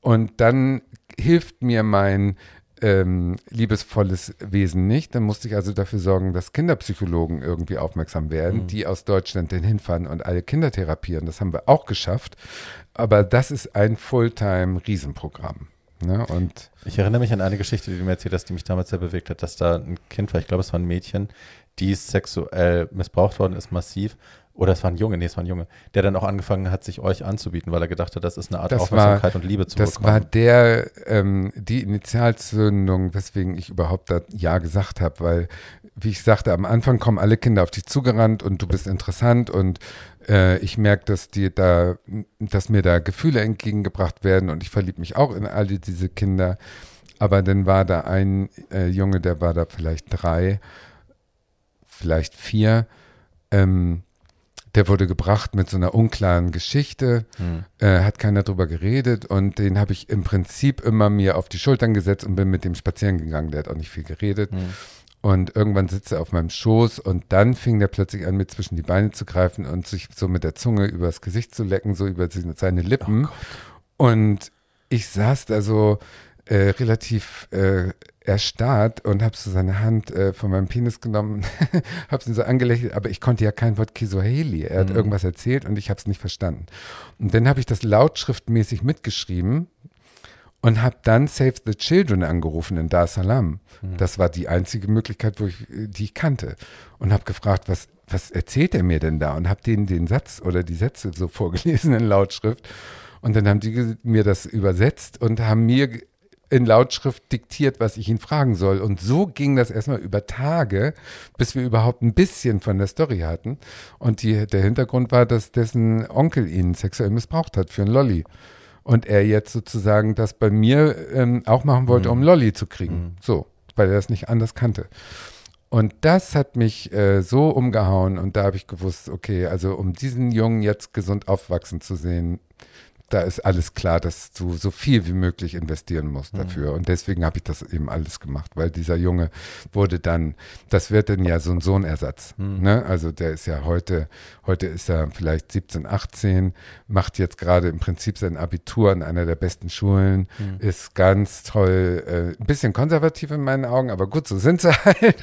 Und dann hilft mir mein ähm, liebesvolles Wesen nicht. Dann musste ich also dafür sorgen, dass Kinderpsychologen irgendwie aufmerksam werden, die aus Deutschland denn hinfahren und alle Kinder therapieren. Das haben wir auch geschafft. Aber das ist ein Fulltime-Riesenprogramm. Ne? Und Ich erinnere mich an eine Geschichte, die du mir erzählt hast, die mich damals sehr bewegt hat, dass da ein Kind war, ich glaube, es war ein Mädchen, die sexuell missbraucht worden ist, massiv. Oder es war ein Junge, nee, es war ein Junge, der dann auch angefangen hat, sich euch anzubieten, weil er gedacht hat, das ist eine Art Das Aufmerksamkeit war- und Liebe zu Das bekommen. war der, ähm, die Initialzündung, weswegen ich überhaupt da Ja gesagt habe, weil, wie ich sagte, am Anfang kommen alle Kinder auf dich zugerannt und du bist interessant und äh, ich merke, dass die da, dass mir da Gefühle entgegengebracht werden und ich verliebe mich auch in alle diese Kinder. Aber dann war da ein äh, Junge, der war da vielleicht drei, vielleicht vier, ähm, der wurde gebracht mit so einer unklaren Geschichte, Hm. äh, hat keiner drüber geredet und den habe ich im Prinzip immer mir auf die Schultern gesetzt und bin mit dem spazieren gegangen. Der hat auch nicht viel geredet. Hm. Und irgendwann sitzt er auf meinem Schoß und dann fing der plötzlich an, mir zwischen die Beine zu greifen und sich so mit der Zunge übers Gesicht zu lecken, so über seine Lippen. Oh und ich saß da so äh, relativ äh, erstarrt und habe so seine Hand äh, von meinem Penis genommen, habe sie so angelächelt, aber ich konnte ja kein Wort Kisuaheli. Er hat mhm. irgendwas erzählt und ich habe es nicht verstanden. Und dann habe ich das lautschriftmäßig mitgeschrieben und habe dann Save the Children angerufen in Dar es Salaam. Mhm. Das war die einzige Möglichkeit, wo ich, die ich kannte. Und habe gefragt, was, was erzählt er mir denn da? Und habe denen den Satz oder die Sätze so vorgelesen in Lautschrift. Und dann haben die mir das übersetzt und haben mir in Lautschrift diktiert, was ich ihn fragen soll. Und so ging das erstmal über Tage, bis wir überhaupt ein bisschen von der Story hatten. Und die, der Hintergrund war, dass dessen Onkel ihn sexuell missbraucht hat für einen Lolly. Und er jetzt sozusagen das bei mir ähm, auch machen wollte, mhm. um Lolly zu kriegen. Mhm. So, weil er das nicht anders kannte. Und das hat mich äh, so umgehauen und da habe ich gewusst, okay, also um diesen Jungen jetzt gesund aufwachsen zu sehen, da ist alles klar, dass du so viel wie möglich investieren musst mhm. dafür. Und deswegen habe ich das eben alles gemacht, weil dieser Junge wurde dann, das wird dann ja so ein Sohnersatz. Mhm. Ne? Also der ist ja heute, heute ist er vielleicht 17, 18, macht jetzt gerade im Prinzip sein Abitur an einer der besten Schulen, mhm. ist ganz toll, äh, ein bisschen konservativ in meinen Augen, aber gut, so sind sie halt.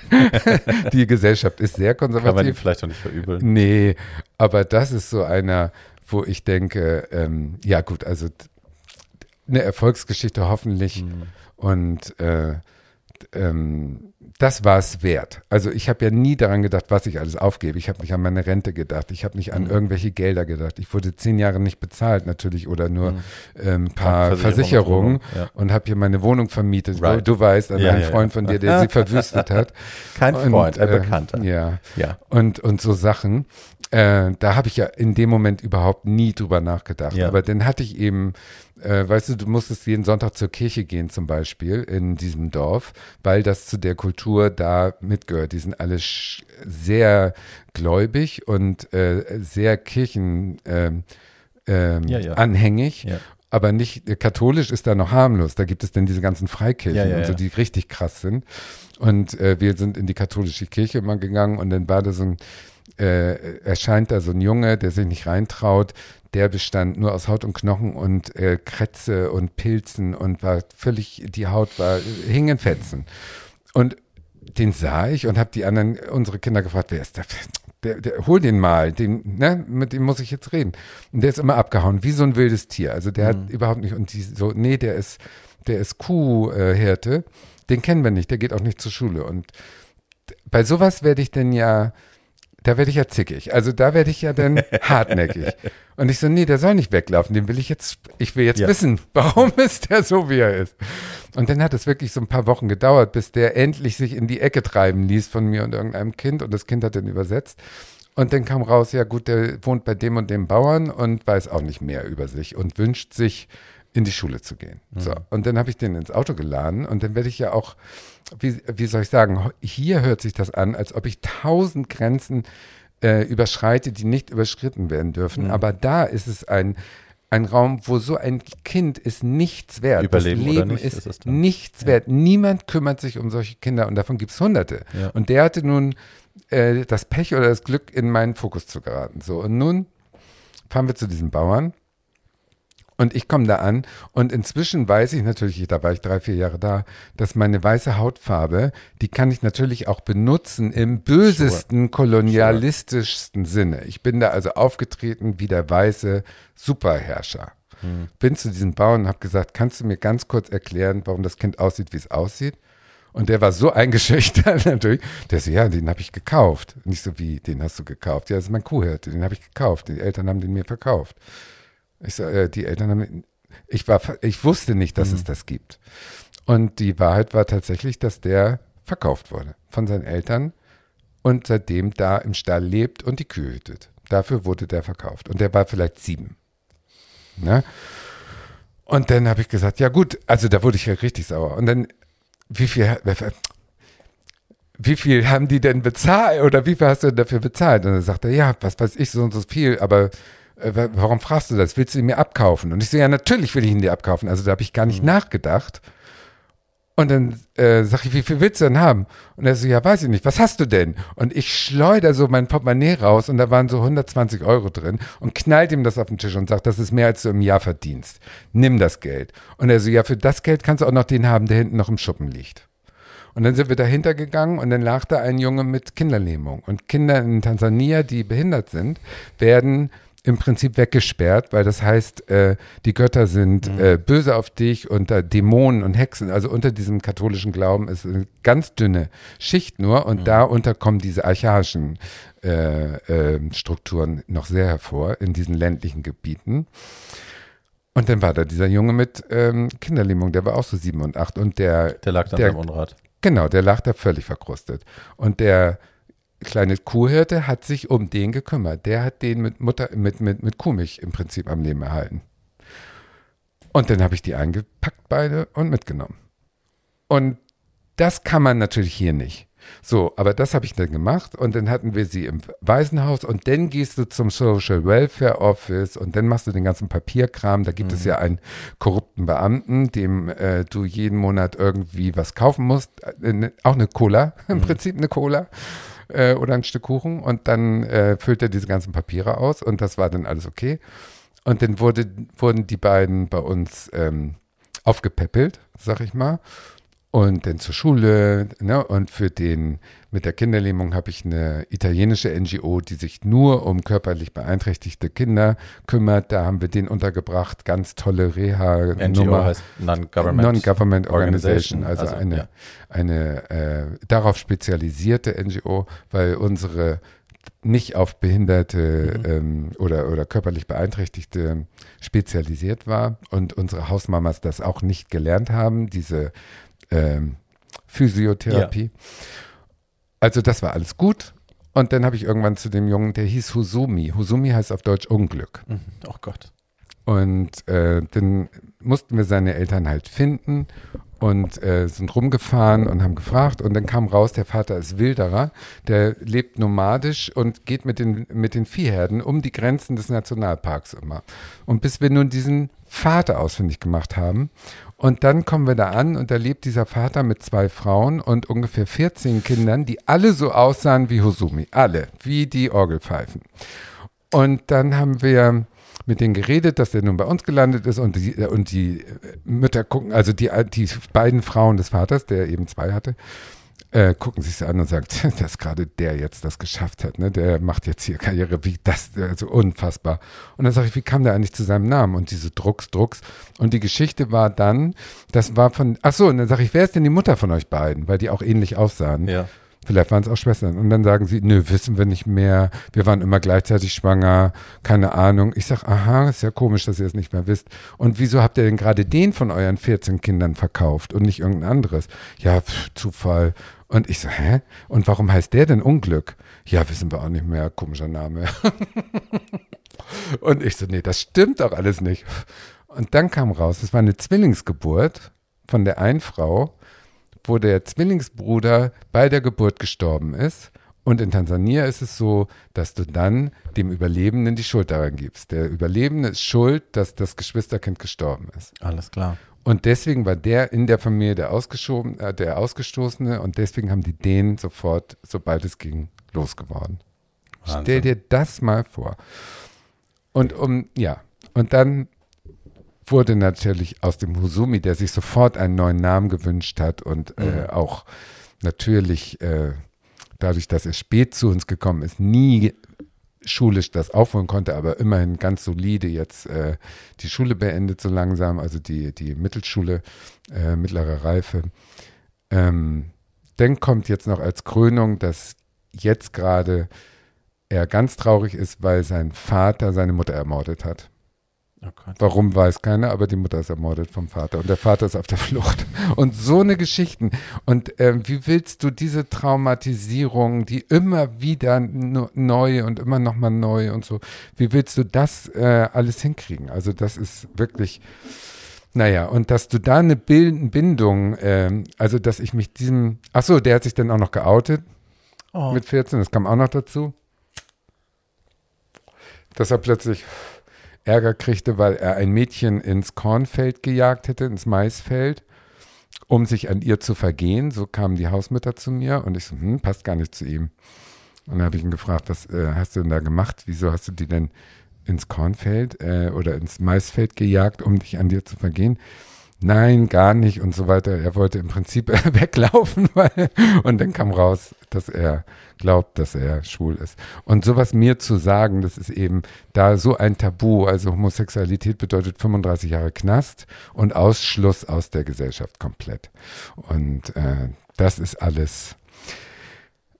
die Gesellschaft ist sehr konservativ. Kann man ihn vielleicht auch nicht verübeln. Nee, aber das ist so einer, wo ich denke, ähm, ja gut, also eine Erfolgsgeschichte hoffentlich mhm. und äh, ähm, das war es wert. Also ich habe ja nie daran gedacht, was ich alles aufgebe. Ich habe nicht an meine Rente gedacht. Ich habe nicht an mhm. irgendwelche Gelder gedacht. Ich wurde zehn Jahre nicht bezahlt natürlich oder nur mhm. ähm, ein paar Versicherungen ja. und habe hier meine Wohnung vermietet. Right. Du weißt, an ja, einen ja, Freund von dir, der sie verwüstet hat. Kein Freund, und, ein äh, Bekannter. Ja. ja. Und, und so Sachen. Äh, da habe ich ja in dem Moment überhaupt nie drüber nachgedacht. Aber dann hatte ich eben, äh, weißt du, du musstest jeden Sonntag zur Kirche gehen zum Beispiel in diesem Dorf, weil das zu der Kultur da mitgehört. Die sind alle sehr gläubig und äh, sehr kirchen ähm, ähm, ja, ja. anhängig. Aber nicht, äh, katholisch ist da noch harmlos. Da gibt es dann diese ganzen Freikirchen und so, die richtig krass sind. Und äh, wir sind in die katholische Kirche immer gegangen und dann war da so ein, äh, erscheint da so ein Junge, der sich nicht reintraut. Der bestand nur aus Haut und Knochen und äh, Krätze und Pilzen und war völlig, die Haut war, hing in Fetzen. Und den sah ich und habe die anderen, unsere Kinder gefragt, wer ist der? Der, der, hol den mal, den, ne, mit dem muss ich jetzt reden. Und der ist immer abgehauen, wie so ein wildes Tier. Also der mhm. hat überhaupt nicht, und die so, nee, der ist, der ist Kuhhirte, den kennen wir nicht, der geht auch nicht zur Schule. Und bei sowas werde ich denn ja, da werde ich ja zickig. Also da werde ich ja dann hartnäckig. Und ich so, nee, der soll nicht weglaufen, den will ich jetzt, ich will jetzt ja. wissen, warum ist der so, wie er ist. Und dann hat es wirklich so ein paar Wochen gedauert, bis der endlich sich in die Ecke treiben ließ von mir und irgendeinem Kind und das Kind hat dann übersetzt. Und dann kam raus, ja gut, der wohnt bei dem und dem Bauern und weiß auch nicht mehr über sich und wünscht sich, in die Schule zu gehen. Mhm. So. Und dann habe ich den ins Auto geladen und dann werde ich ja auch, wie, wie soll ich sagen, hier hört sich das an, als ob ich tausend Grenzen äh, überschreite, die nicht überschritten werden dürfen. Mhm. Aber da ist es ein, ein Raum, wo so ein Kind ist nichts wert. Überleben das Leben nicht, ist, ist nichts ja. wert. Niemand kümmert sich um solche Kinder und davon gibt es hunderte. Ja. Und der hatte nun äh, das Pech oder das Glück, in meinen Fokus zu geraten. So, und nun fahren wir zu diesem Bauern und ich komme da an und inzwischen weiß ich natürlich, da war ich drei, vier Jahre da, dass meine weiße Hautfarbe, die kann ich natürlich auch benutzen im bösesten, sure. kolonialistischsten sure. Sinne. Ich bin da also aufgetreten wie der weiße Superherrscher. Hm. Bin zu diesem Bauern und habe gesagt, kannst du mir ganz kurz erklären, warum das Kind aussieht, wie es aussieht? Und der war so eingeschüchtert natürlich. Der so, ja, den habe ich gekauft. Nicht so wie, den hast du gekauft. Ja, das ist mein Kuhhirte, den habe ich gekauft. Die Eltern haben den mir verkauft. Ich so, äh, die Eltern haben, ich war, ich wusste nicht, dass mhm. es das gibt. Und die Wahrheit war tatsächlich, dass der verkauft wurde von seinen Eltern und seitdem da im Stall lebt und die Kühe hütet. Dafür wurde der verkauft. Und der war vielleicht sieben. Ne? Und dann habe ich gesagt, ja gut, also da wurde ich ja richtig sauer. Und dann, wie viel, wie viel haben die denn bezahlt oder wie viel hast du denn dafür bezahlt? Und dann sagt er, ja, was weiß ich, so und so viel, aber warum fragst du das? Willst du ihn mir abkaufen? Und ich so, ja, natürlich will ich ihn dir abkaufen. Also da habe ich gar nicht mhm. nachgedacht. Und dann äh, sag ich, wie viel willst du denn haben? Und er so, ja, weiß ich nicht, was hast du denn? Und ich schleuder so mein Portemonnaie raus und da waren so 120 Euro drin und knallt ihm das auf den Tisch und sagt, das ist mehr, als du im Jahr verdienst. Nimm das Geld. Und er so, ja, für das Geld kannst du auch noch den haben, der hinten noch im Schuppen liegt. Und dann sind wir dahinter gegangen und dann lag da ein Junge mit Kinderlähmung. Und Kinder in Tansania, die behindert sind, werden im Prinzip weggesperrt, weil das heißt, äh, die Götter sind mhm. äh, böse auf dich und da Dämonen und Hexen. Also unter diesem katholischen Glauben ist eine ganz dünne Schicht nur und mhm. darunter kommen diese archaischen äh, äh, Strukturen noch sehr hervor in diesen ländlichen Gebieten. Und dann war da dieser Junge mit ähm, Kinderlähmung, der war auch so sieben und acht und der der lag dann der, am Unrat. Genau, der lag da völlig verkrustet und der kleine Kuhhirte hat sich um den gekümmert. Der hat den mit Mutter, mit, mit, mit Kuhmilch im Prinzip am Leben erhalten. Und dann habe ich die eingepackt beide und mitgenommen. Und das kann man natürlich hier nicht. So, aber das habe ich dann gemacht und dann hatten wir sie im Waisenhaus und dann gehst du zum Social Welfare Office und dann machst du den ganzen Papierkram. Da gibt mhm. es ja einen korrupten Beamten, dem äh, du jeden Monat irgendwie was kaufen musst. Äh, ne, auch eine Cola, im mhm. Prinzip eine Cola äh, oder ein Stück Kuchen und dann äh, füllt er diese ganzen Papiere aus und das war dann alles okay. Und dann wurde, wurden die beiden bei uns ähm, aufgepäppelt, sag ich mal und dann zur Schule. Ne? Und für den mit der Kinderlähmung habe ich eine italienische NGO, die sich nur um körperlich beeinträchtigte Kinder kümmert. Da haben wir den untergebracht. Ganz tolle Reha-Nummer. NGO heißt Non-Government, Non-Government Organization, also, also eine, ja. eine äh, darauf spezialisierte NGO, weil unsere nicht auf Behinderte mhm. ähm, oder, oder körperlich Beeinträchtigte spezialisiert war und unsere Hausmamas das auch nicht gelernt haben, diese ähm, Physiotherapie. Ja. Also das war alles gut. Und dann habe ich irgendwann zu dem Jungen, der hieß Husumi. Husumi heißt auf Deutsch Unglück. Mhm. Oh Gott. Und äh, dann mussten wir seine Eltern halt finden und äh, sind rumgefahren und haben gefragt und dann kam raus, der Vater ist Wilderer, der lebt nomadisch und geht mit den, mit den Viehherden um die Grenzen des Nationalparks immer. Und bis wir nun diesen Vater ausfindig gemacht haben und dann kommen wir da an und da lebt dieser Vater mit zwei Frauen und ungefähr 14 Kindern, die alle so aussahen wie Hosumi, alle, wie die Orgelpfeifen. Und dann haben wir mit denen geredet, dass der nun bei uns gelandet ist und die, und die Mütter gucken, also die, die beiden Frauen des Vaters, der eben zwei hatte, äh, gucken sich an und sagen, dass gerade der jetzt das geschafft hat, ne? Der macht jetzt hier Karriere, wie das, also unfassbar. Und dann sage ich, wie kam der eigentlich zu seinem Namen? Und diese Drucks, Drucks. Und die Geschichte war dann, das war von, ach so, und dann sage ich, wer ist denn die Mutter von euch beiden? Weil die auch ähnlich aussahen. Ja. Vielleicht waren es auch Schwestern. Und dann sagen sie, nö, wissen wir nicht mehr. Wir waren immer gleichzeitig schwanger. Keine Ahnung. Ich sage, aha, ist ja komisch, dass ihr es nicht mehr wisst. Und wieso habt ihr denn gerade den von euren 14 Kindern verkauft und nicht irgendein anderes? Ja, pff, Zufall. Und ich so, hä? Und warum heißt der denn Unglück? Ja, wissen wir auch nicht mehr. Komischer Name. und ich so, nee, das stimmt doch alles nicht. Und dann kam raus, es war eine Zwillingsgeburt von der einen Frau wo der Zwillingsbruder bei der Geburt gestorben ist. Und in Tansania ist es so, dass du dann dem Überlebenden die Schuld daran gibst. Der Überlebende ist schuld, dass das Geschwisterkind gestorben ist. Alles klar. Und deswegen war der in der Familie der, Ausgeschoben, äh, der Ausgestoßene und deswegen haben die den sofort, sobald es ging, losgeworden. Wahnsinn. Stell dir das mal vor. Und um, ja, und dann wurde natürlich aus dem Husumi, der sich sofort einen neuen Namen gewünscht hat und äh, mhm. äh, auch natürlich äh, dadurch, dass er spät zu uns gekommen ist, nie schulisch das aufholen konnte, aber immerhin ganz solide jetzt äh, die Schule beendet so langsam, also die, die Mittelschule, äh, mittlere Reife. Ähm, dann kommt jetzt noch als Krönung, dass jetzt gerade er ganz traurig ist, weil sein Vater seine Mutter ermordet hat. Oh Warum weiß keiner, aber die Mutter ist ermordet vom Vater und der Vater ist auf der Flucht. Und so eine Geschichten. Und äh, wie willst du diese Traumatisierung, die immer wieder neu und immer nochmal neu und so, wie willst du das äh, alles hinkriegen? Also das ist wirklich, naja, und dass du da eine Bindung, äh, also dass ich mich diesem, ach so, der hat sich dann auch noch geoutet oh. mit 14, das kam auch noch dazu. Dass er plötzlich Ärger kriegte, weil er ein Mädchen ins Kornfeld gejagt hätte, ins Maisfeld. um sich an ihr zu vergehen. So kamen die Hausmütter zu mir und ich so, hm, passt gar nicht zu ihm. Und dann habe ich ihn gefragt, was äh, hast du denn da gemacht? Wieso hast du die denn ins Kornfeld äh, oder ins Maisfeld gejagt, um dich an dir zu vergehen? Nein, gar nicht und so weiter. Er wollte im Prinzip weglaufen, weil, und dann kam raus, dass er glaubt, dass er schwul ist. Und sowas mir zu sagen, das ist eben da so ein Tabu. Also Homosexualität bedeutet 35 Jahre Knast und Ausschluss aus der Gesellschaft komplett. Und äh, das ist alles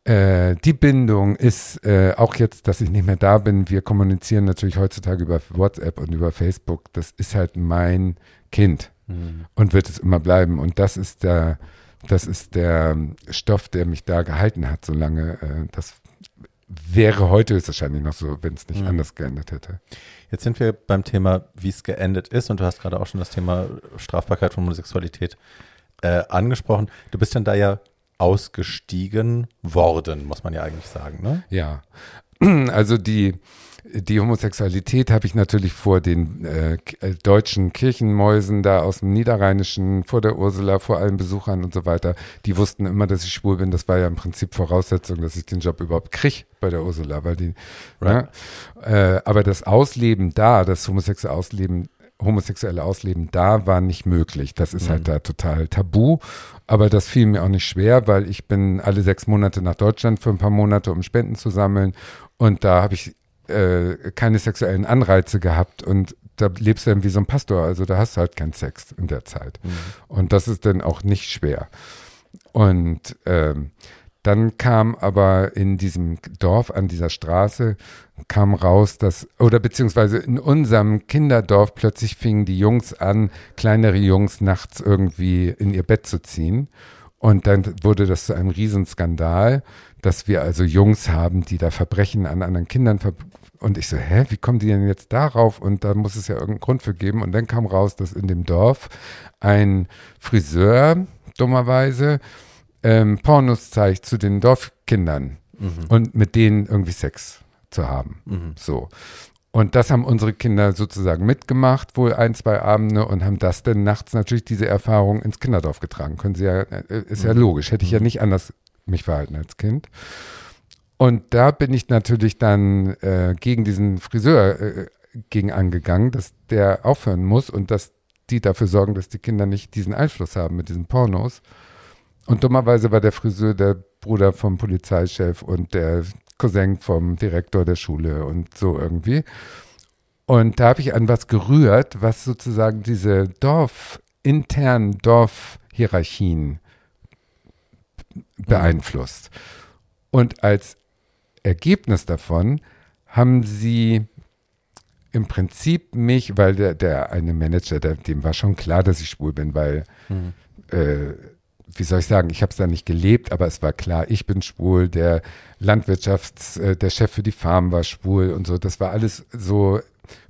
äh, die Bindung ist äh, auch jetzt, dass ich nicht mehr da bin. Wir kommunizieren natürlich heutzutage über WhatsApp und über Facebook. Das ist halt mein Kind mhm. und wird es immer bleiben. Und das ist der, das ist der Stoff, der mich da gehalten hat, solange äh, das wäre heute wahrscheinlich noch so, wenn es nicht mhm. anders geändert hätte. Jetzt sind wir beim Thema, wie es geendet ist, und du hast gerade auch schon das Thema Strafbarkeit von Homosexualität äh, angesprochen. Du bist dann da ja ausgestiegen worden, muss man ja eigentlich sagen, ne? Ja. Also die, die Homosexualität habe ich natürlich vor den äh, deutschen Kirchenmäusen da aus dem Niederrheinischen, vor der Ursula, vor allen Besuchern und so weiter. Die wussten immer, dass ich schwul bin. Das war ja im Prinzip Voraussetzung, dass ich den Job überhaupt kriege bei der Ursula, weil die, right. ja, äh, aber das Ausleben da, das homosexuelle Ausleben homosexuelle Ausleben da war nicht möglich. Das ist halt mhm. halt da total tabu. Aber das fiel mir auch nicht schwer, weil ich bin alle sechs Monate nach Deutschland für ein paar Monate, um Spenden zu sammeln. Und da habe ich äh, keine sexuellen Anreize gehabt. Und da lebst du dann wie so ein Pastor. Also da hast du halt keinen Sex in der Zeit. Mhm. Und das ist dann auch nicht schwer. Und ähm, dann kam aber in diesem Dorf an dieser Straße kam raus, dass, oder beziehungsweise in unserem Kinderdorf plötzlich fingen die Jungs an, kleinere Jungs nachts irgendwie in ihr Bett zu ziehen. Und dann wurde das zu einem Riesenskandal, dass wir also Jungs haben, die da Verbrechen an anderen Kindern ver und ich so, hä, wie kommen die denn jetzt darauf? Und da muss es ja irgendeinen Grund für geben. Und dann kam raus, dass in dem Dorf ein Friseur, dummerweise, ähm, Pornos zeigt zu den Dorfkindern mhm. und mit denen irgendwie Sex zu haben. Mhm. So. Und das haben unsere Kinder sozusagen mitgemacht, wohl ein, zwei Abende und haben das dann nachts natürlich diese Erfahrung ins Kinderdorf getragen. Können sie ja, äh, ist ja mhm. logisch. Hätte ich ja mhm. nicht anders mich verhalten als Kind. Und da bin ich natürlich dann äh, gegen diesen Friseur äh, gegen angegangen, dass der aufhören muss und dass die dafür sorgen, dass die Kinder nicht diesen Einfluss haben mit diesen Pornos. Und dummerweise war der Friseur der Bruder vom Polizeichef und der Cousin vom Direktor der Schule und so irgendwie. Und da habe ich an was gerührt, was sozusagen diese Dorf, internen Dorfhierarchien beeinflusst. Und als Ergebnis davon haben sie im Prinzip mich, weil der, der eine Manager, der, dem war schon klar, dass ich schwul bin, weil mhm. äh, wie soll ich sagen, ich habe es da nicht gelebt, aber es war klar, ich bin schwul, der Landwirtschafts-, äh, der Chef für die Farm war schwul und so. Das war alles so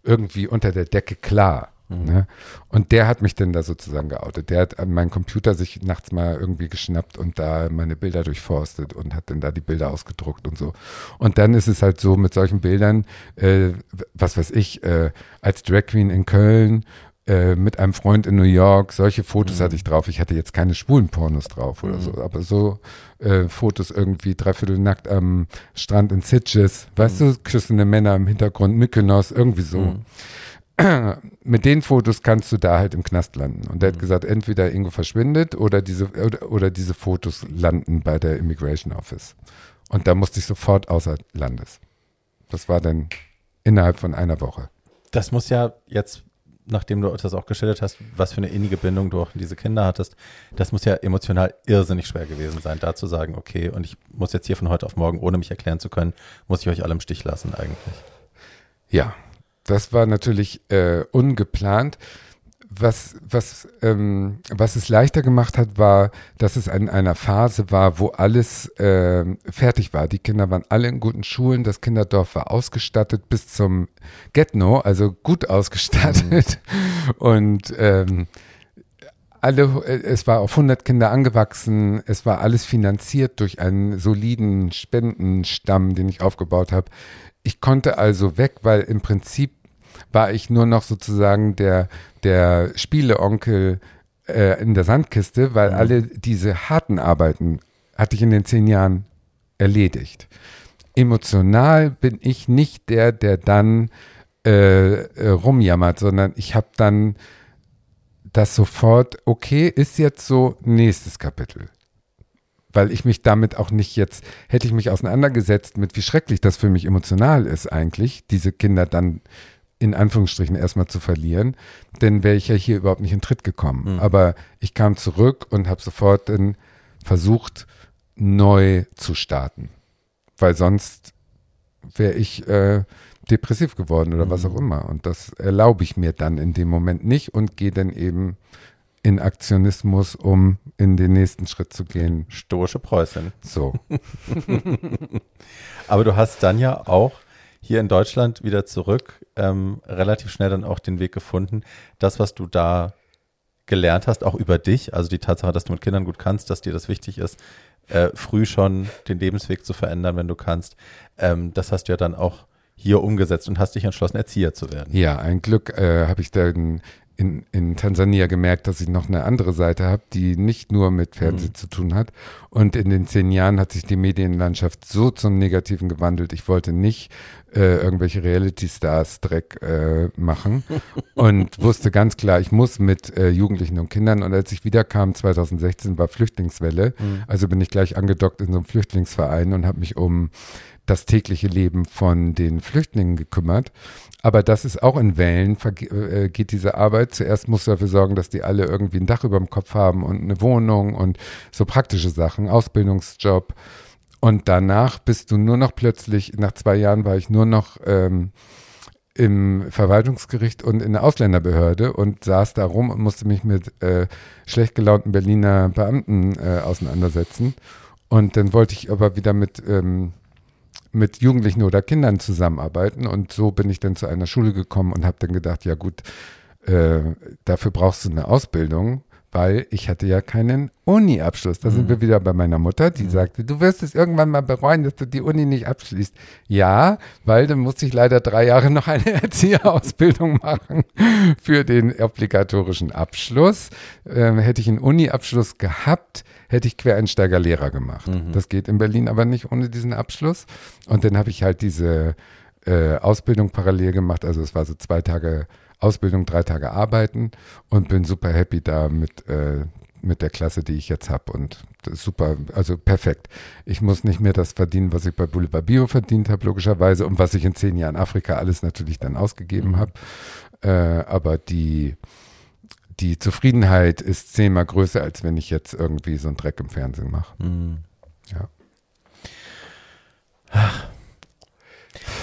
irgendwie unter der Decke klar. Mhm. Ne? Und der hat mich dann da sozusagen geoutet. Der hat an meinen Computer sich nachts mal irgendwie geschnappt und da meine Bilder durchforstet und hat dann da die Bilder ausgedruckt und so. Und dann ist es halt so mit solchen Bildern, äh, was weiß ich, äh, als Drag Queen in Köln äh, mit einem Freund in New York, solche Fotos mhm. hatte ich drauf. Ich hatte jetzt keine schwulen Pornos drauf oder mhm. so, aber so äh, Fotos irgendwie dreiviertel nackt am Strand in Sitges, weißt mhm. du, küssende Männer im Hintergrund, Mykonos, irgendwie so. Mit den Fotos kannst du da halt im Knast landen. Und der hat mhm. gesagt, entweder Ingo verschwindet oder diese, oder, oder diese Fotos landen bei der Immigration Office. Und da musste ich sofort außer Landes. Das war dann innerhalb von einer Woche. Das muss ja jetzt nachdem du das auch geschildert hast, was für eine innige Bindung du auch in diese Kinder hattest, das muss ja emotional irrsinnig schwer gewesen sein, da zu sagen, okay, und ich muss jetzt hier von heute auf morgen, ohne mich erklären zu können, muss ich euch alle im Stich lassen eigentlich. Ja, das war natürlich äh, ungeplant was, was, ähm, was es leichter gemacht hat, war, dass es in einer Phase war, wo alles äh, fertig war. Die Kinder waren alle in guten Schulen, das Kinderdorf war ausgestattet bis zum Getno, also gut ausgestattet. Mhm. Und ähm, alle, es war auf 100 Kinder angewachsen, es war alles finanziert durch einen soliden Spendenstamm, den ich aufgebaut habe. Ich konnte also weg, weil im Prinzip war ich nur noch sozusagen der, der Spieleonkel äh, in der Sandkiste, weil Mhm. alle diese harten Arbeiten hatte ich in den zehn Jahren erledigt. Emotional bin ich nicht der, der dann äh, äh, rumjammert, sondern ich habe dann das sofort, okay, ist jetzt so nächstes Kapitel. Weil ich mich damit auch nicht jetzt, hätte ich mich auseinandergesetzt mit, wie schrecklich das für mich emotional ist eigentlich, diese Kinder dann in Anführungsstrichen erstmal zu verlieren, dann wäre ich ja hier überhaupt nicht in Tritt gekommen. Mhm. Aber ich kam zurück und habe sofort dann versucht, neu zu starten. Weil sonst wäre ich äh, depressiv geworden oder was Mhm. auch immer. Und das erlaube ich mir dann in dem Moment nicht und gehe dann eben in Aktionismus, um in den nächsten Schritt zu gehen. Stoische Preußin. So. Aber du hast dann ja auch hier in Deutschland wieder zurück ähm, relativ schnell dann auch den Weg gefunden, das, was du da gelernt hast, auch über dich, also die Tatsache, dass du mit Kindern gut kannst, dass dir das wichtig ist, äh, früh schon den Lebensweg zu verändern, wenn du kannst, ähm, das hast du ja dann auch hier umgesetzt und hast dich entschlossen, Erzieher zu werden. Ja, ein Glück äh, habe ich dann in, in Tansania gemerkt, dass ich noch eine andere Seite habe, die nicht nur mit Fernsehen Mhm. zu tun hat. Und in den zehn Jahren hat sich die Medienlandschaft so zum Negativen gewandelt. Ich wollte nicht äh, irgendwelche Reality-Stars-Dreck äh, machen und wusste ganz klar, ich muss mit äh, Jugendlichen und Kindern. Und als ich wiederkam, 2016 war Flüchtlingswelle. Mhm. Also bin ich gleich angedockt in so einem Flüchtlingsverein und habe mich um das tägliche Leben von den Flüchtlingen gekümmert. Aber das ist auch in Wellen, äh, geht diese Arbeit. Zuerst musst du dafür sorgen, dass die alle irgendwie ein Dach über dem Kopf haben und eine Wohnung und so praktische Sachen, Ausbildungsjob. Und danach bist du nur noch plötzlich, nach zwei Jahren war ich nur noch ähm, im Verwaltungsgericht und in der Ausländerbehörde und saß da rum und musste mich mit äh, schlecht gelaunten Berliner Beamten äh, auseinandersetzen. Und dann wollte ich aber wieder mit, ähm, mit Jugendlichen oder Kindern zusammenarbeiten. Und so bin ich dann zu einer Schule gekommen und habe dann gedacht, ja gut, äh, dafür brauchst du eine Ausbildung, weil ich hatte ja keinen Uni-Abschluss. Da sind Mhm. wir wieder bei meiner Mutter, die sagte, du wirst es irgendwann mal bereuen, dass du die Uni nicht abschließt. Ja, weil dann musste ich leider drei Jahre noch eine Erzieherausbildung machen für den obligatorischen Abschluss. Ähm, hätte ich einen Uni-Abschluss gehabt, hätte ich Quereinsteiger-Lehrer gemacht. Mhm. Das geht in Berlin aber nicht ohne diesen Abschluss. Und dann habe ich halt diese äh, Ausbildung parallel gemacht. Also es war so zwei Tage Ausbildung, drei Tage Arbeiten und bin super happy da mit, äh, mit der Klasse, die ich jetzt habe. Und das ist super, also perfekt. Ich muss nicht mehr das verdienen, was ich bei Boulevard Bio verdient habe, logischerweise, und was ich in zehn Jahren Afrika alles natürlich dann ausgegeben Mhm. habe. Äh, aber die, die Zufriedenheit ist zehnmal größer, als wenn ich jetzt irgendwie so einen Dreck im Fernsehen mache. Mhm. Ja.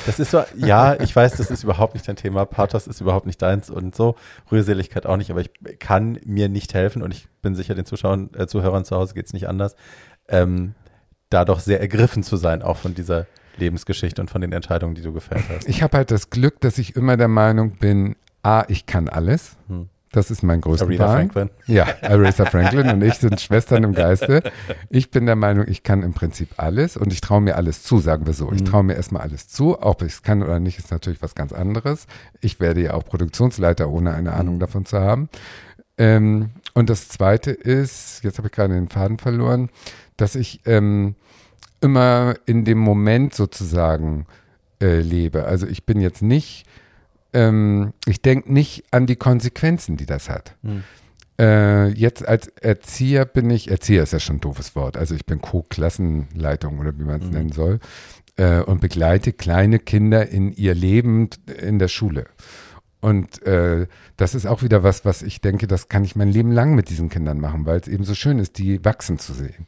Das ist so, ja, ich weiß, das ist überhaupt nicht dein Thema. Pathos ist überhaupt nicht deins und so. Rührseligkeit auch nicht, aber ich kann mir nicht helfen und ich bin sicher, den Zuschauern, äh, Zuhörern zu Hause geht es nicht anders, ähm, da doch sehr ergriffen zu sein, auch von dieser Lebensgeschichte und von den Entscheidungen, die du gefällt hast. Ich habe halt das Glück, dass ich immer der Meinung bin, A, ich kann alles. Hm. Das ist mein größter Aretha Plan. Franklin. Ja, Aretha Franklin und ich sind Schwestern im Geiste. Ich bin der Meinung, ich kann im Prinzip alles und ich traue mir alles zu, sagen wir so. Ich Mhm. traue mir erstmal alles zu. Ob ich es kann oder nicht, ist natürlich was ganz anderes. Ich werde ja auch Produktionsleiter, ohne eine Ahnung Mhm. davon zu haben. Ähm, und das Zweite ist, jetzt habe ich gerade den Faden verloren, dass ich ähm, immer in dem Moment sozusagen äh, lebe. Also ich bin jetzt nicht, ähm, ich denke nicht an die Konsequenzen, die das hat. Hm. Äh, jetzt als Erzieher bin ich, Erzieher ist ja schon ein doofes Wort, also ich bin Co-Klassenleitung oder wie man es Mhm. nennen soll äh, und begleite kleine Kinder in ihr Leben in der Schule. Und äh, das ist auch wieder was, was ich denke, das kann ich mein Leben lang mit diesen Kindern machen, weil es eben so schön ist, die wachsen zu sehen.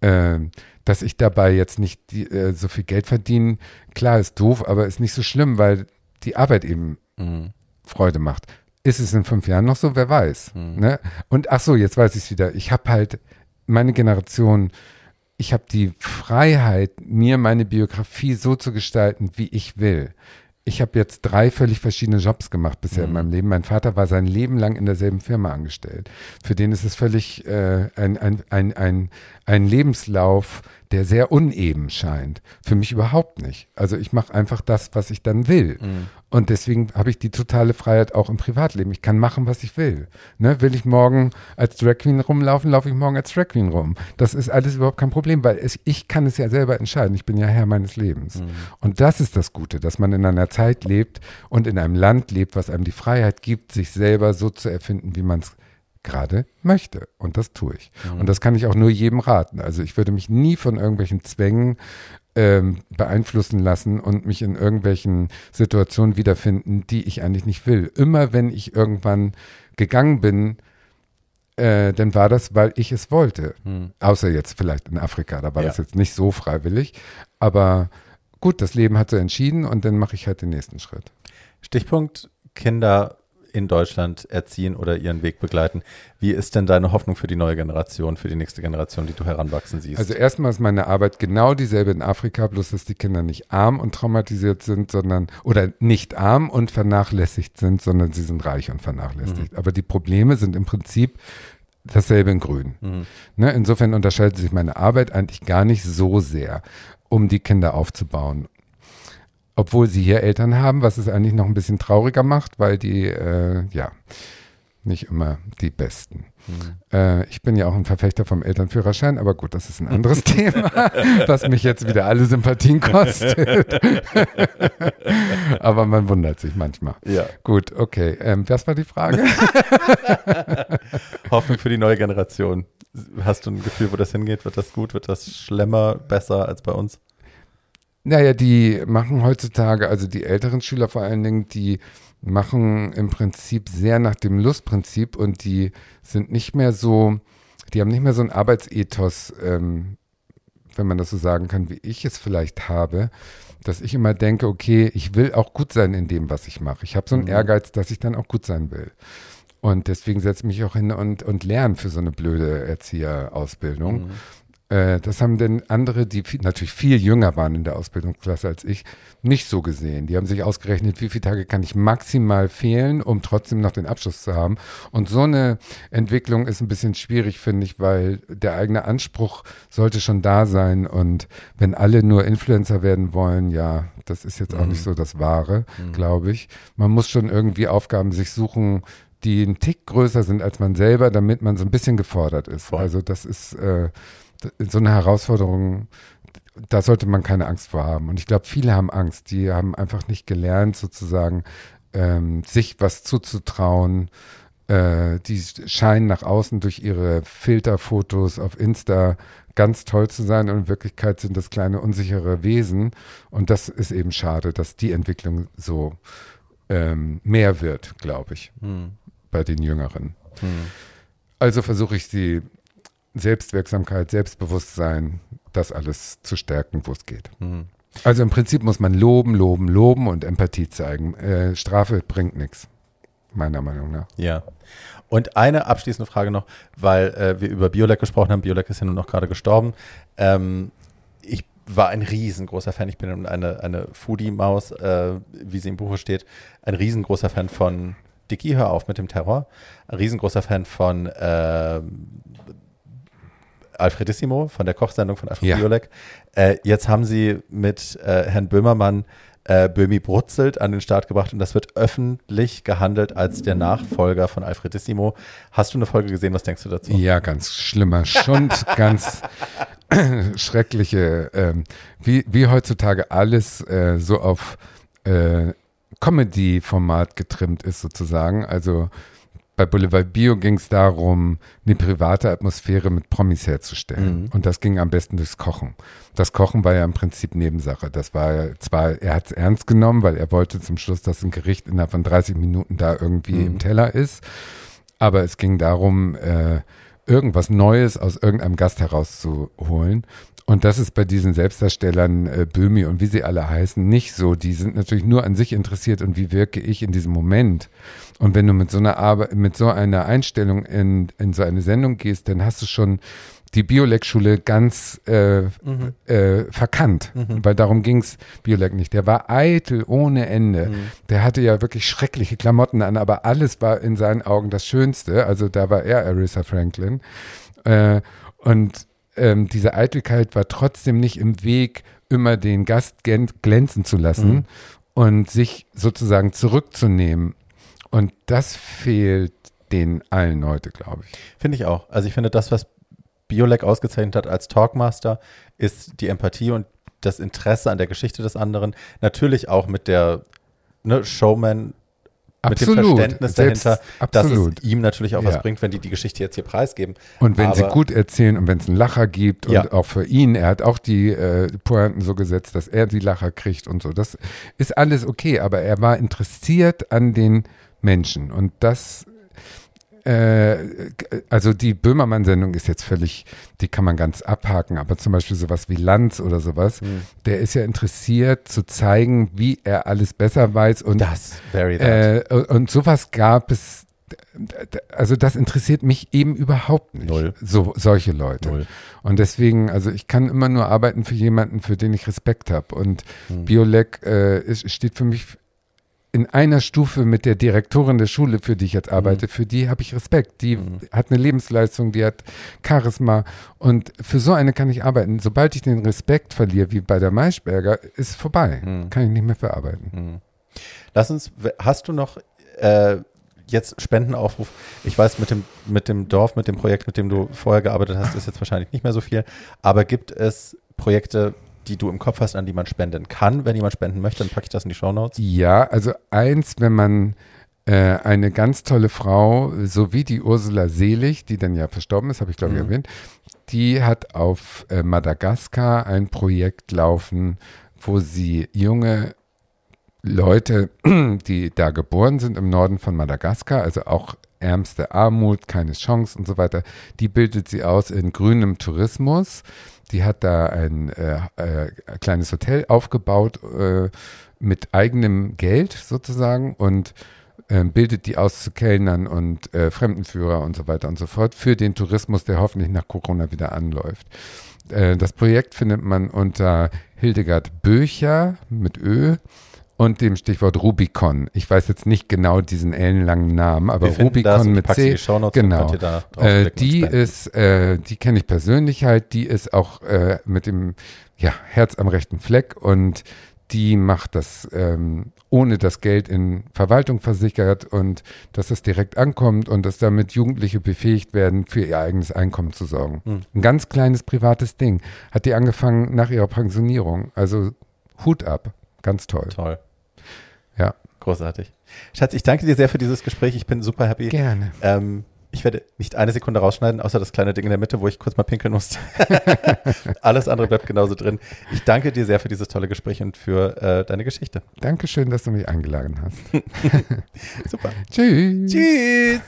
Ähm, dass ich dabei jetzt nicht die, äh, so viel Geld verdiene, klar ist doof, aber ist nicht so schlimm, weil die Arbeit eben Mhm. Freude macht. Ist es in fünf Jahren noch so? Wer weiß. Mhm. Ne? Und ach so, jetzt weiß ich es wieder. Ich habe halt meine Generation, ich habe die Freiheit, mir meine Biografie so zu gestalten, wie ich will. Ich habe jetzt drei völlig verschiedene Jobs gemacht bisher in Mhm. meinem Leben. Mein Vater war sein Leben lang in derselben Firma angestellt. Für den ist es völlig äh, ein, ein, ein, ein, ein Lebenslauf, der sehr uneben scheint. Für mich überhaupt nicht. Also ich mache einfach das, was ich dann will. Mhm. Und deswegen habe ich die totale Freiheit auch im Privatleben. Ich kann machen, was ich will. Ne? Will ich morgen als Drag Queen rumlaufen, laufe ich morgen als Drag Queen rum. Das ist alles überhaupt kein Problem, weil es, ich kann es ja selber entscheiden. Ich bin ja Herr meines Lebens. Mhm. Und das ist das Gute, dass man in einer Zeit lebt und in einem Land lebt, was einem die Freiheit gibt, sich selber so zu erfinden, wie man es gerade möchte. Und das tue ich. Mhm. Und das kann ich auch nur jedem raten. Also ich würde mich nie von irgendwelchen Zwängen ähm, beeinflussen lassen und mich in irgendwelchen Situationen wiederfinden, die ich eigentlich nicht will. Immer wenn ich irgendwann gegangen bin, äh, dann war das, weil ich es wollte. Mhm. Außer jetzt vielleicht in Afrika, da war Ja. das jetzt nicht so freiwillig. Aber gut, das Leben hat so entschieden und dann mache ich halt den nächsten Schritt. Stichpunkt Kinder in Deutschland erziehen oder ihren Weg begleiten. Wie ist denn deine Hoffnung für die neue Generation, für die nächste Generation, die du heranwachsen siehst? Also erstmal ist meine Arbeit genau dieselbe in Afrika, bloß dass die Kinder nicht arm und traumatisiert sind, sondern oder nicht arm und vernachlässigt sind, sondern sie sind reich und vernachlässigt. Aber die Probleme sind im Prinzip dasselbe in Grün. Mhm. Ne? Insofern unterscheidet sich meine Arbeit eigentlich gar nicht so sehr, um die Kinder aufzubauen. Obwohl sie hier Eltern haben, was es eigentlich noch ein bisschen trauriger macht, weil die, äh, ja, nicht immer die Besten. Mhm. Äh, ich bin ja auch ein Verfechter vom Elternführerschein, aber gut, das ist ein anderes Thema, was mich jetzt wieder alle Sympathien kostet. aber man wundert sich manchmal. Ja. Gut, okay. Ähm, was war die Frage? Hoffnung für die neue Generation. Hast du ein Gefühl, wo das hingeht? Wird das gut? Wird das schlimmer, besser als bei uns? Naja, die machen heutzutage, also die älteren Schüler vor allen Dingen, die machen im Prinzip sehr nach dem Lustprinzip und die sind nicht mehr so, die haben nicht mehr so ein Arbeitsethos, ähm, wenn man das so sagen kann, wie ich es vielleicht habe, dass ich immer denke, okay, ich will auch gut sein in dem, was ich mache. Ich habe so einen Mhm. Ehrgeiz, dass ich dann auch gut sein will. Und deswegen setze ich mich auch hin und, und lerne für so eine blöde Erzieherausbildung. Mhm. Äh, das haben denn andere, die viel, natürlich viel jünger waren in der Ausbildungsklasse als ich, nicht so gesehen. Die haben sich ausgerechnet, wie viele Tage kann ich maximal fehlen, um trotzdem noch den Abschluss zu haben. Und so eine Entwicklung ist ein bisschen schwierig, finde ich, weil der eigene Anspruch sollte schon da sein. Und wenn alle nur Influencer werden wollen, ja, das ist jetzt auch Mhm. nicht so das Wahre, Mhm. glaube ich. Man muss schon irgendwie Aufgaben sich suchen, die einen Tick größer sind als man selber, damit man so ein bisschen gefordert ist. Voll. Also das ist äh, so eine Herausforderung, da sollte man keine Angst vor haben. Und ich glaube, viele haben Angst. Die haben einfach nicht gelernt, sozusagen ähm, sich was zuzutrauen. Äh, die scheinen nach außen durch ihre Filterfotos auf Insta ganz toll zu sein und in Wirklichkeit sind das kleine unsichere Wesen. Und das ist eben schade, dass die Entwicklung so ähm, mehr wird, glaube ich, Mhm. bei den Jüngeren. Mhm. Also versuche ich die Selbstwirksamkeit, Selbstbewusstsein, das alles zu stärken, wo es geht. Mhm. Also im Prinzip muss man loben, loben, loben und Empathie zeigen. Äh, Strafe bringt nichts, meiner Meinung nach. Ja. Und eine abschließende Frage noch, weil äh, wir über Biolek gesprochen haben. Biolek ist ja nun noch gerade gestorben. Ähm, ich war ein riesengroßer Fan. Ich bin eine, eine Foodie-Maus, äh, wie sie im Buche steht. Ein riesengroßer Fan von Dicky, hör auf mit dem Terror. Ein riesengroßer Fan von äh, Alfredissimo, von der Kochsendung von Alfred Ja. Biolek. Äh, jetzt haben sie mit äh, Herrn Böhmermann äh, Böhmi Brutzelt an den Start gebracht und das wird öffentlich gehandelt als der Nachfolger von Alfredissimo. Hast du eine Folge gesehen? Was denkst du dazu? Ja, ganz schlimmer Schund, ganz schreckliche, ähm, wie, wie heutzutage alles äh, so auf äh, Comedy-Format getrimmt ist sozusagen. Also bei Boulevard Bio ging es darum, eine private Atmosphäre mit Promis herzustellen. Mhm. Und das ging am besten durchs Kochen. Das Kochen war ja im Prinzip Nebensache. Das war zwar, er hat es ernst genommen, weil er wollte zum Schluss, dass ein Gericht innerhalb von 30 Minuten da irgendwie Mhm. im Teller ist. Aber es ging darum, äh, irgendwas Neues aus irgendeinem Gast herauszuholen. Und das ist bei diesen Selbstdarstellern, äh, Böhmi und wie sie alle heißen, nicht so. Die sind natürlich nur an sich interessiert und wie wirke ich in diesem Moment. Und wenn du mit so einer Arbeit, mit so einer Einstellung in, in so eine Sendung gehst, dann hast du schon die Biolek-Schule ganz äh, Mhm. äh, verkannt, Mhm. weil darum ging's Biolek nicht. Der war eitel ohne Ende. Mhm. Der hatte ja wirklich schreckliche Klamotten an, aber alles war in seinen Augen das Schönste. Also da war er Arissa Franklin. Äh, und ähm, diese Eitelkeit war trotzdem nicht im Weg, immer den Gast glänzen zu lassen mhm. und sich sozusagen zurückzunehmen. Und das fehlt den allen heute, glaube ich. Finde ich auch. Also ich finde, das, was Biolek ausgezeichnet hat als Talkmaster, ist die Empathie und das Interesse an der Geschichte des anderen. Natürlich auch mit der ne, Showman Absolut. mit dem Verständnis Selbst, dahinter, absolut. dass es ihm natürlich auch Ja. was bringt, wenn die die Geschichte jetzt hier preisgeben. Und wenn sie Aber- gut erzählen und wenn es einen Lacher gibt Ja. und auch für ihn, er hat auch die äh, Pointen so gesetzt, dass er die Lacher kriegt und so. Das ist alles okay, aber er war interessiert an den Menschen und das also die Böhmermann-Sendung ist jetzt völlig, die kann man ganz abhaken, aber zum Beispiel sowas wie Lanz oder sowas, Hm. der ist ja interessiert zu zeigen, wie er alles besser weiß und Das, very that. äh, und sowas gab es, also das interessiert mich eben überhaupt nicht. Null. So, solche Leute. Null. Und deswegen, also ich kann immer nur arbeiten für jemanden, für den ich Respekt habe. Und Hm. Biolek äh, ist, steht für mich in einer Stufe mit der Direktorin der Schule, für die ich jetzt arbeite, für die habe ich Respekt. Die Mhm. hat eine Lebensleistung, die hat Charisma und für so eine kann ich arbeiten. Sobald ich den Respekt verliere, wie bei der Maischberger, ist vorbei. Mhm. Kann ich nicht mehr verarbeiten. Hm. Lass uns, hast du noch äh, jetzt Spendenaufruf? Ich weiß, mit dem, mit dem Dorf, mit dem Projekt, mit dem du vorher gearbeitet hast, ist jetzt wahrscheinlich nicht mehr so viel. Aber gibt es Projekte, die du im Kopf hast, an die man spenden kann? Wenn jemand spenden möchte, dann packe ich das in die Shownotes. Ja, also eins, wenn man äh, eine ganz tolle Frau, so wie die Ursula Selig, die dann ja verstorben ist, habe ich glaube ich Mhm. erwähnt, die hat auf äh, Madagaskar ein Projekt laufen, wo sie junge Leute, die da geboren sind im Norden von Madagaskar, also auch ärmste Armut, keine Chance und so weiter, die bildet sie aus in grünem Tourismus. Die hat da ein äh, äh, kleines Hotel aufgebaut äh, mit eigenem Geld sozusagen und äh, bildet die aus zu Kellnern und äh, Fremdenführer und so weiter und so fort für den Tourismus, der hoffentlich nach Corona wieder anläuft. Äh, das Projekt findet man unter Hildegard Böcher mit Ö und dem Stichwort Rubicon. Ich weiß jetzt nicht genau diesen ellenlangen Namen, aber Wir Rubicon mit C. Genau. Äh, die ist, äh, die kenne ich persönlich halt, die ist auch äh, mit dem ja, Herz am rechten Fleck und die macht das ähm, ohne das Geld in Verwaltung versichert und dass es direkt ankommt und dass damit Jugendliche befähigt werden, für ihr eigenes Einkommen zu sorgen. Hm. Ein ganz kleines privates Ding. Hat die angefangen nach ihrer Pensionierung. Also Hut ab. Ganz toll. Toll. Ja. Großartig. Schatz, ich danke dir sehr für dieses Gespräch. Ich bin super happy. Gerne. Ähm, ich werde nicht eine Sekunde rausschneiden, außer das kleine Ding in der Mitte, wo ich kurz mal pinkeln musste. Alles andere bleibt genauso drin. Ich danke dir sehr für dieses tolle Gespräch und für äh, deine Geschichte. Dankeschön, dass du mich eingeladen hast. Super. Tschüss. Tschüss.